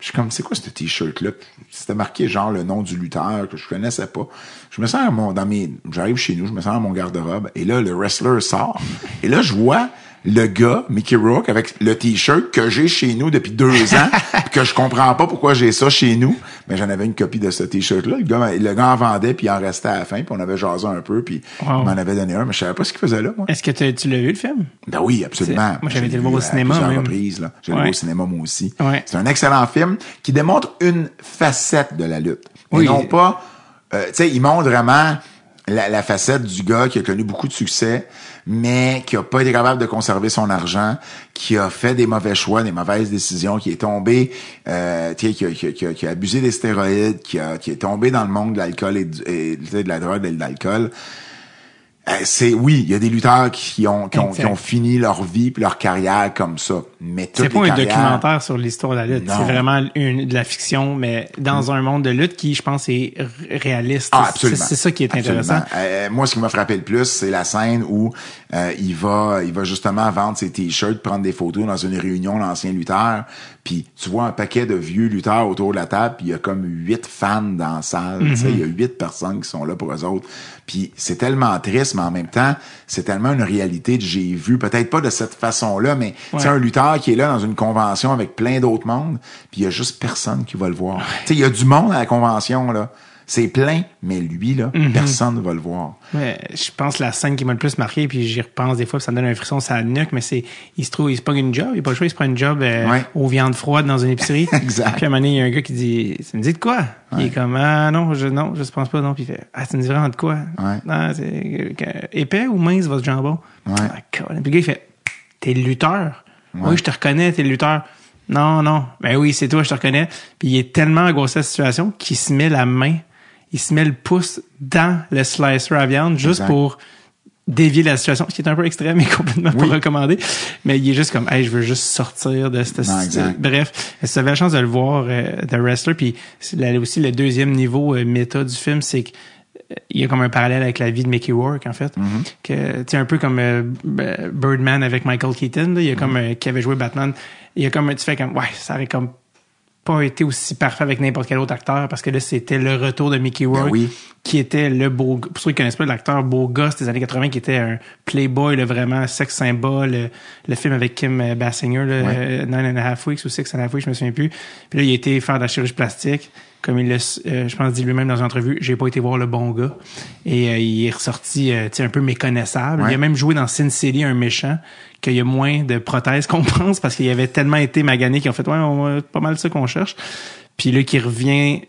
Puis je suis comme, c'est quoi ce t-shirt-là? C'était marqué genre le nom du lutteur que je connaissais pas. Je me sens à mon, dans mes, j'arrive chez nous, je me sens dans mon garde-robe. Et là, le wrestler sort. Et là, je vois le gars, Mickey Rourke, avec le t-shirt que j'ai chez nous depuis deux ans, que je comprends pas pourquoi j'ai ça chez nous. Mais j'en avais une copie de ce t-shirt-là. Le gars, le gars en vendait, puis il en restait à la fin, puis on avait jasé un peu, puis Wow. il m'en avait donné un, mais je savais pas ce qu'il faisait là, moi. Est-ce que tu l'as vu, le film? Ben oui, absolument. Moi, j'avais été le voir au à cinéma, plusieurs même. reprises, là. J'ai Ouais. le vu au cinéma, moi aussi. Ouais. C'est un excellent film qui démontre une facette de la lutte. Et Oui. non pas, euh, tu sais, il montre vraiment la, facette du gars qui a connu beaucoup de succès, mais qui a pas été capable de conserver son argent, qui a fait des mauvais choix, des mauvaises décisions, qui est tombé, euh, qui, a- qui a- abusé des stéroïdes, qui, est tombé dans le monde de l'alcool et, de la drogue et de l'alcool. Euh, c'est oui, il y a des lutteurs qui ont qui ont, qui ont fini leur vie puis leur carrière comme ça. Mais C'est les pas un carrières- documentaire sur l'histoire de la lutte. C'est vraiment une, de la fiction, mais dans un monde de lutte qui, je pense, est réaliste. Ah, absolument. C'est ça qui est Absolument. intéressant. Euh, moi, ce qui m'a frappé le plus, c'est la scène où euh, il va, il va justement vendre ses t-shirts, prendre des photos dans une réunion d'anciens lutteurs. Puis tu vois un paquet de vieux lutteurs autour de la table, puis il y a comme huit fans dans la salle. tu sais, Il y a huit personnes qui sont là pour eux autres. Puis c'est tellement triste, mais en même temps, c'est tellement une réalité que j'ai vu. Peut-être pas de cette façon-là, mais Ouais. un lutteur qui est là dans une convention avec plein d'autres mondes, puis il y a juste personne qui va le voir. Tu sais, il y a du monde à la convention, là. C'est plein, mais lui, là, Mhm. personne ne va le voir. Ouais, je pense que la scène qui m'a le plus marqué, puis j'y repense des fois, puis ça me donne un frisson la nuque, mais c'est, il se trouve, il se pogne une job, il a pas le choix, il se prend une job euh, Ouais. aux viandes froides dans une épicerie. Exact. Puis à un moment donné, il y a un gars qui dit, ça me dit de quoi? Il est comme, ah non, je, non, je pense pas, non. Puis il fait, ah, ça me dit vraiment de quoi? Ouais. Non, c'est, que- épais ou mince, votre jambon? Ouais. Ah. Puis le gars, il fait, t'es le lutteur? Oui, je te reconnais, t'es le lutteur. Non, non. Ben oui, c'est toi, je te reconnais. Puis il est tellement angoissé de la situation qu'il se met la main, il se met le pouce dans le slicer à viande juste Exact. pour dévier la situation, ce qui est un peu extrême et complètement pas Oui. recommandé. Mais il est juste comme, hey, je veux juste sortir de cette... Non, exact. Bref, si tu avais la chance de le voir, euh, The Wrestler, puis là aussi le deuxième niveau euh, méta du film, c'est que euh, il y a comme un parallèle avec la vie de Mickey Rourke en fait Mm-hmm. que tu un peu comme euh, Birdman avec Michael Keaton là. il y a comme Mm-hmm. euh, qui avait joué Batman il y a comme tu fais comme ouais ça aurait comme pas été aussi parfait avec n'importe quel autre acteur parce que là c'était le retour de Mickey Rourke Ben oui. qui était le beau pour ceux qui connaissent pas l'acteur beau gosse des années 80 qui était un playboy le vraiment sex symbole le, le film avec Kim Basinger là, euh, Nine and a Half Weeks ou Six and a Half Weeks je me souviens plus puis là il a été faire de la chirurgie plastique comme il le, euh, je pense dit lui-même dans une entrevue j'ai pas été voir le bon gars et euh, il est ressorti euh, tu sais un peu méconnaissable Ouais. il a même joué dans Sin City un méchant qu'il y a moins de prothèses qu'on pense parce qu'il avait tellement été magané qu'ils ont fait ouais on pas mal ça qu'on cherche. Puis là qui revient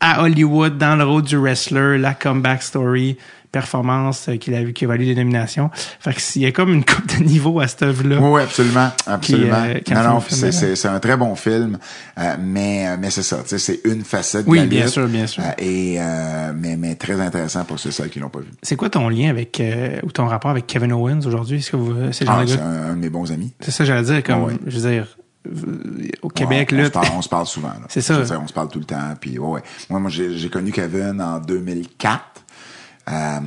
à Hollywood dans le rôle du wrestler, la comeback story, performance euh, qu'il a vu qui a valu des nominations. Fait que s'il y a comme une coupe de niveau à cette œuvre-là. Oui, oui, absolument, absolument. euh, qui en non, non, c'est, hein. c'est, c'est un très bon film, euh, mais euh, mais c'est ça, c'est une facette Oui, de la bien lutte, sûr, bien sûr. euh, et euh, mais mais très intéressant pour ceux qui l'ont pas vu. C'est quoi ton lien avec euh, ou ton rapport avec Kevin Owens aujourd'hui? Est-ce que vous c'est Ah, c'est un, un de mes bons amis. C'est ça j'allais dire comme ouais. je veux dire euh, au Québec on, on là. se parle, on se parle souvent. là. C'est ça. Dire, on se parle tout le temps. Puis ouais, ouais. Moi, moi, j'ai, j'ai connu Kevin en 2004. Euh,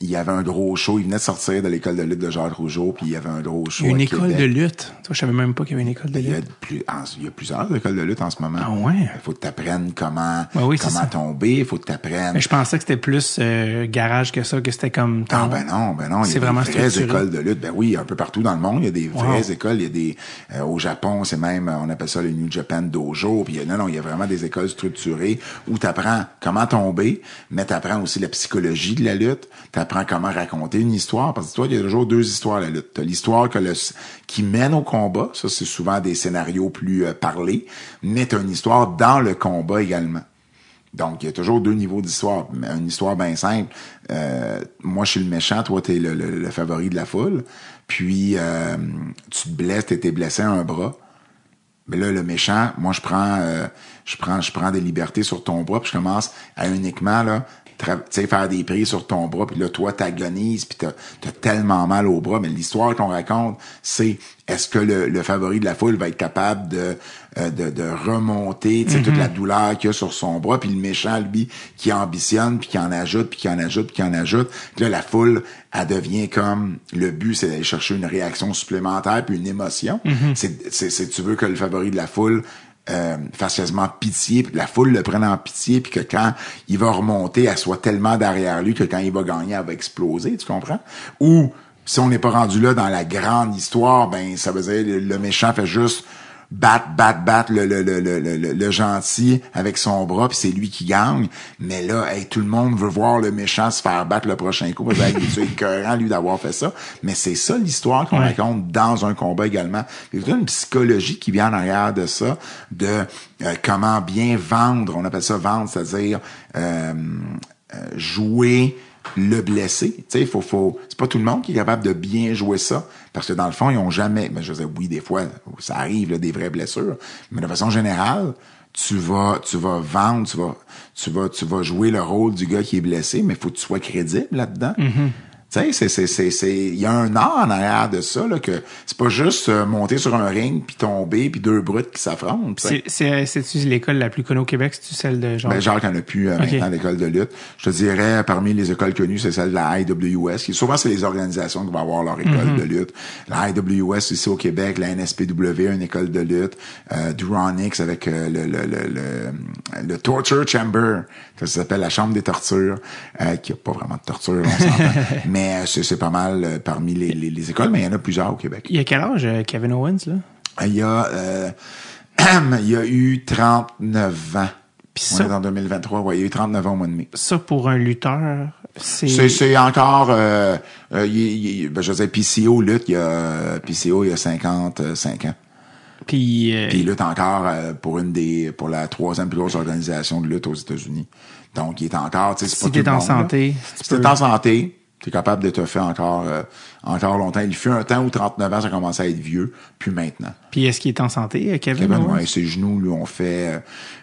il y avait un gros show. Il venait de sortir de l'école de lutte de Jacques Rougeau, puis il y avait un gros show. Il y a une école Québec. de lutte? Toi, je savais même pas qu'il y avait une école de Il y, a lutte. plus, en- il y a plusieurs écoles de lutte en ce moment. Ah ouais? Il faut que tu apprennes comment, oui, comment tomber. Il faut que tu apprennes. Mais je pensais que c'était plus euh, garage que ça, que c'était comme ton- Ah ben non, ben non, il y C'est a vraiment des vraies structuré. écoles de lutte. Ben oui, un peu partout dans le monde, il y a des vraies écoles. Il y a des euh, au Japon, c'est même, on appelle ça le New Japan Dojo. Puis il y a- non, non, il y a vraiment des écoles structurées où tu apprends comment tomber, mais tu apprends aussi la psychologie de la lutte. Tu apprends comment raconter une histoire. Parce que toi, il y a toujours deux histoires la lutte. T'as l'histoire qui mène au combat. Ça, c'est souvent des scénarios plus euh, parlés. Mais tu as une histoire dans le combat également. Donc, il y a toujours deux niveaux d'histoire. Une histoire bien simple. Euh, moi, je suis le méchant, toi, t'es le, le, favori de la foule. Puis, euh, tu te blesses, t'étais blessé à un bras. Mais là, le méchant, moi, je prends, je prends, je prends des libertés sur ton bras, puis je commence à uniquement là, tu faire des prises sur ton bras, puis là, toi, t'agonises, puis t'as, tellement mal au bras. Mais l'histoire qu'on raconte, c'est est-ce que le, le favori de la foule va être capable de, euh, de, de remonter, sais, toute la douleur qu'il y a sur son bras, puis le méchant, lui, qui ambitionne, puis qui en ajoute, puis qui en ajoute, puis qui en ajoute. Puis là, la foule, elle devient comme le but, c'est d'aller chercher une réaction supplémentaire, puis une émotion. C'est, c'est, c'est tu veux que le favori de la foule euh, fasse quasiment pitié, puis la foule le prenne en pitié, puis que quand il va remonter, elle soit tellement derrière lui que quand il va gagner, elle va exploser, tu comprends? Ou si on n'est pas rendu là dans la grande histoire, ben ça veut dire le méchant fait juste battre, battre, battre le, le, le, le, le, le gentil avec son bras, puis c'est lui qui gagne. Mais là, hey, tout le monde veut voir le méchant se faire battre le prochain coup. Parce que, écœurant, lui, d'avoir fait ça. Mais c'est ça l'histoire qu'on Ouais. raconte dans un combat également. Il y a une psychologie qui vient en arrière de ça, de euh, comment bien vendre, on appelle ça vendre, c'est-à-dire euh, euh, jouer le blesser. Tu sais, faut, faut, c'est pas tout le monde qui est capable de bien jouer ça. Parce que dans le fond, ils ont jamais, mais je dire, oui, des fois, ça arrive, là, des vraies blessures. Mais de façon générale, tu vas, tu vas vendre, tu vas, tu vas, tu vas jouer le rôle du gars qui est blessé, mais faut que tu sois crédible là-dedans. Tu sais, c'est, c'est, c'est, c'est, il y a un art en arrière de ça, là, que c'est pas juste euh, monter sur un ring puis tomber puis deux brutes qui s'affrontent. c'est, c'est-tu l'école la plus connue au Québec? C'est-tu celle de genre? Ben, n'y en a plus euh, maintenant d'école de lutte. Je te dirais, parmi les écoles connues, c'est celle de la IWS. Qui, souvent, c'est les organisations qui vont avoir leur école Mm-hmm. de lutte. La IWS ici au Québec, la NSPW, une école de lutte. Euh, Duronix avec euh, le, le, le, le, le Torture Chamber, ça s'appelle la Chambre des tortures, euh, qui a pas vraiment de torture, on s'entend. mais euh, c'est, pas mal euh, parmi les, les, les écoles, mais il y en a plusieurs au Québec. Il y a quel âge, euh, Kevin Owens, là? Il y a, euh, il y a eu 39 ans. On est en 2023. Ouais, il y a eu 39 ans au mois de mai. Ça, pour un lutteur, c'est... C'est, encore, euh, euh, il- il- ben, je veux dire, PCO lutte, il y a, PCO, il y a 55 ans. Puis, euh, Puis il lutte encore euh, pour une des, pour la troisième plus grosse organisation de lutte aux États-Unis. Donc, il est encore, tu sais, c'est Si pas tout le en monde, là. santé, Si t'es en santé, t'es capable de te faire encore, euh, encore longtemps. Il fut un temps où 39 ans, ça commençait à être vieux, puis maintenant. puis est-ce qu'il est en santé, euh, Kevin, Kevin, ouais, ses genoux lui ont fait euh,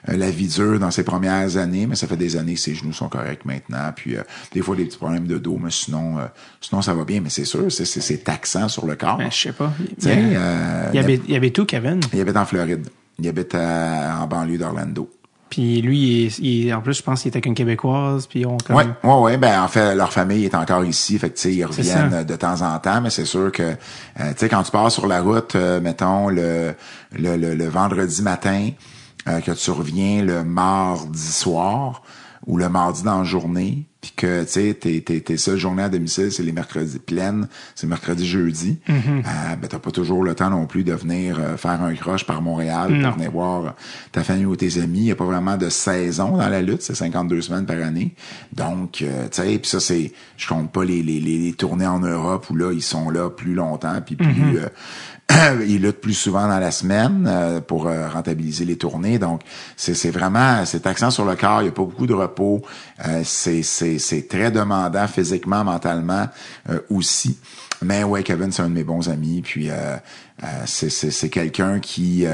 euh, la vie dure dans ses premières années, mais ça fait des années que ses genoux sont corrects maintenant. Puis euh, des fois des petits problèmes de dos, mais sinon, euh, sinon ça va bien. Mais c'est sûr, c'est, taxant sur le corps. Ben, je sais pas. Il, euh, il habite, il habite où, Kevin? il habite en Floride. Il habite à- en banlieue d'Orlando. Puis lui, il il en plus, je pense qu'il est avec une Québécoise, puis on comme... Ouais, ouais, ouais. Ben en fait, leur famille est encore ici, fait que tu sais, ils reviennent de temps en temps, mais c'est sûr que euh, tu sais quand tu pars sur la route, euh, mettons le le, le, le vendredi matin, euh, que tu reviens le mardi soir ou le mardi dans la journée, puis que tu sais tes, tes, tes seules journées à domicile c'est les mercredis pleines, c'est mercredi jeudi, Mm-hmm. euh, ben t'as pas toujours le temps non plus de venir euh, faire un croche par Montréal Non. pour venir voir ta famille ou tes amis. Il n'y a pas vraiment de saison dans la lutte, c'est 52 semaines par année. Donc, euh, tu sais, puis ça, c'est, je compte pas les, les, les, tournées en Europe où là, ils sont là plus longtemps, puis plus, euh, ils luttent plus souvent dans la semaine euh, pour euh, rentabiliser les tournées. Donc, c'est, vraiment, c'est accent sur le corps, il n'y a pas beaucoup de repos. Euh, c'est, très demandant physiquement, mentalement euh, aussi. Mais ouais, Kevin, c'est un de mes bons amis. Puis c'est, quelqu'un qui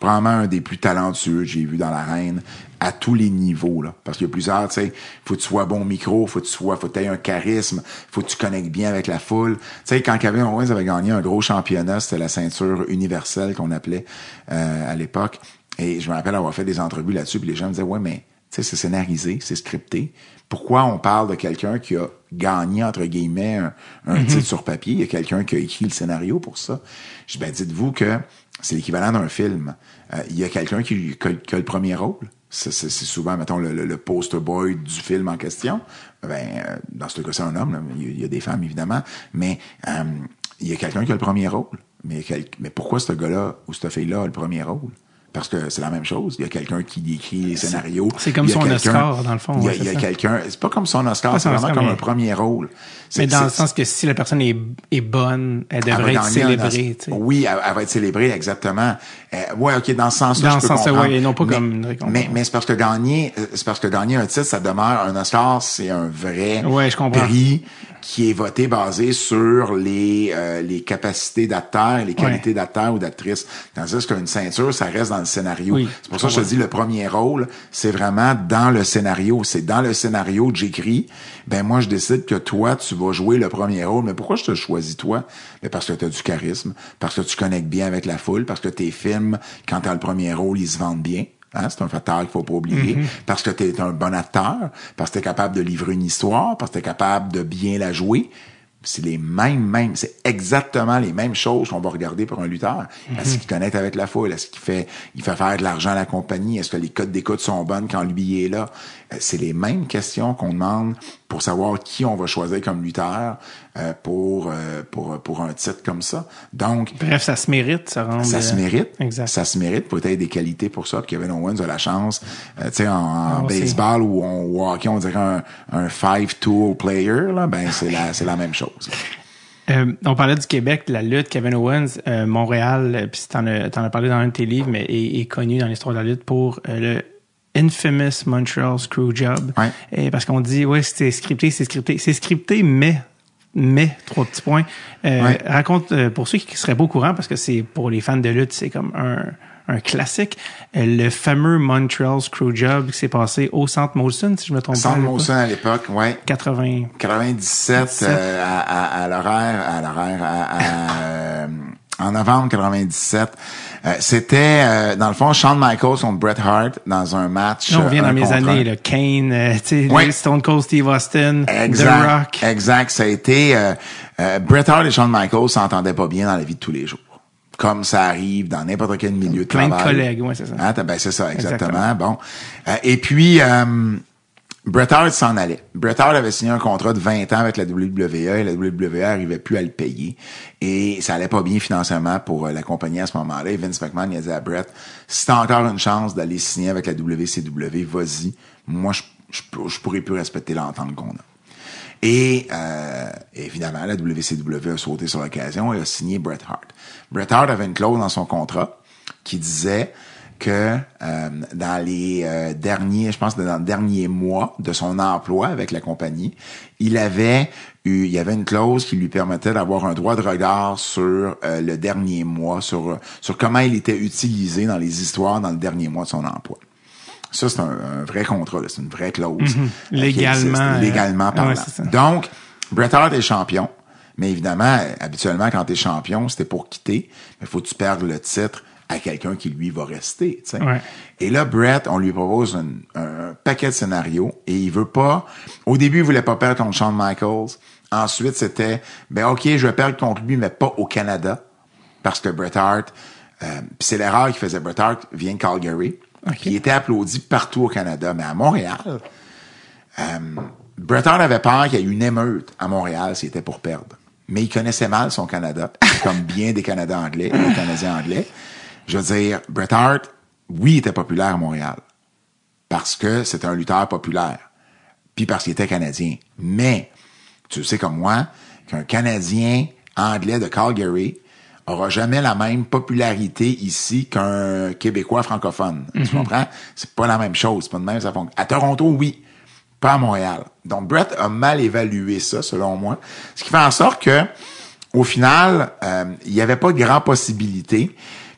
probablement un des plus talentueux que j'ai vu dans l'arène à tous les niveaux là. Parce qu'il y a plusieurs tu sais faut que tu sois bon au micro faut que tu sois faut que aies un charisme faut que tu connectes bien avec la foule. Tu sais quand Kevin Owens avait gagné un gros championnat c'était la ceinture universelle qu'on appelait euh, à l'époque. Et je me rappelle avoir fait des entrevues là-dessus puis les gens me disaient ouais mais tu sais c'est scénarisé c'est scripté. Pourquoi on parle de quelqu'un qui a gagné entre guillemets un, un titre sur papier? Il y a quelqu'un qui a écrit le scénario pour ça. Je dis, ben dites-vous que c'est l'équivalent d'un film. Euh, Il y a quelqu'un qui, qui a le premier rôle. C'est souvent, mettons, le, poster boy du film en question. Ben, euh, dans ce cas, c'est un homme. là. Il, y a, il y a des femmes, évidemment. Mais euh, il y a quelqu'un qui a le premier rôle. Mais, quel- mais pourquoi ce gars-là ou cette fille-là a le premier rôle? Parce que c'est la même chose. Il y a quelqu'un qui écrit les scénarios. c'est comme son Oscar, dans le fond, Il y a, ouais, quelqu'un. C'est pas comme son Oscar, c'est vraiment Oscar, comme mais- un premier rôle. C'est- Mais dans le sens que si la personne est, est bonne, elle devrait être un célébrée, sais. Oui, elle, elle va être célébrée, exactement. Euh, ouais, ok, dans ce sens-là, Dans ce sens-là, et non pas mais, comme une récompense. Mais, mais c'est parce que gagner, euh, c'est parce que gagner un titre, ça demeure un Oscar, c'est un vrai Ouais, je comprends. prix qui est voté basé sur les euh, les capacités d'acteur, les qualités d'acteur ou d'actrice. Tandis qu'une ceinture, ça reste dans le scénario. Oui, c'est pour ça que je te dis le premier rôle, c'est vraiment dans le scénario. C'est dans le scénario que j'écris. Ben moi, je décide que toi, tu vas jouer le premier rôle. Mais pourquoi je te choisis toi? Ben parce que tu as du charisme, parce que tu connectes bien avec la foule, parce que tes films, quand tu as le premier rôle, ils se vendent bien. Hein, c'est un facteur qu'il faut pas oublier. Parce que tu es un bon acteur, parce que tu es capable de livrer une histoire, parce que tu es capable de bien la jouer. C'est les mêmes, mêmes, c'est exactement les mêmes choses qu'on va regarder pour un lutteur. Est-ce qu'il connecte avec la foule? Est-ce qu'il fait, il fait faire de l'argent à la compagnie? Est-ce que les codes d'écoute sont bonnes quand lui est là? Euh, C'est les mêmes questions qu'on demande pour savoir qui on va choisir comme lutteur euh, pour, euh, pour, pour un titre comme ça. Donc, Bref, ça se mérite, ça rend. ça se mérite. Exact. Ça se mérite. Peut-être des qualités pour ça. Puis Kevin Owens a la chance. euh, tu sais, en, sait. baseball ou en ou hockey, on dirait un, un five-tool player. Là, ben c'est la, c'est la même chose. Euh, on parlait du Québec, de la lutte, Kevin Owens, euh, Montréal, euh, puis t'en as, t'en as parlé dans un de tes livres, mais est, est connu dans l'histoire de la lutte pour le infamous Montreal Screwjob. Ouais. Et parce qu'on dit, ouais, c'est scripté, c'est scripté. C'est scripté, mais, mais, trois petits points. Euh, Ouais. Raconte, euh, pour ceux qui seraient pas au courant, parce que c'est, pour les fans de lutte, c'est comme un, un classique, euh, le fameux Montreal Screwjob qui s'est passé au Centre Molson, si je me trompe Sans pas. Molson à l'époque, ouais. 80. 97 euh, à, à, à l'horaire, à l'horaire, à, à, euh, en novembre 97. Euh, C'était, euh, dans le fond, Shawn Michaels contre Bret Hart dans un match. Là, on vient euh, dans mes années, le Kane, euh, tu sais, Ouais. Stone Cold Steve Austin, Exact. The Rock. Exact. Ça a été, euh, euh, Bret Hart et Shawn Michaels s'entendaient pas bien dans la vie de tous les jours. Comme ça arrive dans n'importe quel milieu de Plein de travail. collègues, ouais, c'est ça. T'as- ben, c'est ça, exactement. Exactement. Bon. Euh, et puis, euh, Bret Hart s'en allait. Bret Hart avait signé un contrat de 20 ans avec la WWE et la WWE arrivait plus à le payer. Et ça allait pas bien financièrement pour euh, la compagnie à ce moment-là. Et Vince McMahon, il a dit à Bret, si t'as encore une chance d'aller signer avec la WCW, vas-y. Moi, je, je, je pourrais plus respecter l'entente qu'on a. Et euh, évidemment, la WCW a sauté sur l'occasion et a signé Bret Hart. Bret Hart avait une clause dans son contrat qui disait que euh, dans les euh, derniers, je pense que dans le dernier mois de son emploi avec la compagnie, il avait eu, il y avait une clause qui lui permettait d'avoir un droit de regard sur euh, le dernier mois, sur sur comment il était utilisé dans les histoires dans le dernier mois de son emploi. Ça, c'est un, un vrai contrat, c'est une vraie clause. euh, Mhm. Légalement, existe, euh, légalement parlant. ouais. Donc, Bret Hart est champion, mais évidemment, euh, habituellement, quand tu es champion, c'était pour quitter, mais faut que tu perdes le titre à quelqu'un qui, lui, va rester. Ouais. Et là, Brett, on lui propose un, un paquet de scénarios et il veut pas... Au début, il voulait pas perdre contre Shawn Michaels. Ensuite, c'était, ben OK, je vais perdre contre lui, mais pas au Canada. Parce que Bret Hart... Euh, c'est l'erreur qu'il faisait. Bret Hart vient de Calgary. OK. Puis il était applaudi partout au Canada. Mais à Montréal, Bret Hart avait peur qu'il y ait une émeute à Montréal s'il était pour perdre. Mais il connaissait mal son Canada, comme bien des Canadiens anglais, des Canadiens anglais. Je veux dire, Bret Hart, oui, il était populaire à Montréal. Parce que c'était un lutteur populaire. Puis parce qu'il était Canadien. Mais, tu sais comme moi, qu'un Canadien anglais de Calgary aura jamais la même popularité ici qu'un Québécois francophone. Tu comprends? C'est pas la même chose. C'est pas de même, ça fonctionne. À Toronto, oui. Pas à Montréal. Donc, Brett a mal évalué ça, selon moi. Ce qui fait en sorte que, au final, euh, il n'y avait pas de grande possibilité.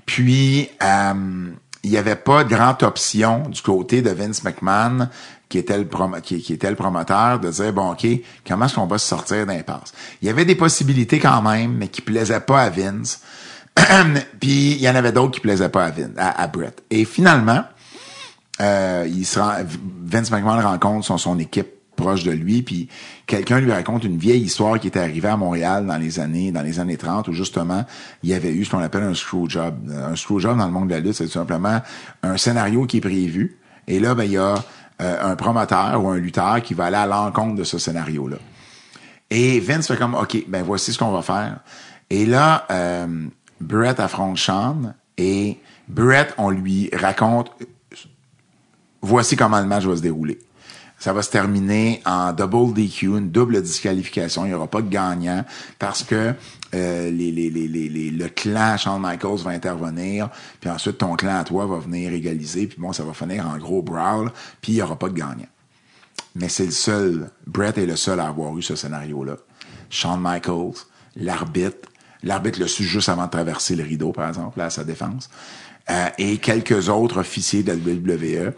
Puis, euh, il n'y avait pas de grande option du côté de Vince McMahon, qui était le, prom- qui, promoteur, de dire, bon, OK, comment est-ce qu'on va se sortir d'impasse? Il y avait des possibilités quand même, mais qui plaisaient pas à Vince. Puis, il y en avait d'autres qui plaisaient pas à, Vince, à, à Brett. Et finalement, euh, il se rend- Vince McMahon rencontre son, son équipe proche de lui, puis quelqu'un lui raconte une vieille histoire qui était arrivée à Montréal dans les années dans les années 30 où justement il y avait eu ce qu'on appelle un screw job. Un screw job dans le monde de la lutte, c'est tout simplement un scénario qui est prévu et là ben il y a euh, un promoteur ou un lutteur qui va aller à l'encontre de ce scénario là. Et Vince fait comme OK, ben voici ce qu'on va faire. Et là euh, Brett affronte Sean et Brett on lui raconte voici comment le match va se dérouler. Ça va se terminer en double DQ, une double disqualification. Il n'y aura pas de gagnant parce que euh, les, les, les, les, le clan Shawn Michaels va intervenir, puis ensuite ton clan à toi va venir égaliser, puis bon, ça va finir en gros brawl, puis il n'y aura pas de gagnant. Mais c'est le seul, Brett est le seul à avoir eu ce scénario-là. Shawn Michaels, l'arbitre, l'arbitre le su juste avant de traverser le rideau, par exemple, là, à sa défense, euh, et quelques autres officiers de la WWE,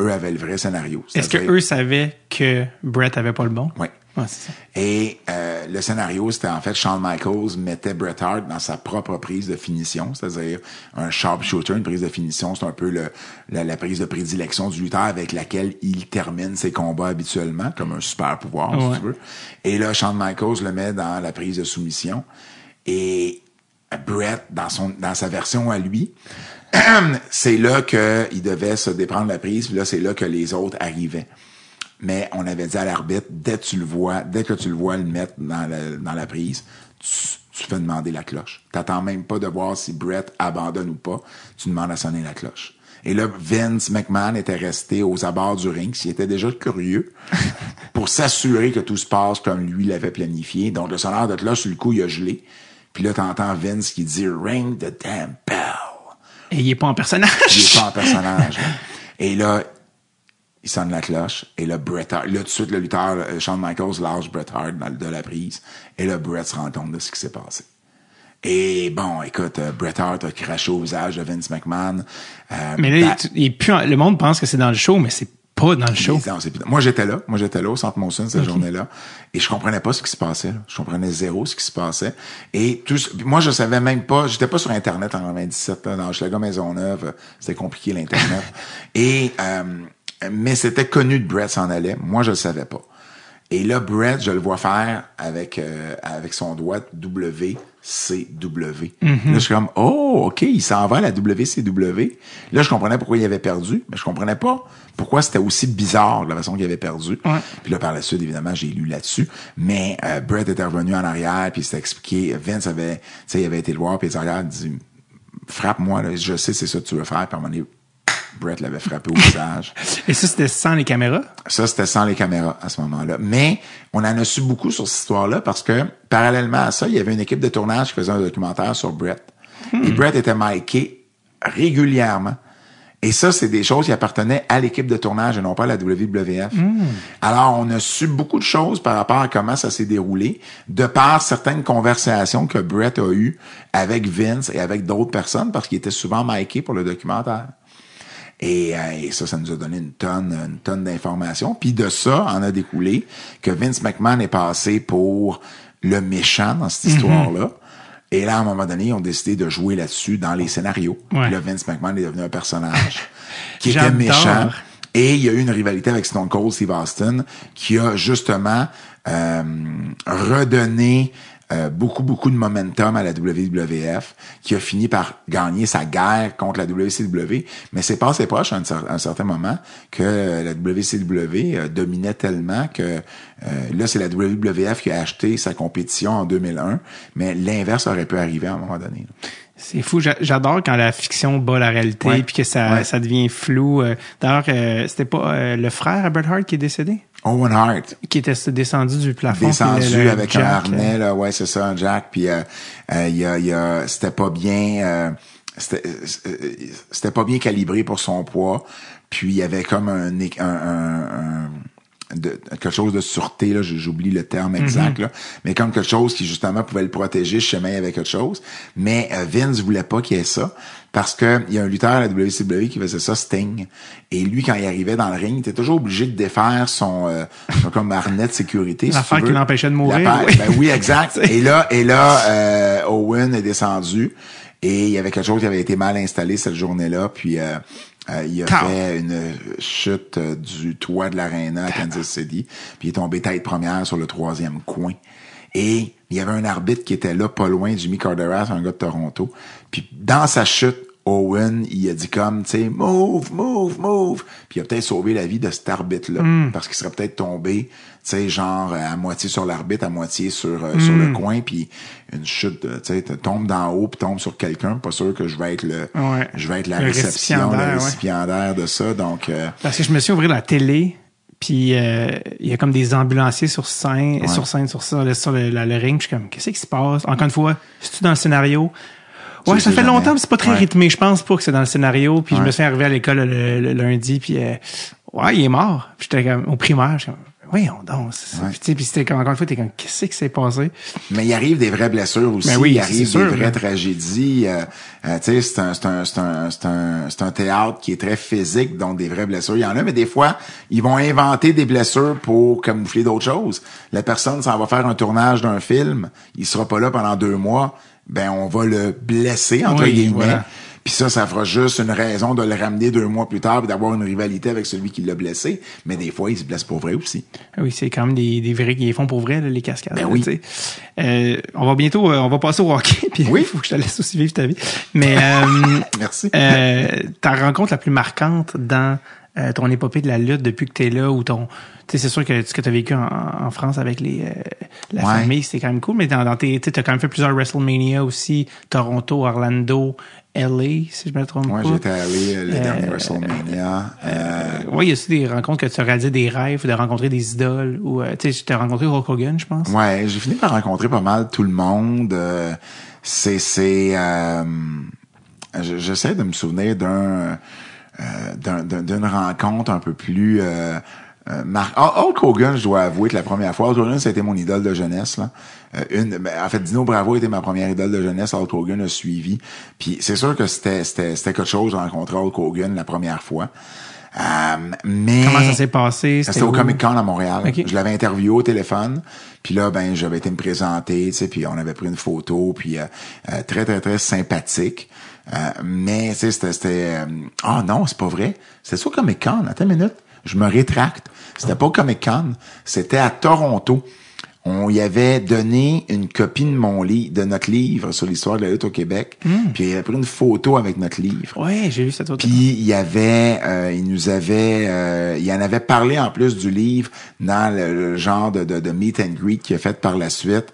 eux avaient le vrai scénario. Est-ce que eux savaient que Brett avait pas le bon? Oui. Ouais, ça. Et euh, le scénario, c'était en fait Shawn Michaels mettait Bret Hart dans sa propre prise de finition, c'est-à-dire un sharpshooter, une prise de finition, c'est un peu le, la, la prise de prédilection du lutteur avec laquelle il termine ses combats habituellement, comme un super pouvoir, Ouais. si tu veux. Et là, Shawn Michaels le met dans la prise de soumission. Et Brett, dans son dans sa version à lui, c'est là qu'il devait se déprendre la prise, puis là, c'est là que les autres arrivaient. Mais on avait dit à l'arbitre, dès que tu le vois, dès que tu le vois le mettre dans la, prise, tu, tu fais demander la cloche. T'attends même pas de voir si Brett abandonne ou pas. Tu demandes à sonner la cloche. Et là, Vince McMahon était resté aux abords du ring, s'il était déjà curieux, pour s'assurer que tout se passe comme lui l'avait planifié. Donc, le sonneur de cloche, sur le coup, il a gelé. Puis là, t'entends Vince qui dit « Ring the damn bell ». Et il est pas en personnage. Il est pas en personnage. là. Et là, il sonne la cloche, et là, Bret Hart, là, tout de suite, le lutteur, euh, Shawn Michaels lâche Bret Hart dans de la prise, et là, Bret se rend compte de ce qui s'est passé. Et bon, écoute, euh, Bret Hart a craché au visage de Vince McMahon. Euh, Mais là, bah- il- il le monde pense que c'est dans le show, mais c'est pas dans le show. Moi, j'étais là. Moi, j'étais là au Centre Monson cette journée-là. Et je comprenais pas ce qui se passait. là. Je comprenais zéro ce qui se passait. Et tout, moi, je savais même pas. J'étais pas sur Internet en 97. Là, dans Hochelaga Maisonneuve. C'était compliqué, l'Internet. Et, euh, mais c'était connu de Brett s'en allait. Moi, je le savais pas. Et là, Brett, je le vois faire avec euh, avec son doigt WCW. Là, je suis comme, oh, OK, il s'en va à la WCW. Là, je comprenais pourquoi il avait perdu, mais je comprenais pas pourquoi c'était aussi bizarre la façon qu'il avait perdu? Ouais. Puis là, par la suite, évidemment, j'ai lu là-dessus. Mais euh, Brett était revenu en arrière, puis il s'était expliqué. Vince avait, tu sais, il avait été le voir, puis il il dit, frappe-moi, je sais c'est ça que tu veux faire. Puis à un moment donné, Brett l'avait frappé au visage. Et ça, c'était sans les caméras? Ça, c'était sans les caméras à ce moment-là. Mais on en a su beaucoup sur cette histoire-là parce que, parallèlement à ça, il y avait une équipe de tournage qui faisait un documentaire sur Brett. Et Brett était miké régulièrement. Et ça, c'est des choses qui appartenaient à l'équipe de tournage et non pas à la WWF. Alors, on a su beaucoup de choses par rapport à comment ça s'est déroulé, de par certaines conversations que Brett a eues avec Vince et avec d'autres personnes, parce qu'il était souvent miké pour le documentaire. Et, euh, et ça, ça nous a donné une tonne, une tonne d'informations. Puis de ça, en a découlé que Vince McMahon est passé pour le méchant dans cette histoire-là. Et là, à un moment donné, ils ont décidé de jouer là-dessus dans les scénarios. Ouais. Là, Vince McMahon est devenu un personnage qui était méchant. Et il y a eu une rivalité avec Stone Cold Steve Austin qui a justement euh, redonné euh, beaucoup, beaucoup de momentum à la WWF, qui a fini par gagner sa guerre contre la WCW. Mais c'est passé proche à un, cer- à un certain moment que la WCW euh, dominait tellement que euh, là, c'est la WWF qui a acheté sa compétition en 2001. Mais l'inverse aurait pu arriver à un moment donné. là. C'est fou. J'a- J'adore quand la fiction bat la réalité puis que ça, Ouais. ça devient flou. D'ailleurs, c'était pas le frère à Bret Hart qui est décédé, Owen Hart, qui était descendu du plafond. descendu avec Jack, un euh, harnais là. Ouais c'est ça un jack. Puis euh, euh, il y a, il y a c'était pas bien euh, c'était euh, c'était pas bien calibré pour son poids. Puis il y avait comme un un, un- un- de, quelque chose de sûreté là j'oublie le terme exact là mais comme quelque chose qui justement pouvait le protéger y avait quelque chose. Mais euh, Vince voulait pas qu'il y ait ça parce que il y a un lutteur à la WCW qui faisait ça Sting. Et lui quand il arrivait dans le ring il était toujours obligé de défaire son, euh, son comme harnais de sécurité si L'affaire tu qui l'empêchait de mourir, oui. ben oui exact. Et là et là euh, Owen est descendu et il y avait quelque chose qui avait été mal installé cette journée-là puis euh, euh, il a fait une chute euh, du toit de l'aréna à Kansas City puis il est tombé tête première sur le troisième coin. Et il y avait un arbitre qui était là, pas loin, Jimmy Carderas, un gars de Toronto. Puis dans sa chute, Owen, il a dit comme, tu sais, move, move, move. Puis il a peut-être sauvé la vie de cet arbitre-là. Parce qu'il serait peut-être tombé, tu sais, genre à moitié sur l'arbitre, à moitié sur, euh, sur le coin. Puis une chute, tu sais, tombe d'en haut puis tombe sur quelqu'un. Pas sûr que je vais être le, Ouais. je vais être la Le réception, le récipiendaire, ouais. de ça. Donc, euh, Parce que je me suis ouvert la télé, puis euh, il y a comme des ambulanciers sur scène, Ouais. sur scène, sur ça, le- sur le, la- le ring. Je suis comme, qu'est-ce qui se passe? Encore une fois, c'est-tu dans le scénario? Ouais, ça fait jamais. longtemps, mais c'est pas très Ouais. rythmé. Je pense pas que c'est dans le scénario. Puis je me suis arrivé à l'école le, le lundi, puis euh, ouais, il est mort. Puis j'étais comme au primaire, j'étais comme, voyons donc. c'est ça. Ouais. Puis, tu sais, puis c'était comme encore une fois, t'es comme, qu'est-ce qui s'est passé? Mais il arrive des vraies blessures aussi. Ben oui, il arrive sûr, des vraies là. tragédies. Euh, euh, tu sais, c'est un, c'est un, c'est un, c'est un, c'est un théâtre qui est très physique, donc des vraies blessures. Il y en a, mais des fois, ils vont inventer des blessures pour camoufler d'autres choses. La personne s'en va faire un tournage d'un film, il sera pas là pendant deux mois, ben on va le blesser, entre Oui, guillemets. voilà. Puis ça, ça fera juste une raison de le ramener deux mois plus tard et d'avoir une rivalité avec celui qui l'a blessé. Mais des fois, il se blesse pour vrai aussi. Ah Oui, c'est quand même des, des vrais qui les font pour vrai, là, les cascades. Ben oui. Euh, on va bientôt, euh, on va passer au hockey, puis il Oui. faut que je te laisse aussi vivre ta vie. Mais euh, Merci. euh, ta rencontre la plus marquante dans euh, ton épopée de la lutte depuis que tu es là, ou ton, tu sais, c'est sûr que ce que tu as vécu en, en France avec les euh, la Ouais. famille, c'était quand même cool. Mais dans, dans tes, tu as quand même fait plusieurs WrestleMania aussi, Toronto, Orlando, LA, si je me trompe Moi, pas. j'étais allé euh, le Euh, dernier WrestleMania. Oui, il y a aussi des rencontres que tu as réalisé des rêves, de rencontrer des idoles, ou tu sais, tu as rencontré Hulk Hogan, je pense. Ouais, j'ai fini par rencontrer pas mal tout le monde. C'est c'est je- j'essaie de me souvenir d'un euh, d'un- d'un- d'une rencontre un peu plus euh, euh, mar- Ah, Hulk Hogan, je dois avouer que la première fois, Hulk Hogan, ça a été mon idole de jeunesse. Là. Euh, une, ben, en fait, Dino Bravo était ma première idole de jeunesse. Hulk Hogan a suivi. Puis c'est sûr que c'était c'était c'était quelque chose de rencontrer Hulk Hogan la première fois. Euh, mais Comment ça s'est passé? c'était au? Comic Con à Montréal. Je l'avais interviewé au téléphone. Puis là, ben, j'avais été me présenter, tu sais, puis on avait pris une photo, puis très, très, très sympathique. Euh, mais, tu sais, c'était... euh, Ah non, c'est pas vrai. C'était ça au Comic Con. Attends une minute. Je me rétracte. C'était pas au Comic Con. C'était à Toronto. On y avait donné une copie de mon livre, de notre livre sur l'histoire de la lutte au Québec. Puis il avait pris une photo avec notre livre. Ouais, j'ai vu cette autre. Puis il y avait, euh, il nous avait, euh, il en avait parlé en plus du livre dans le, le genre de, de, de meet and greet qu'il a fait par la suite.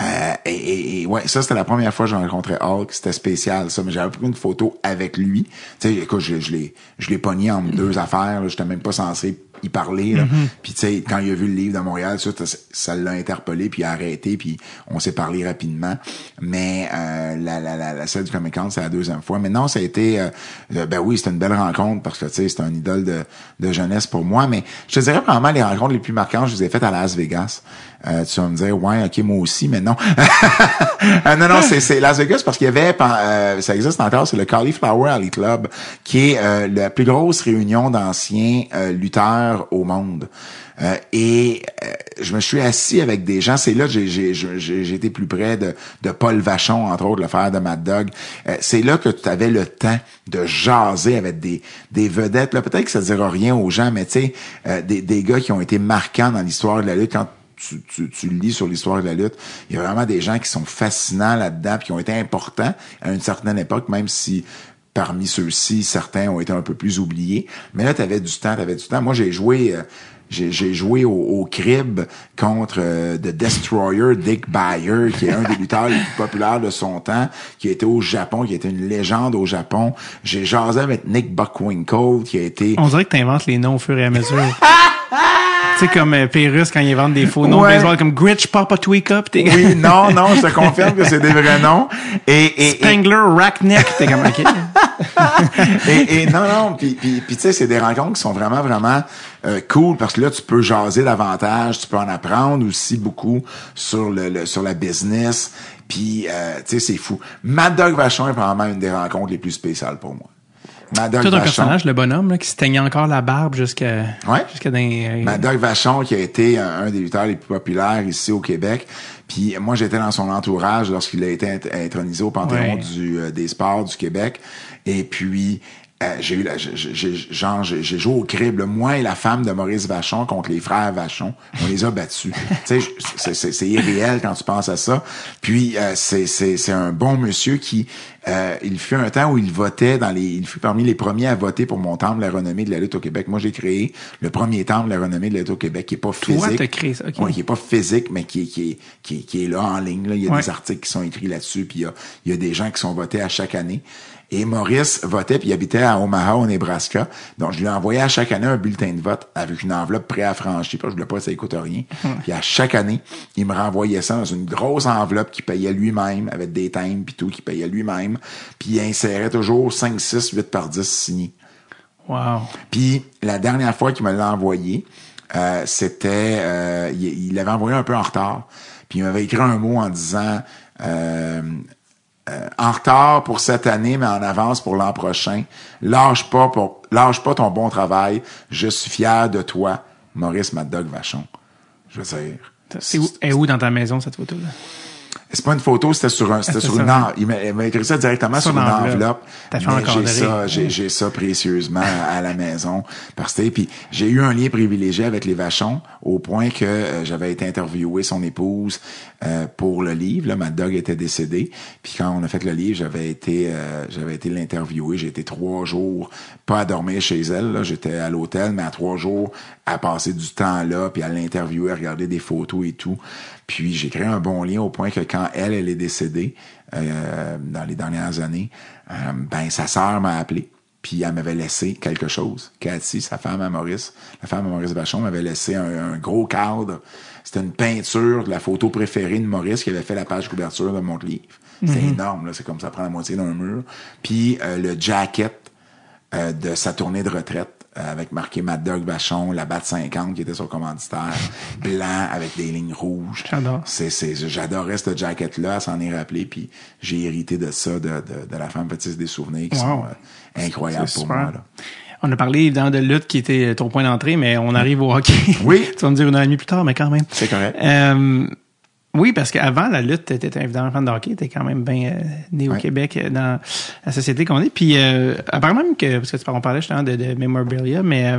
Euh, et, et- et ouais, ça c'était la première fois que j'ai rencontré Hulk, c'était spécial ça, mais j'avais pris une photo avec lui. Tu sais, écoute, je, je l'ai, je l'ai pogné en deux affaires, là, j'étais même pas censé y parler. là. Puis tu sais, quand il a vu le livre de Montréal, ça, ça, l'a interpellé, puis il a arrêté, puis on s'est parlé rapidement. Mais euh, la, la, la, la celle du Comic Con, c'est la deuxième fois. Mais non, ça a été, euh, euh, ben oui, c'était une belle rencontre parce que tu sais, c'est un idole de, de jeunesse pour moi. Mais je te dirais probablement les rencontres les plus marquantes, je les ai faites à Las Vegas. Euh, tu vas me dire, ouais, ok, moi aussi, mais non. Euh, non, non, c'est, Las Vegas parce qu'il y avait, euh, ça existe encore, c'est le Cauliflower Alley Club, qui est euh, la plus grosse réunion d'anciens euh, lutteurs au monde. Euh, et euh, je me suis assis avec des gens. C'est là que j'ai, été plus près de, de Paul Vachon, entre autres, le frère de Mad Dog. Euh, c'est là que tu avais le temps de jaser avec des, des vedettes. Là, peut-être que ça ne dira rien aux gens, mais tu sais, euh, des, des gars qui ont été marquants dans l'histoire de la lutte quand tu, tu, tu lis sur l'histoire de la lutte, il y a vraiment des gens qui sont fascinants là-dedans, puis qui ont été importants à une certaine époque, même si parmi ceux-ci, certains ont été un peu plus oubliés. Mais là, tu avais du temps, tu avais du temps. Moi, j'ai joué... euh, j'ai, j'ai joué au, au crib contre euh, The Destroyer, Dick Bayer, qui est un des lutteurs les plus populaires de son temps, qui a été au Japon, qui a été une légende au Japon. J'ai jasé avec Nick Buckwinkle, qui a été... On dirait que t'inventes les noms au fur et à mesure. tu sais, comme euh, Pérus quand ils vendent des faux noms Ouais. baseball, comme Gritch Papa Tweak Up. T'es Oui, non, non, je te confirme que c'est des vrais noms. Et, et, et, Spangler Rackneck. T'es comme, OK. et, et non, non, puis, puis, puis tu sais, c'est des rencontres qui sont vraiment, vraiment euh, cool parce que là, tu peux jaser davantage, tu peux en apprendre aussi beaucoup sur le, le- sur la business. Puis, euh, tu sais, c'est fou. Mad Dog Vachon est probablement une des rencontres les plus spéciales pour moi. Mad Dog Tout un personnage, le bonhomme, là, qui se teignait encore la barbe jusqu'à Ouais. jusqu'à Dog Vachon, qui a été un, un des lutteurs les plus populaires ici au Québec. Puis moi, j'étais dans son entourage lorsqu'il a été int- intronisé au Panthéon Ouais. du, euh, des sports du Québec. Et puis, euh, j'ai eu la, j'ai- j'ai- genre, j'ai j'ai joué au crible, moi et la femme de Maurice Vachon contre les frères Vachon. On les a battus. c'est- c'est c'est irréel quand tu penses à ça. Puis, euh, c'est c'est- c'est un bon monsieur qui, euh, il fut un temps où il votait dans les, il fut parmi les premiers à voter pour mon temple, la renommée de la lutte au Québec. Moi, j'ai créé le premier temple, la renommée de la lutte au Québec, qui est pas Toi, physique. t'as créé ça, ok. Ouais, qui est pas physique, mais qui est, qui est, qui est, qui est là en ligne. Là. Il y a Ouais. des articles qui sont écrits là-dessus, puis il y a, il y a des gens qui sont votés à chaque année. Et Maurice votait, puis il habitait à Omaha, au Nebraska. Donc, je lui envoyais à chaque année un bulletin de vote avec une enveloppe préaffranchie, parce que je voulais pas que ça coûte rien. Puis à chaque année, il me renvoyait ça dans une grosse enveloppe qu'il payait lui-même, avec des thèmes, puis tout, qu'il payait lui-même. Puis il insérait toujours 5, 6, 8 par 10 signés. Wow. Puis la dernière fois qu'il me l'a envoyé, euh, c'était, euh, il, il l'avait envoyé un peu en retard. Puis il m'avait écrit un mot en disant euh, euh, en retard pour cette année, mais en avance pour l'an prochain. Lâche pas pour, lâche pas ton bon travail. Je suis fier de toi, Maurice Mad Dog Vachon. Je veux dire. C'est où, est où dans ta maison, cette photo-là? C'est pas une photo, c'était sur un, c'était sur une, un- en- il m'a il m'a écrit ça directement Sur une enveloppe. J'ai ça, j'ai, j'ai ça précieusement à la maison. Parce que, puis j'ai eu un lien privilégié avec les Vachons au point que euh, j'avais été interviewé son épouse euh, pour le livre. Là, Mad Dog était décédé. Puis quand on a fait le livre, j'avais été, euh, j'avais été l'interviewer. J'ai été trois jours, pas à dormir chez elle. Là, j'étais à l'hôtel, mais à trois jours à passer du temps là, puis à l'interviewer, à regarder des photos et tout. Puis j'ai créé un bon lien au point que quand elle, elle est décédée euh, dans les dernières années, euh, ben sa sœur m'a appelé. Puis elle m'avait laissé quelque chose. Cathy, sa femme à Maurice, la femme à Maurice Vachon m'avait laissé un, un gros cadre. C'était une peinture de la photo préférée de Maurice qui avait fait la page couverture de mon livre. C'était énorme, là. C'est comme ça prend la moitié d'un mur. Puis euh, le jacket euh, de sa tournée de retraite avec marqué Mad Dog Vachon, la batte 50 qui était son commanditaire, blanc avec des lignes rouges. J'adore. C'est, c'est, j'adorais cette jacket-là, s'en est rappelé, puis j'ai hérité de ça, de, de, de la femme petite des souvenirs qui Wow. sont euh, incroyables pour super. moi. Là. On a parlé évidemment de lutte qui était ton point d'entrée, mais on arrive au hockey. Oui. tu vas me dire une heure et demie plus tard, mais quand même. C'est correct. Euh, oui, parce qu'avant la lutte, tu étais évidemment fan de hockey, tu quand même bien euh, né au Ouais. Québec, euh, dans la société qu'on est. Puis, euh, apparemment même que, parce que tu on parlait justement de, de memorabilia, mais euh,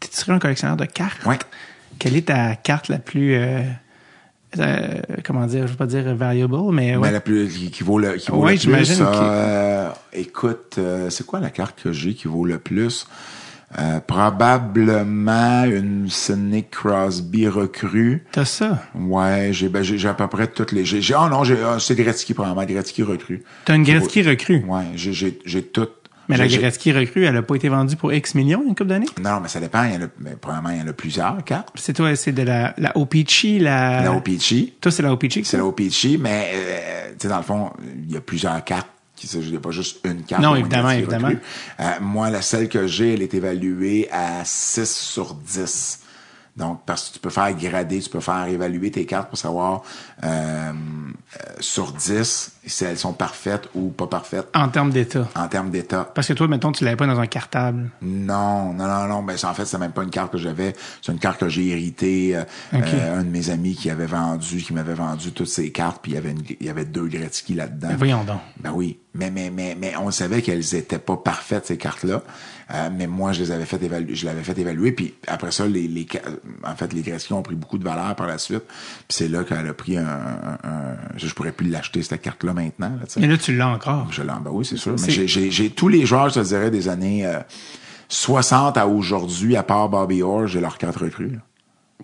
tu serais un collectionneur de cartes. Ouais. Quelle est ta carte la plus, comment dire, je veux pas dire valuable, mais ouais. Mais la plus, qui, qui vaut le, qui vaut Ouais, le plus, j'imagine euh, euh, écoute, euh, c'est quoi la carte que j'ai qui vaut le plus? Euh, probablement une Sidney Crosby recrue. T'as ça? Ouais, j'ai ben, j'ai à peu près toutes les. J'ai, oh non, j'ai ah, c'est Gretzky probablement, Gretzky recrue. T'as une Gretzky recrue? Ouais, j'ai j'ai j'ai toutes. Mais la Gretzky recrue, elle a pas été vendue pour X millions une couple d'années? Non, mais ça dépend. Il y en a, mais probablement il y en a plusieurs cartes. C'est toi, c'est de la, la OPC, la... La OPG, Toi, c'est la OPC, c'est la OPG, mais euh, tu sais dans le fond, il y a plusieurs cartes. Qui Il n'y a pas juste une carte. Non, évidemment, évidemment. Euh, moi, la celle que j'ai, elle est évaluée à 6 sur 10. Donc, parce que tu peux faire grader, tu peux faire évaluer tes cartes pour savoir euh, euh, sur 10 si elles sont parfaites ou pas parfaites En termes d'état. en termes d'état. Parce que toi, mettons, tu l'avais pas dans un cartable. Non, non, non, non. Ben, en fait, c'est même pas une carte que j'avais. C'est une carte que j'ai héritée. euh, Ok. euh, un de mes amis qui avait vendu, qui m'avait vendu toutes ces cartes, puis il y avait, une- il y avait deux Gretzky là-dedans. Voyons donc. Ben oui, mais mais mais mais on savait qu'elles étaient pas parfaites ces cartes-là. Euh, mais moi, je les avais fait évaluer, je l'avais fait évaluer, puis après ça, les, les en fait, les Gretzky ont pris beaucoup de valeur par la suite. Puis c'est là qu'elle a pris un, un- un- je, pourrais plus l'acheter cette carte-là maintenant. Là. Mais là, tu l'as encore. Je l'en, ben oui, c'est sûr. Mais j'ai, tous les joueurs, je te dirais, des années euh, 60 à aujourd'hui, à part Bobby Orr, j'ai leur carte recrue. là.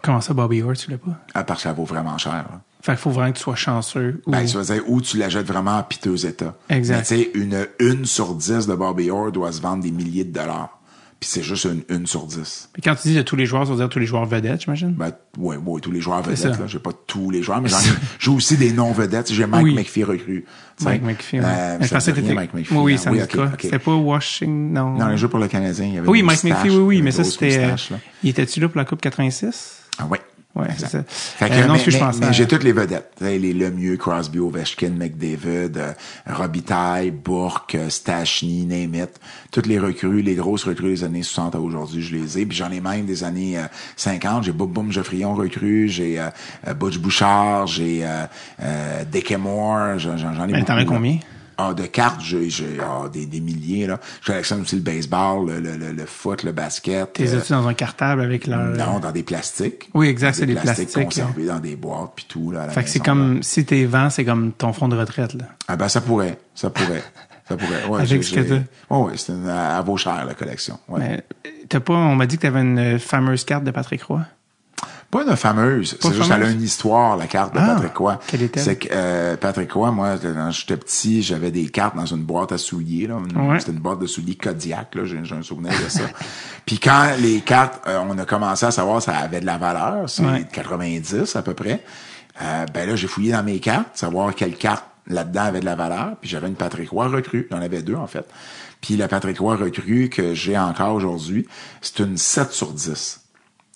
Comment ça, Bobby Orr, tu l'as pas? À part que ça vaut vraiment cher. là. Fait qu'il faut vraiment que tu sois chanceux. ou- Ben, ça veut dire, ou tu l'achètes vraiment en piteux état. Exact. Mais tu sais, une une sur 10 de Bobby Orr doit se vendre des milliers de dollars. Puis c'est juste une une sur 10. Puis quand tu dis de tous les joueurs, ça veut dire tous les joueurs vedettes, j'imagine? Ben, ouais, ouais, tous les joueurs vedettes, là. J'ai pas tous les joueurs, mais j'en ai, j'ai aussi des non-vedettes. J'ai Mike Oui. McPhee recru. Mike McPhee, ouais. Euh, je pensais que. Mike McPhee. Oui, oui, hein? ça me dit ok, quoi? C'était pas Washington, non. Dans les jeux pour le Canadien, il y avait Oui, Mike McPhee, oui, oui, mais ça, c'était... moustache, il était-tu là pour la Coupe 86? Ah ouais. Ouais, c'est ça. Fait que, Euh, non, mais, ce que je mais- pensais mais à- j'ai toutes les vedettes. Les Lemieux, Crosby, Ovechkin, McDavid, euh, Robitaille, Bourque, euh, Stachny, name it. Toutes les recrues, les grosses recrues des années 60 à aujourd'hui, je les ai. Puis j'en ai même des années euh, 50. J'ai Boum Boum Geoffrion recrue, j'ai Butch Bouchard, j'ai euh, euh, j'en ai Mais beaucoup. t'en as là. Ah, de cartes, j'ai j'ai, ah, des, des milliers. là. Je collectionne aussi le baseball, le, le, le, le foot, le basket. T'es euh, as-tu dans un cartable avec leur... non, dans des plastiques. Oui, exact, c'est des plastiques plastiques. conservés dans des boîtes puis tout là. à Fait que c'est là. comme... Si t'es vent, c'est comme ton fonds de retraite, là. Ah ben ça pourrait, ça pourrait, ça pourrait. Ouais, Avec ce que t'as. Ouais, ouais, c'est une, à vaut cher la collection. Ouais. Mais t'as pas... On m'a dit que t'avais une euh, fameuse carte de Patrick Roy? Pas une fameuse, c'est juste elle a une histoire la carte de Ah, Patrick Roy. quelle est-elle? C'est que euh, Patrick Roy, moi quand j'étais petit, j'avais des cartes dans une boîte à souliers là, Ouais. c'était une boîte de souliers Kodiak là, j'ai j'ai un souvenir de ça. Puis quand les cartes, euh, on a commencé à savoir ça avait de la valeur, c'est Ouais. 90 à peu près. Euh, ben là j'ai fouillé dans mes cartes, savoir quelle carte là-dedans avait de la valeur, puis j'avais une Patrick Roy recrue, j'en avais deux en fait. Puis la Patrick Roy recrue que j'ai encore aujourd'hui, c'est une 7 sur 10.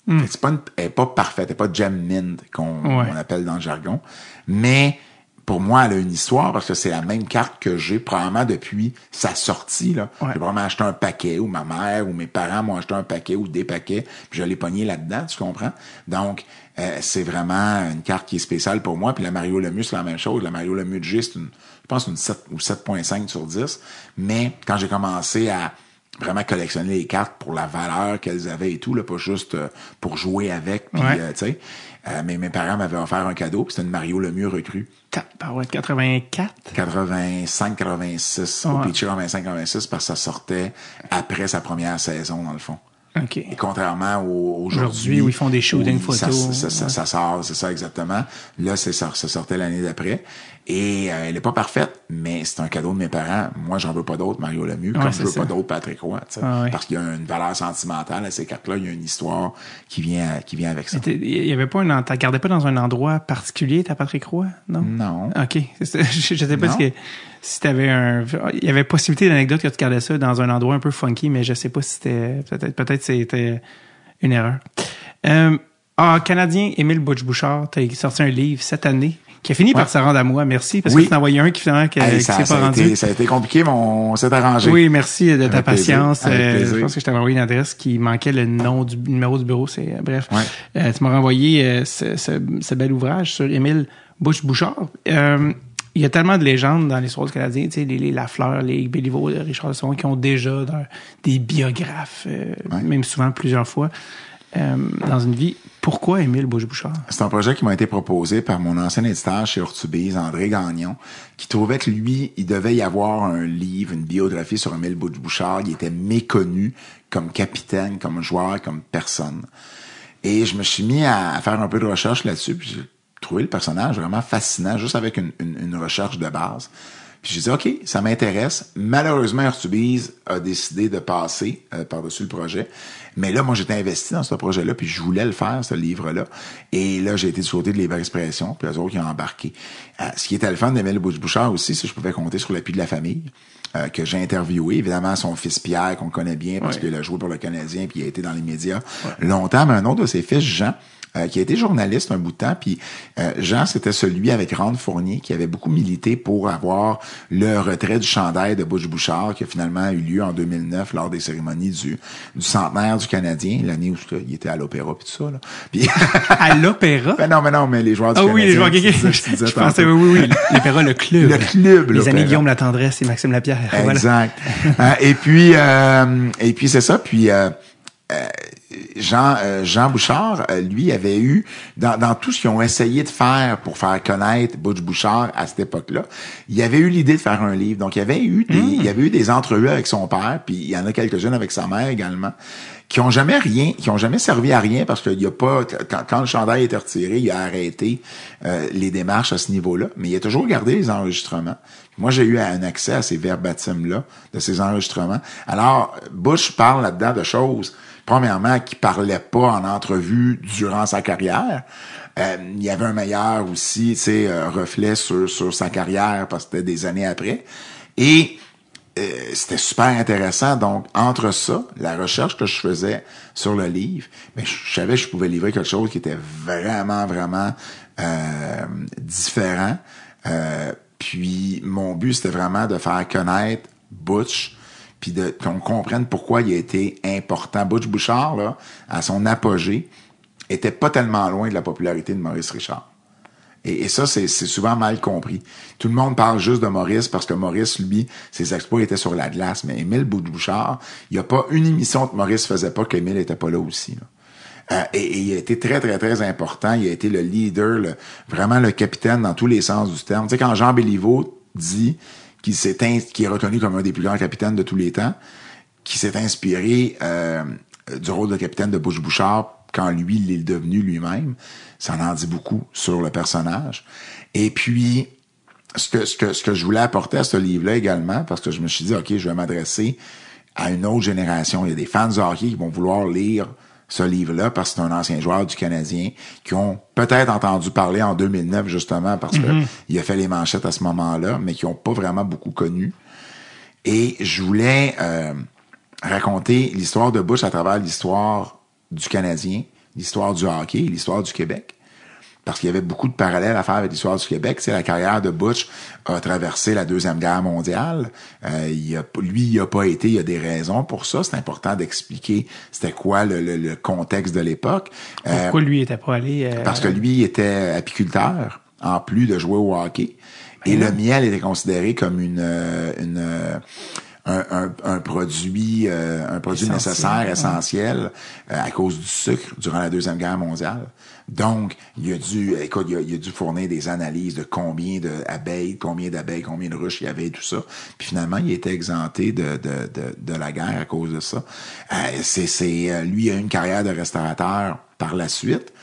Que C'est pas une- elle est pas parfaite, elle est pas gem mint qu'on Ouais. appelle dans le jargon, mais pour moi, elle a une histoire parce que c'est la même carte que j'ai probablement depuis sa sortie. Là. Ouais. J'ai probablement acheté un paquet, ou ma mère ou mes parents m'ont acheté un paquet ou des paquets, puis je l'ai pogné là-dedans, tu comprends? Donc, euh, c'est vraiment une carte qui est spéciale pour moi. Puis la Mario Lemieux, c'est la même chose. La Mario Lemieux de G, c'est une, je pense une 7 ou 7.5 sur 10. Mais quand j'ai commencé à vraiment collectionner les cartes pour la valeur qu'elles avaient et tout, là, pas juste euh, pour jouer avec, puis Ouais. euh, tu sais. euh, mais mes parents m'avaient offert un cadeau, puis c'était une Mario Lemieux recrue. Tabarouette, 84? 85-86, au Ouais. Peachy 85-86, parce que ça sortait après sa première saison, dans le fond. OK. Et contrairement au- aujourd'hui. Aujourd'hui, où ils font des shootings ça, photos, Ça, ça- ouais. ça sort, c'est ça exactement. Là, c'est ça, ça sortait l'année d'après. Et euh, elle est pas parfaite, mais c'est un cadeau de mes parents. Moi, j'en veux pas d'autres, Mario Lemieux, comme je veux ça. pas d'autres Patrick Roy. Ah ouais. Parce qu'il y a une valeur sentimentale à ces cartes-là. Il y a une histoire qui vient, qui vient avec ça. Il y avait pas un, t'as gardé pas dans un endroit particulier ta Patrick Roy, non? Non. OK. Je, je sais pas Non. que, si t'avais un, il y avait possibilité d'anecdote que tu gardais ça dans un endroit un peu funky, mais je sais pas si c'était, peut-être, peut-être c'était une erreur. Euh, ah, Canadien, Émile Butch-Bouchard, t'as sorti un livre cette année qui a fini par se rendre à moi. Merci, parce Oui. que tu en envoyé un qui finalement qui, Hey, qui ça, s'est ça pas a rendu. été, ça a été compliqué, mais on s'est arrangé. Oui, merci de ta plaisir, patience. Euh, je pense que je t'avais envoyé une adresse qui manquait le nom du numéro du bureau. C'est euh, bref. Ouais. Euh, tu m'as renvoyé ce, ce, ce bel ouvrage sur Émile Bouche-Bouchard. Il y a tellement de légendes dans l'histoire du Canadien, tu sais, les, les Lafleur, les Béliveau, les Richardson, qui ont déjà dans- des biographes, Ouais. même souvent plusieurs fois, dans une vie. Pourquoi Émile Bouche-Bouchard? C'est un projet qui m'a été proposé par mon ancien éditeur chez Ortubise, André Gagnon, qui trouvait que lui, il devait y avoir un livre, une biographie sur Émile Bouchard. Il était méconnu comme capitaine, comme joueur, comme personne. Et je me suis mis à, faire un peu de recherche là-dessus, puis j'ai trouvé le personnage vraiment fascinant, juste avec une recherche de base. Puis j'ai dit, OK, ça m'intéresse. Malheureusement, Artubise a décidé de passer euh, par-dessus le projet. Mais là, moi, j'étais investi dans ce projet-là, puis je voulais le faire, ce livre-là. Et là, j'ai été du côté de Libre Expression, puis eux autres qui ont embarqué. Euh, ce qui était le fun d'Emile Bouchard aussi, c'est que je pouvais compter sur l'appui de la famille, euh, que j'ai interviewé. Évidemment, son fils Pierre, qu'on connaît bien, parce Ouais. qu'il a joué pour le Canadien, puis il a été dans les médias longtemps. Mais un autre de ses fils, Jean, euh, qui a été journaliste un bout de temps. Puis euh, Jean, c'était celui avec Rand Fournier qui avait beaucoup milité pour avoir le retrait du chandail de Butch Bouchard qui a finalement eu lieu en 2009 lors des cérémonies du, du centenaire du Canadien, l'année où il était à l'opéra puis tout ça. Là. Puis, À l'opéra? ben non, mais non, mais les joueurs du Ah oui, les joueurs disais Je pensais, oui, oui, oui. L'opéra, le club. Le club, Les amis Guillaume La Tendresse et Maxime Lapierre. Voilà. Exact. Euh, et puis euh, et puis c'est ça. Puis euh, euh, Jean euh, Jean Bouchard, euh, lui avait eu dans, dans tout ce qu'ils ont essayé de faire pour faire connaître Butch Bouchard à cette époque-là, il avait eu l'idée de faire un livre. Donc il y avait eu des il y avait eu des entrevues avec son père, puis il y en a quelques-unes avec sa mère également qui ont jamais rien, qui ont jamais servi à rien parce qu'il y a pas quand, quand le chandail était retiré, il a arrêté euh, les démarches à ce niveau-là, mais il a toujours gardé les enregistrements. Moi, j'ai eu un accès à ces verbatim-là, de ces enregistrements. Alors, Bush parle là-dedans de choses, premièrement, qui parlait pas en entrevue durant sa carrière. Euh, il y avait un meilleur aussi, tu sais, euh, reflet sur, sur sa carrière parce que c'était des années après. Et euh, c'était super intéressant. Donc, entre ça, la recherche que je faisais sur le livre, ben, je savais que je pouvais livrer quelque chose qui était vraiment, vraiment euh, différent. Puis, mon but, c'était vraiment de faire connaître Butch, puis qu'on comprenne pourquoi il a été important. Butch Bouchard, à son apogée, était pas tellement loin de la popularité de Maurice Richard. Et, ça, c'est souvent mal compris. Tout le monde parle juste de Maurice parce que Maurice, lui, ses exploits étaient sur la glace. Mais Émile Bouchard, il n'y a pas une émission que Maurice faisait pas qu'Émile était pas là aussi. Euh, et, il a été très, très, très important. Il a été le leader, le- vraiment le capitaine dans tous les sens du terme. Tu sais, quand Jean Béliveau dit qu'il est reconnu comme un des plus grands capitaines de tous les temps, qui s'est inspiré euh, du rôle de capitaine de Bush Bouchard quand lui il est devenu lui-même. Ça en dit beaucoup sur le personnage. Et puis, ce que, ce que, ce que je voulais apporter à ce livre-là également, parce que je me suis dit, OK, je vais m'adresser à une autre génération. Il y a des fans de hockey qui vont vouloir lire ce livre-là parce que c'est un ancien joueur du Canadien qui ont peut-être entendu parler en 2009 justement parce que il a fait les manchettes à ce moment-là, mais qui ont pas vraiment beaucoup connu. Et je voulais euh, raconter l'histoire de Bush à travers l'histoire du Canadien, l'histoire du hockey, l'histoire du Québec. Parce qu'il y avait beaucoup de parallèles à faire avec l'histoire du Québec. C'est la carrière de Butch a traversé la deuxième guerre mondiale. Euh, il a, lui, il a pas été. Il y a des raisons pour ça. C'est important d'expliquer c'était quoi le, le- le contexte de l'époque. Euh, Pourquoi lui était pas allé? euh, parce que lui était apiculteur, en plus de jouer au hockey. Et le miel était considéré comme une, euh, une euh, un, un, un produit, euh, un produit Essentiel, nécessaire, ouais. essentiel, euh, à cause du sucre durant la deuxième guerre mondiale. Donc, il a dû, écoute, il a, il a dû fournir des analyses de combien d'abeilles, combien d'abeilles, combien de ruches il y avait et tout ça. Puis finalement, il était exempté de, de, de, de la guerre à cause de ça. Euh, c'est, c'est, euh, lui, il a eu une carrière de restaurateur par la suite.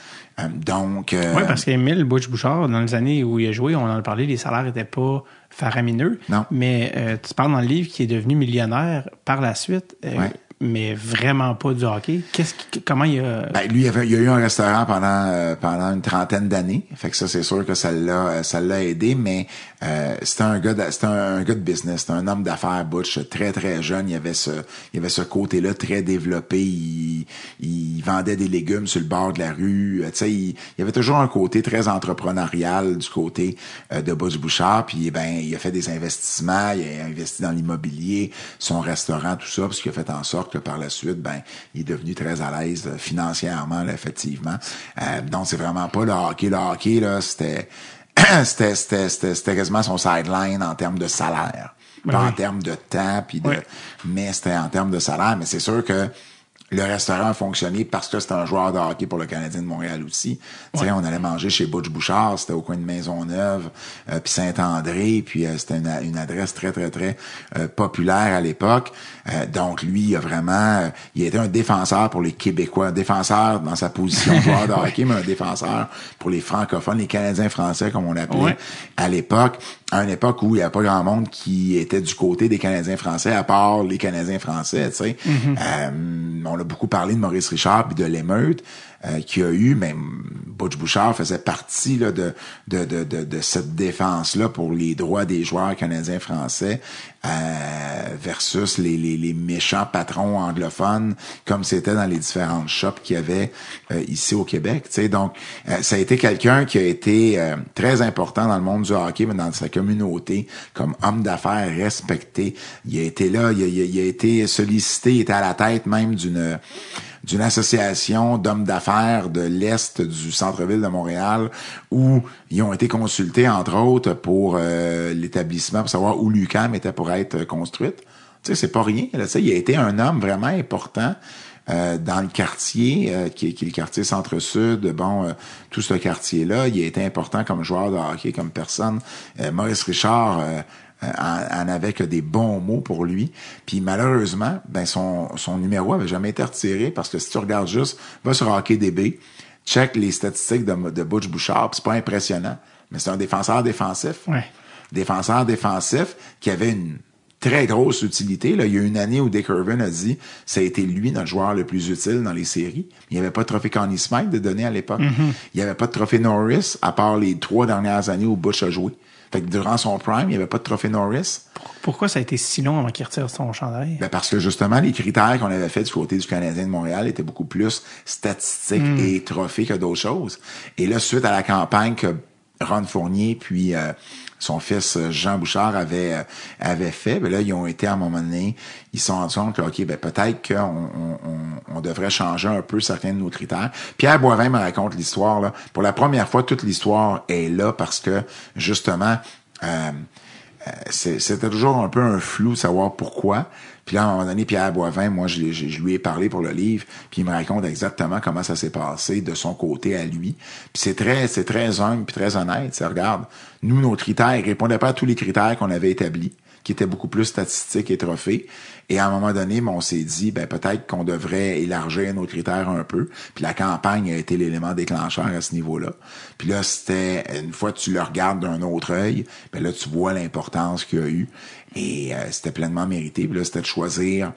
Euh, donc, euh, Oui, parce qu'Émile Butch Bouchard, dans les années où il a joué, on en a parlé, les salaires n'étaient pas faramineux. Non. Mais euh, tu parles dans le livre qu'il est devenu millionnaire par la suite. Euh, Ouais. Mais vraiment pas du hockey. Qu'est-ce qui, comment il a... Ben, lui, il, avait, a eu un restaurant pendant euh, pendant une trentaine d'années. Fait que ça, c'est sûr que ça l'a euh, ça l'a aidé, mais euh, c'était un gars de, c'était un, gars de business, c'était un homme d'affaires Butch, très très jeune. Il avait ce il avait ce côté-là très développé. Il, il vendait des légumes sur le bord de la rue. Tu sais, il, il avait toujours un côté très entrepreneurial du côté de Butch Bouchard. Puis ben, il a fait des investissements, il a investi dans l'immobilier, son restaurant, tout ça, parce qu'il a fait en sorte que par la suite, ben, il est devenu très à l'aise euh, financièrement, là, effectivement. Euh, donc, c'est vraiment pas le hockey. Le hockey, là, c'était, c'était, c'était, c'était, c'était quasiment son sideline en termes de salaire. Pas Oui. en termes de temps, puis de, Oui. mais c'était en termes de salaire. Mais c'est sûr que le restaurant a fonctionné parce que c'était un joueur de hockey pour le Canadien de Montréal aussi. Tu sais, on allait manger chez Butch Bouchard, c'était au coin de Maisonneuve, euh, puis Saint-André, puis euh, c'était une, une adresse très, très, très euh, populaire à l'époque. Euh, donc, lui, il a vraiment... euh, il a été un défenseur pour les Québécois, un défenseur dans sa position de joueur de hockey, mais un défenseur pour les francophones, les Canadiens français, comme on l'appelait Ouais. à l'époque, à une époque où il n'y avait pas grand monde qui était du côté des Canadiens français, à part les Canadiens français, tu sais. Euh, on a beaucoup parlé de Maurice Richard puis de l'émeute euh, qu'il y a eu, même Butch Bouchard faisait partie là, de, de, de, de, cette défense-là pour les droits des joueurs canadiens français euh, versus les, les, les méchants patrons anglophones, comme c'était dans les différentes shops qu'il y avait euh, ici au Québec. Donc, euh, ça a été quelqu'un qui a été euh, très important dans le monde du hockey, mais dans sa communauté, comme homme d'affaires respecté. Il a été là, il a, il a- il a été sollicité, il était à la tête même d'une d'une association d'hommes d'affaires de l'Est du centre-ville de Montréal où ils ont été consultés, entre autres, pour euh, l'établissement, pour savoir où l'UQAM était pour être construite. Tu sais, c'est pas rien. Là, il a été un homme vraiment important euh, dans le quartier, euh, qui, est- le quartier centre-sud, bon, tout ce quartier-là. Il a été important comme joueur de hockey, comme personne. Maurice Richard en, en avait que des bons mots pour lui. Puis malheureusement, ben son, son numéro avait jamais été retiré parce que si tu regardes juste, va sur HockeyDB, check les statistiques de, de Butch Bouchard, c'est pas impressionnant, mais c'est un défenseur défensif. Ouais. Défenseur défensif qui avait une très grosse utilité. Là. Il y a une année où Dick Irvin a dit ça a été lui notre joueur le plus utile dans les séries. Il n'y avait pas de trophée Connie Smythe de donner à l'époque. Il n'y avait pas de trophée Norris, à part les trois dernières années où Butch a joué. Fait que durant son prime, il n'y avait pas de trophée Norris. Pourquoi ça a été si long avant qu'il retire son chandail? Ben parce que justement, les critères qu'on avait fait du côté du Canadien de Montréal étaient beaucoup plus statistiques et trophées que d'autres choses. Et là, suite à la campagne que Ron Fournier puis euh, son fils euh, Jean Bouchard avait euh, avait fait, ben là, ils ont été à un moment donné, ils se sont rendus compte que, OK, ben peut-être qu'on on, on- devrait changer un peu certains de nos critères. Pierre Boivin me raconte l'histoire. là. Pour la première fois, toute l'histoire est là parce que, justement, euh, euh, c'était toujours un peu un flou savoir pourquoi. Puis là, à un moment donné, Pierre Boivin, moi, je, lui ai parlé pour le livre, puis il me raconte exactement comment ça s'est passé de son côté à lui. Puis c'est très, c'est très humble, puis très honnête. Ça, regarde, nous, nos critères, ils répondaient pas à tous les critères qu'on avait établis, qui étaient beaucoup plus statistiques et trophées. Et à un moment donné, ben, on s'est dit, ben, peut-être qu'on devrait élargir nos critères un peu. Puis la campagne a été l'élément déclencheur à ce niveau-là. Puis là, c'était, une fois que tu le regardes d'un autre œil, ben là, tu vois l'importance qu'il y a eu. Et euh, c'était pleinement mérité. Puis là, c'était de choisir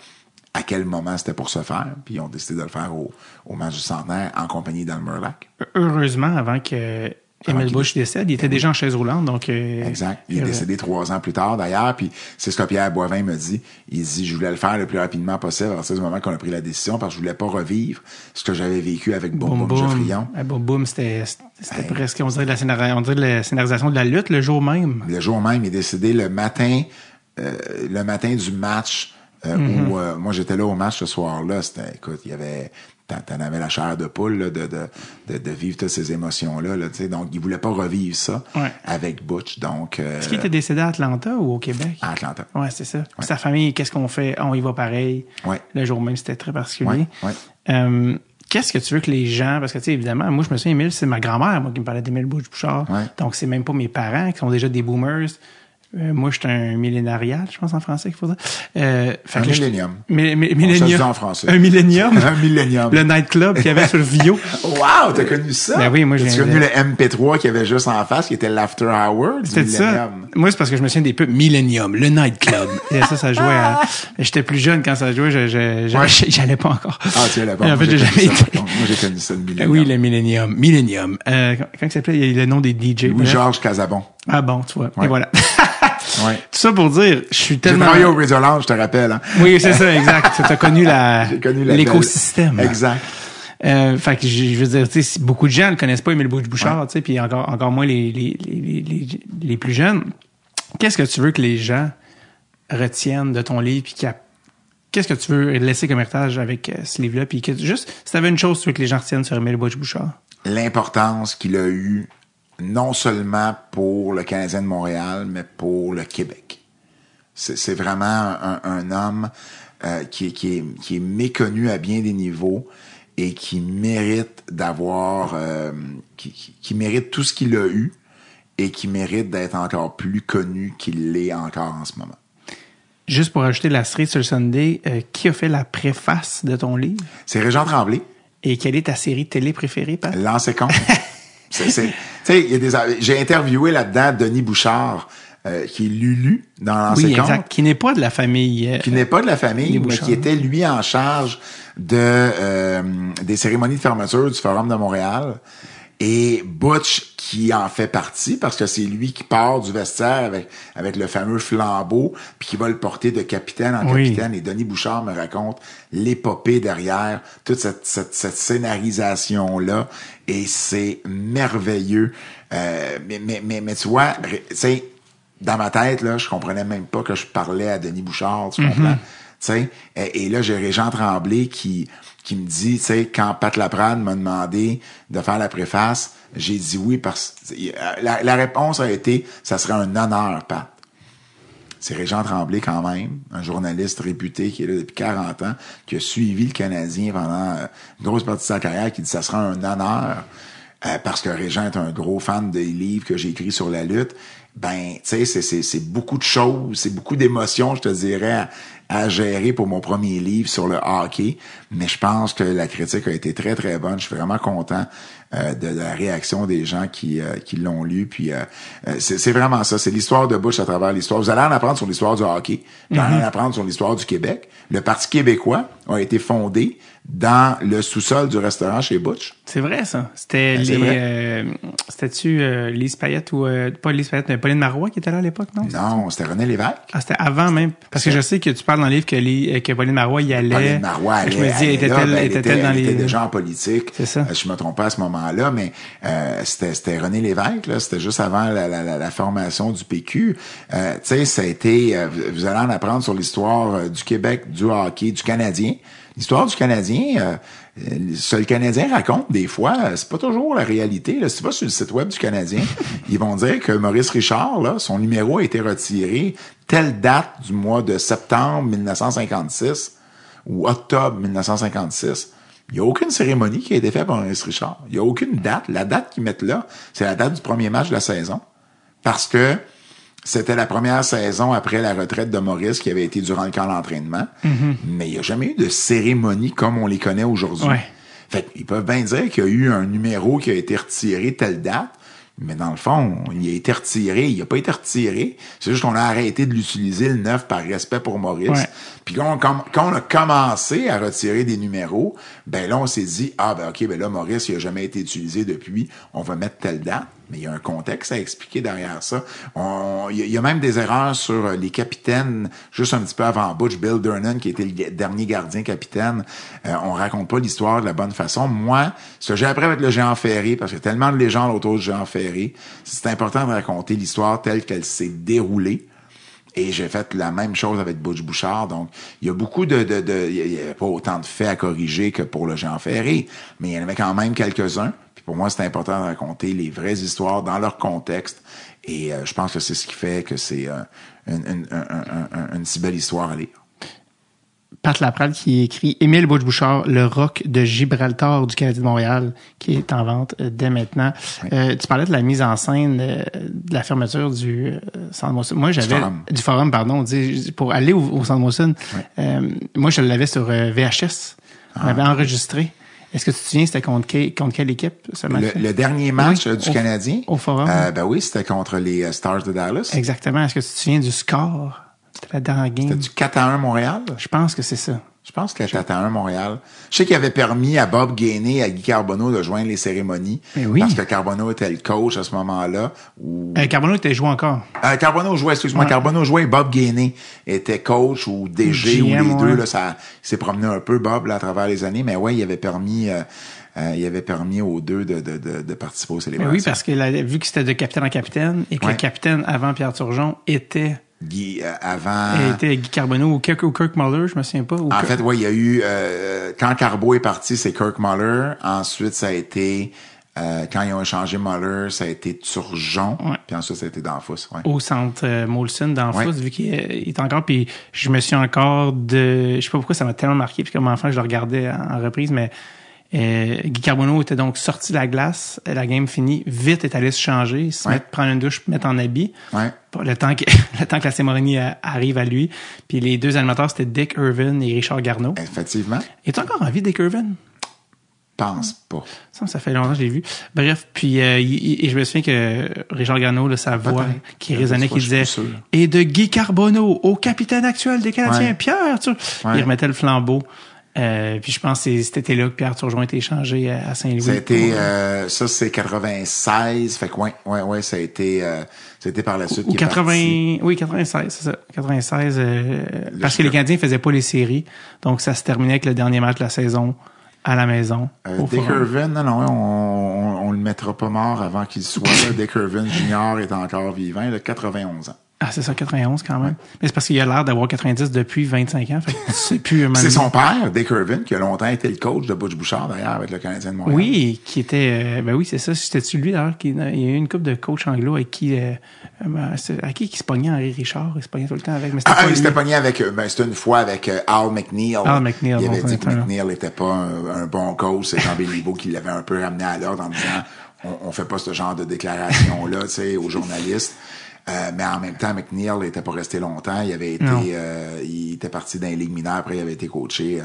à quel moment c'était pour se faire. Puis ils ont décidé de le faire au, au match du centenaire en compagnie d'Almer Lac. Heureusement, avant que Emile Bush décède, il était déjà en chaise roulante, donc... euh, Exact. Il est décédé trois ans plus tard, d'ailleurs. Puis c'est ce que Pierre Boivin me dit. Il dit, je voulais le faire le plus rapidement possible à partir du moment qu'on a pris la décision parce que je voulais pas revivre ce que j'avais vécu avec Boum Boum Boum. Geoffrion. Ah, Boum Boum, c'était presque, on dirait, la on dirait la scénarisation de la lutte le jour même. Le jour même, il est décédé le matin, euh, le matin du match euh, Mm-hmm. où moi j'étais là au match ce soir-là. C'était, écoute, il y avait, t'en, avais la chair de poule là, de, de, de, de vivre toutes ces émotions-là. Là, donc, il voulait pas revivre ça Ouais. avec Butch. Donc, euh, Est-ce qu'il était décédé à Atlanta ou au Québec? à Atlanta. Ouais, c'est ça. Sa famille, qu'est-ce qu'on fait? On y va pareil. Ouais. Le jour même, c'était très particulier. Euh, Qu'est-ce que tu veux que les gens, parce que tu sais, évidemment, moi je me souviens, Émile, c'est ma grand-mère, moi, qui me parlait d'Émile Bouche Bouchard. Ouais. Donc c'est même pas mes parents qui sont déjà des boomers. Euh, moi, je suis un millénariat, je pense en français qu'il faut dire. Euh, fait Un que millénium. Le millénium. en français. Un millénium. Un millénium. le nightclub qu'il y avait sur Vio. Wow, t'as connu ça? Ben oui, moi, T'as j'ai- connu le MP3 qu'il y avait juste en face, qui était l'After Hour du C'était ça. Millennium. Moi, c'est parce que je me souviens des pubs Millennium, le nightclub. Et ça, ça jouait à... J'étais plus jeune quand ça jouait, je, je, je- Ouais. j'allais pas encore. Ah, tu là-bas. Et en fait, j'ai jamais été. Moi, j'ai connu ça, le Millennium. Oui, le Millennium. Millennium. Euh, quand quand il s'appelait, il y a le nom des DJ. bref. Louis-Georges Casabon. Ah bon, tu vois. Ouais. Et voilà. Ouais. Tout ça pour dire, je suis J'ai tellement... travaillé au Radio Lounge, je te rappelle. Hein? Oui, c'est ça, exact. Tu as connu la, J'ai l'écosystème. Exact. Euh, fait que je veux dire, tu sais, beaucoup de gens ne connaissent pas Émile Bouche-Bouchard, tu sais, puis encore, encore moins les, les, les, les, les, plus jeunes. Qu'est-ce que tu veux que les gens retiennent de ton livre, puis qu'est-ce que tu veux laisser comme héritage avec euh, ce livre-là, puis que juste, si t'avais une chose, tu veux que les gens retiennent sur Émile Bouche-Bouchard. L'importance qu'il a eue, non seulement pour le Canadien de Montréal, mais pour le Québec. C'est vraiment un, un homme euh, qui, est- qui, est, qui est méconnu à bien des niveaux et qui mérite d'avoir, euh, qui, mérite tout ce qu'il a eu et qui mérite d'être encore plus connu qu'il l'est encore en ce moment. Juste pour ajouter la cerise sur le Sunday, euh, qui a fait la préface de ton livre? C'est Régent Tremblay. Et quelle est ta série télé préférée, Pat? Lancez compte. C'est- c'est- tu sais, il y a des, j'ai interviewé là-dedans Denis Bouchard, euh, qui est Lulu dans Lancez Oui, exact. Qui n'est pas de la famille. euh, qui n'est pas de la famille, mais qui était lui en charge de euh, des cérémonies de fermeture du Forum de Montréal. Et Butch qui en fait partie parce que c'est lui qui part du vestiaire avec avec le fameux flambeau puis qui va le porter de capitaine en Oui. capitaine et Denis Bouchard me raconte l'épopée derrière toute cette cette, cette scénarisation là et c'est merveilleux Euh, mais, mais mais mais tu vois sais dans ma tête, là, je comprenais même pas que je parlais à Denis Bouchard, tu comprends? Tu sais, et, et là, j'ai Régent Tremblay qui, qui me dit, tu sais, quand Pat Laprade m'a demandé de faire la préface, j'ai dit oui parce la, la réponse a été, ça serait un honneur, Pat. C'est Régent Tremblay quand même, un journaliste réputé qui est là depuis 40 ans, qui a suivi le Canadien pendant euh, une grosse partie de sa carrière, qui dit ça sera un honneur euh, parce que Régent est un gros fan des livres que j'ai écrits sur la lutte. Ben, tu sais, c'est beaucoup de choses, c'est beaucoup d'émotions, je te dirais, à, gérer pour mon premier livre sur le hockey. Mais je pense que la critique a été très, très bonne. Je suis vraiment content euh, de, la réaction des gens qui, euh, qui l'ont lu. Puis euh, euh, c'est vraiment ça. C'est l'histoire de Bush à travers l'histoire. Vous allez en apprendre sur l'histoire du hockey. Vous allez en apprendre sur l'histoire du Québec. Le Parti québécois a été fondé dans le sous-sol du restaurant chez Butch. C'est vrai, ça. C'était Ben, les. euh, C'était-tu euh, Lise Payette ou. euh, pas Lise Payette, mais Pauline Marois qui était là à l'époque, non? Non, c'était René Lévesque. Ah, c'était avant même. Parce que je sais que tu parles dans le livre que, euh, que Pauline Marois y allait. Pauline Marois, elle, je me dis, était-elle ben, était, dans elle les. était déjà en politique. C'est ça. Euh, Je me trompe pas à ce moment-là, mais euh, c'était, c'était René Lévesque, là, c'était juste avant la, la, la, la formation du PQ. Euh, tu sais, ça a été, euh, vous- vous allez en apprendre sur l'histoire euh, du Québec, du hockey, du Canadien. L'histoire du Canadien, euh, ce le Canadien raconte des fois, euh, c'est pas toujours la réalité. Là. Si tu vas sur le site web du Canadien, ils vont dire que Maurice Richard, là, son numéro a été retiré telle date du mois de septembre 1956 ou octobre 1956. Il n'y a aucune cérémonie qui a été faite par Maurice Richard. Il n'y a aucune date. La date qu'ils mettent là, c'est la date du premier match de la saison. Parce que c'était la première saison après la retraite de Maurice qui avait été durant le camp d'entraînement. Mais il n'y a jamais eu de cérémonie comme on les connaît aujourd'hui. Ouais. Fait qu'ils peuvent bien dire qu'il y a eu un numéro qui a été retiré telle date, mais dans le fond, il a été retiré. Il n'a pas été retiré. C'est juste qu'on a arrêté de l'utiliser le 9 par respect pour Maurice. Ouais. Puis quand on, quand on a commencé à retirer des numéros, ben là, on s'est dit, ah ben ok, ben là, Maurice, il a jamais été utilisé depuis, on va mettre telle date. Mais il y a un contexte à expliquer derrière ça. On- Il y, a- même des erreurs sur euh, les capitaines, juste un petit peu avant Butch, Bill Durnan, qui était le dernier gardien capitaine. Euh, on raconte pas l'histoire de la bonne façon. Moi, ce que j'ai appris avec le géant ferré, parce qu'il y a tellement de légendes autour du géant ferré, c'est important de raconter l'histoire telle qu'elle s'est déroulée. Et j'ai fait la même chose avec Butch Bouchard. Donc, il y a beaucoup de... de, de il y a pas autant de faits à corriger que pour le Jean Ferré, mais il y en avait quand même quelques-uns. Pour moi, c'est important de raconter les vraies histoires dans leur contexte. Et euh, je pense que c'est ce qui fait que c'est euh, une, une, un- un- un- une si belle histoire à lire. Pat Laprade qui écrit Émile Bouche-Bouchard, le rock de Gibraltar du Canadien de Montréal, qui est en vente euh, dès maintenant. Euh, tu parlais de la mise en scène euh, de la fermeture du euh, Centre. Moi, j'avais forum. du forum, pardon, dit, pour aller au, au Centre moi, je l'avais sur VHS. Ah. On l'avait enregistré. Est-ce que tu te souviens, c'était contre, contre quelle équipe, ce match? Le, le dernier match Oui, euh, du au- Canadien, au Forum. euh, ben oui, c'était contre les euh, Stars de Dallas. Exactement. Est-ce que tu te souviens du score? C'était la dernière game. C'était du 4 à 1 Montréal? Je pense que c'est ça. Je pense que c'était 4 à 1 Montréal. Je sais qu'il avait permis à Bob Gainé et à Guy Carbonneau de joindre les cérémonies. Mais oui. Parce que Carbonneau était le coach à ce moment-là. Ou... Euh, Carbonneau était joué encore. Euh, Carbonneau jouait, excuse-moi, Ouais. Carbonneau jouait et Bob Gainé était coach ou DG ou GM, les deux. Là, ça s'est promené un peu, Bob, là, à travers les années. Mais ouais, il avait permis, euh, euh, il avait permis aux deux de, de, de, de participer aux Mais célébrations. oui, parce que la- vu que c'était de capitaine en capitaine et que Ouais. le capitaine avant Pierre Turgeon était, Guy, euh, avant... était Guy Carbonneau ou Kirk, ou Kirk Muller, je me souviens pas. En Kirk- fait, oui, il y a eu euh, quand Carbo est parti, c'est Kirk Muller. Ensuite, ça a été euh, quand ils ont échangé Muller, ça a été Turgeon. Ouais. Puis ensuite, ça a été Danfous. Ouais. au centre euh, Molson dans le Ouais. vu qu'il est, encore, puis je me suis encore de, je sais pas pourquoi ça m'a tellement marqué, puis comme enfant je le regardais en, en reprise, mais euh, Guy Carbonneau était donc sorti de la glace, la game finie, vite est allé se changer, se Ouais. mettre, prendre une douche, mettre en habit, Ouais. Le temps que le temps que la cérémonie euh, arrive à lui. Puis les deux animateurs c'était Dick Irvin et Richard Garneau. Effectivement. Est encore en vie Dick Irvin? Pense pas. Ça, ça fait longtemps que je l'ai vu. Bref, puis euh, et je me souviens que Richard Garneau, là, sa voix qui résonnait, qui disait et de Guy Carbonneau au capitaine actuel des Canadiens, Ouais. Pierre. Tu... Ouais. Il remettait le flambeau. Euh, puis je pense que cet été-là que Pierre Turgeon a été échangé à Saint-Louis. Ça a été, Pour- euh, ça c'est 96. Fait que ouais, ouais, ouais, ça a été, euh, ça a été par la suite ou qu'il est 80, parti. oui, 96, c'est ça. 96, euh, parce que les Canadiens faisaient pas les séries. Donc, ça se terminait avec le dernier match de la saison à la maison. Euh, Dick. Irvin, non, non, on, on, on le mettra pas mort avant qu'il soit là. Dick Irvin Junior est encore vivant, il a 91 ans. Ah, c'est ça, 91 quand même. Mais c'est parce qu'il a l'air d'avoir 90 depuis 25 ans. C'est plus C'est son père, Dick Irvin, qui a longtemps été le coach de Butch Bouchard, d'ailleurs, avec le Canadien de Montréal. Oui, qui était. euh, ben oui, c'est ça. C'était-tu lui, d'ailleurs? Qui, il y a eu une couple de coachs anglo avec qui. Euh, euh, ben, à qui qui se pognait Henri Richard? Il se pognait tout le temps avec. Mais Ah, il s'était pogné avec, euh, ben, c'était une fois avec Al McNeil. Al McNeil, Il avait bon, dit que McNeil était pas un, un bon coach. C'est Jean Béliveau qui l'avait un peu ramené à l'ordre en disant, on, on fait pas ce genre de déclaration-là, tu sais, aux journalistes. Euh, mais en même temps, McNeil n'était pas resté longtemps. Il avait été, euh, il était parti dans les ligues mineures. Après, il avait été coaché euh,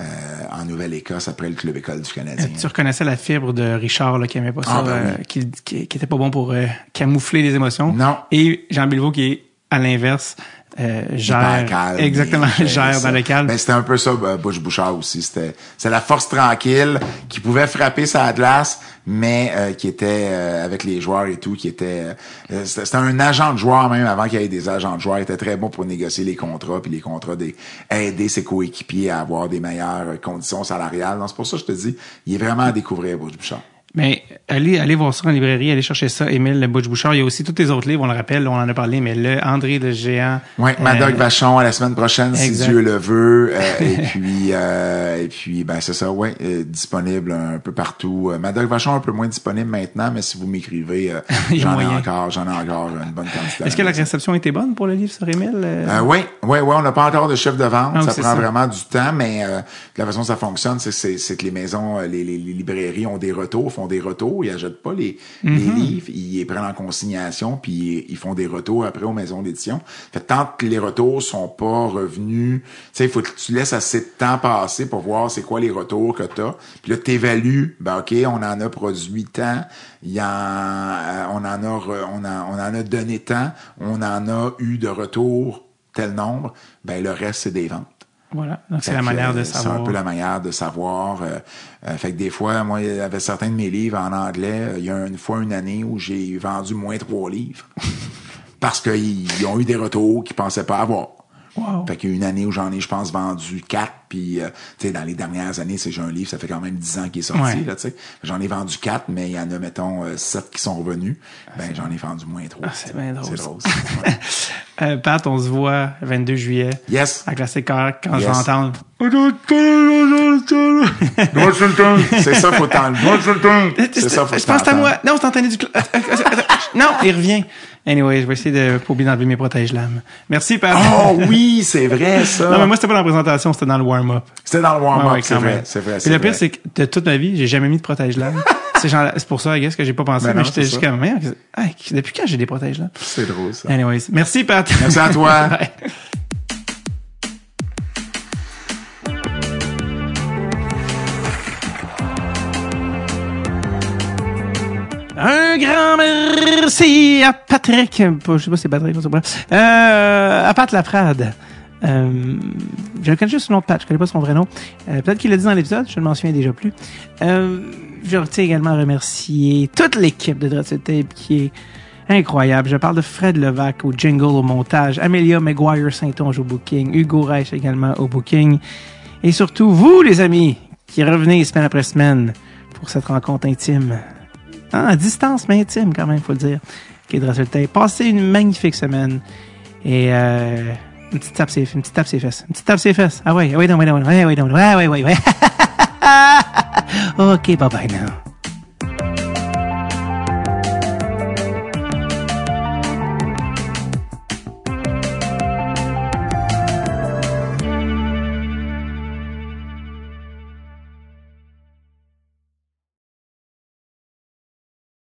euh, en Nouvelle-Écosse après le club école du Canadien. Tu reconnaissais la fibre de Richard là, qui aimait pas ça, Ah, ben euh, qui, qui, qui était pas bon pour euh, camoufler les émotions. Non. Et Jean Bilvaux qui est à l'inverse euh, gère exactement gère calme. Ben, c'était un peu ça, euh, Bush Bouchard aussi. C'était, c'est la force tranquille qui pouvait frapper sa glace, mais euh, qui était euh, avec les joueurs et tout, qui était, euh, c'était, un agent de joueur même avant qu'il y ait des agents de joueurs. Il était très bon pour négocier les contrats puis les contrats des aider ses coéquipiers à avoir des meilleures conditions salariales. Donc, c'est pour ça que je te dis, il est vraiment à découvrir Bush Bouchard. Mais allez, allez voir ça en librairie, allez chercher ça. Émile le Butch Bouchard. Il y a aussi tous les autres livres, on le rappelle, on en a parlé, mais le André le géant. Madoc euh, Vachon à la semaine prochaine, exact. si Dieu le veut. Euh, et puis, euh, et puis, ben c'est ça, ouais, euh, disponible un peu partout. Euh, Madoc Vachon un peu moins disponible maintenant, mais si vous m'écrivez, j'en ai encore, j'en ai encore une bonne quantité. Est-ce que la réception était bonne pour le livre sur Émile? oui, oui, oui, on n'a pas encore de chiffre de vente. Ah, ça prend ça. vraiment du temps, mais euh, la façon dont ça fonctionne, c'est, que les maisons, les, les, les librairies ont des retours, font des retours, ils achètent pas les, les Mm-hmm. livres, ils les prennent en consignation, puis ils font des retours après aux maisons d'édition. Fait tant que les retours sont pas revenus, tu sais, il faut que tu laisses assez de temps passer pour voir c'est quoi les retours que tu as. Puis là, tu évalues, ben OK, on en a produit tant, y en, euh, on en a on, en, on en a donné tant, on en a eu de retours tel nombre, ben le reste c'est des ventes. Voilà. Donc, c'est la manière euh, de C'est savoir. un peu la manière de savoir. euh, euh, fait que des fois, moi, il y avait certains de mes livres en anglais. euh, Il y a une fois une année où j'ai vendu moins trois livres. parce qu'ils ils ont eu des retours qu'ils pensaient pas avoir. Wow. Fait qu'il y a une année où j'en ai, je pense, vendu quatre. Puis, euh, tu sais, dans les dernières années, c'est j'ai un livre, ça fait quand même dix ans qu'il est sorti, Ouais. là, tu sais. J'en ai vendu quatre, mais il y en a, mettons, euh, sept qui sont revenus. Ben, j'en ai vendu moins trois. Ah, c'est bien drôle, C'est drôle. Euh, Pat, on se voit le 22 juillet Yes. à Classic quand je Yes. vais entendre. C'est ça, faut t'enlever. C'est ça, faut Je pense à moi. Non, c'est entendu du. Non, il revient. Anyway, je vais essayer de pas oublier d'enlever mes protèges-lames. Merci, Pat. Oh oui, c'est vrai, ça. Non, mais moi, c'était pas dans la présentation, c'était dans le warm-up. C'était dans le warm-up, Ouais, ouais, c'est vrai, c'est vrai. Puis le pire, c'est que de toute ma vie, j'ai jamais mis de protège-lames. c'est genre- c'est pour ça, I guess, que j'ai pas pensé, Ben mais j'étais juste comme, Merde, hey, depuis quand j'ai des protèges-lames? C'est drôle, ça. Anyways, merci, Pat. Merci à toi. Un grand merci à Patrick. Je sais pas si c'est Patrick, je sais pas. Euh, à Pat Lafrade. Euh, je connais juste son nom de Pat, je connais pas son vrai nom. Euh, Peut-être qu'il l'a dit dans l'épisode, je ne m'en souviens déjà plus. Euh, je retiens également à remercier toute l'équipe de Dreadful Tape qui est incroyable. Je parle de Fred Levac au jingle, au montage, Amelia McGuire Saint-Onge au booking, Hugo Reich également au booking, et surtout vous, les amis, qui revenez semaine après semaine pour cette rencontre intime. Ah, à distance, mais intime quand même, faut le dire. Qui est. Passez une magnifique semaine. Et euh, une petite tape ses, une petite tape ses fesses. Une petite tape ses fesses. Ah ouais, ah ouais, non, ouais, non, ouais, ouais, non, ouais, ouais, ouais, ouais. ok, bye bye now.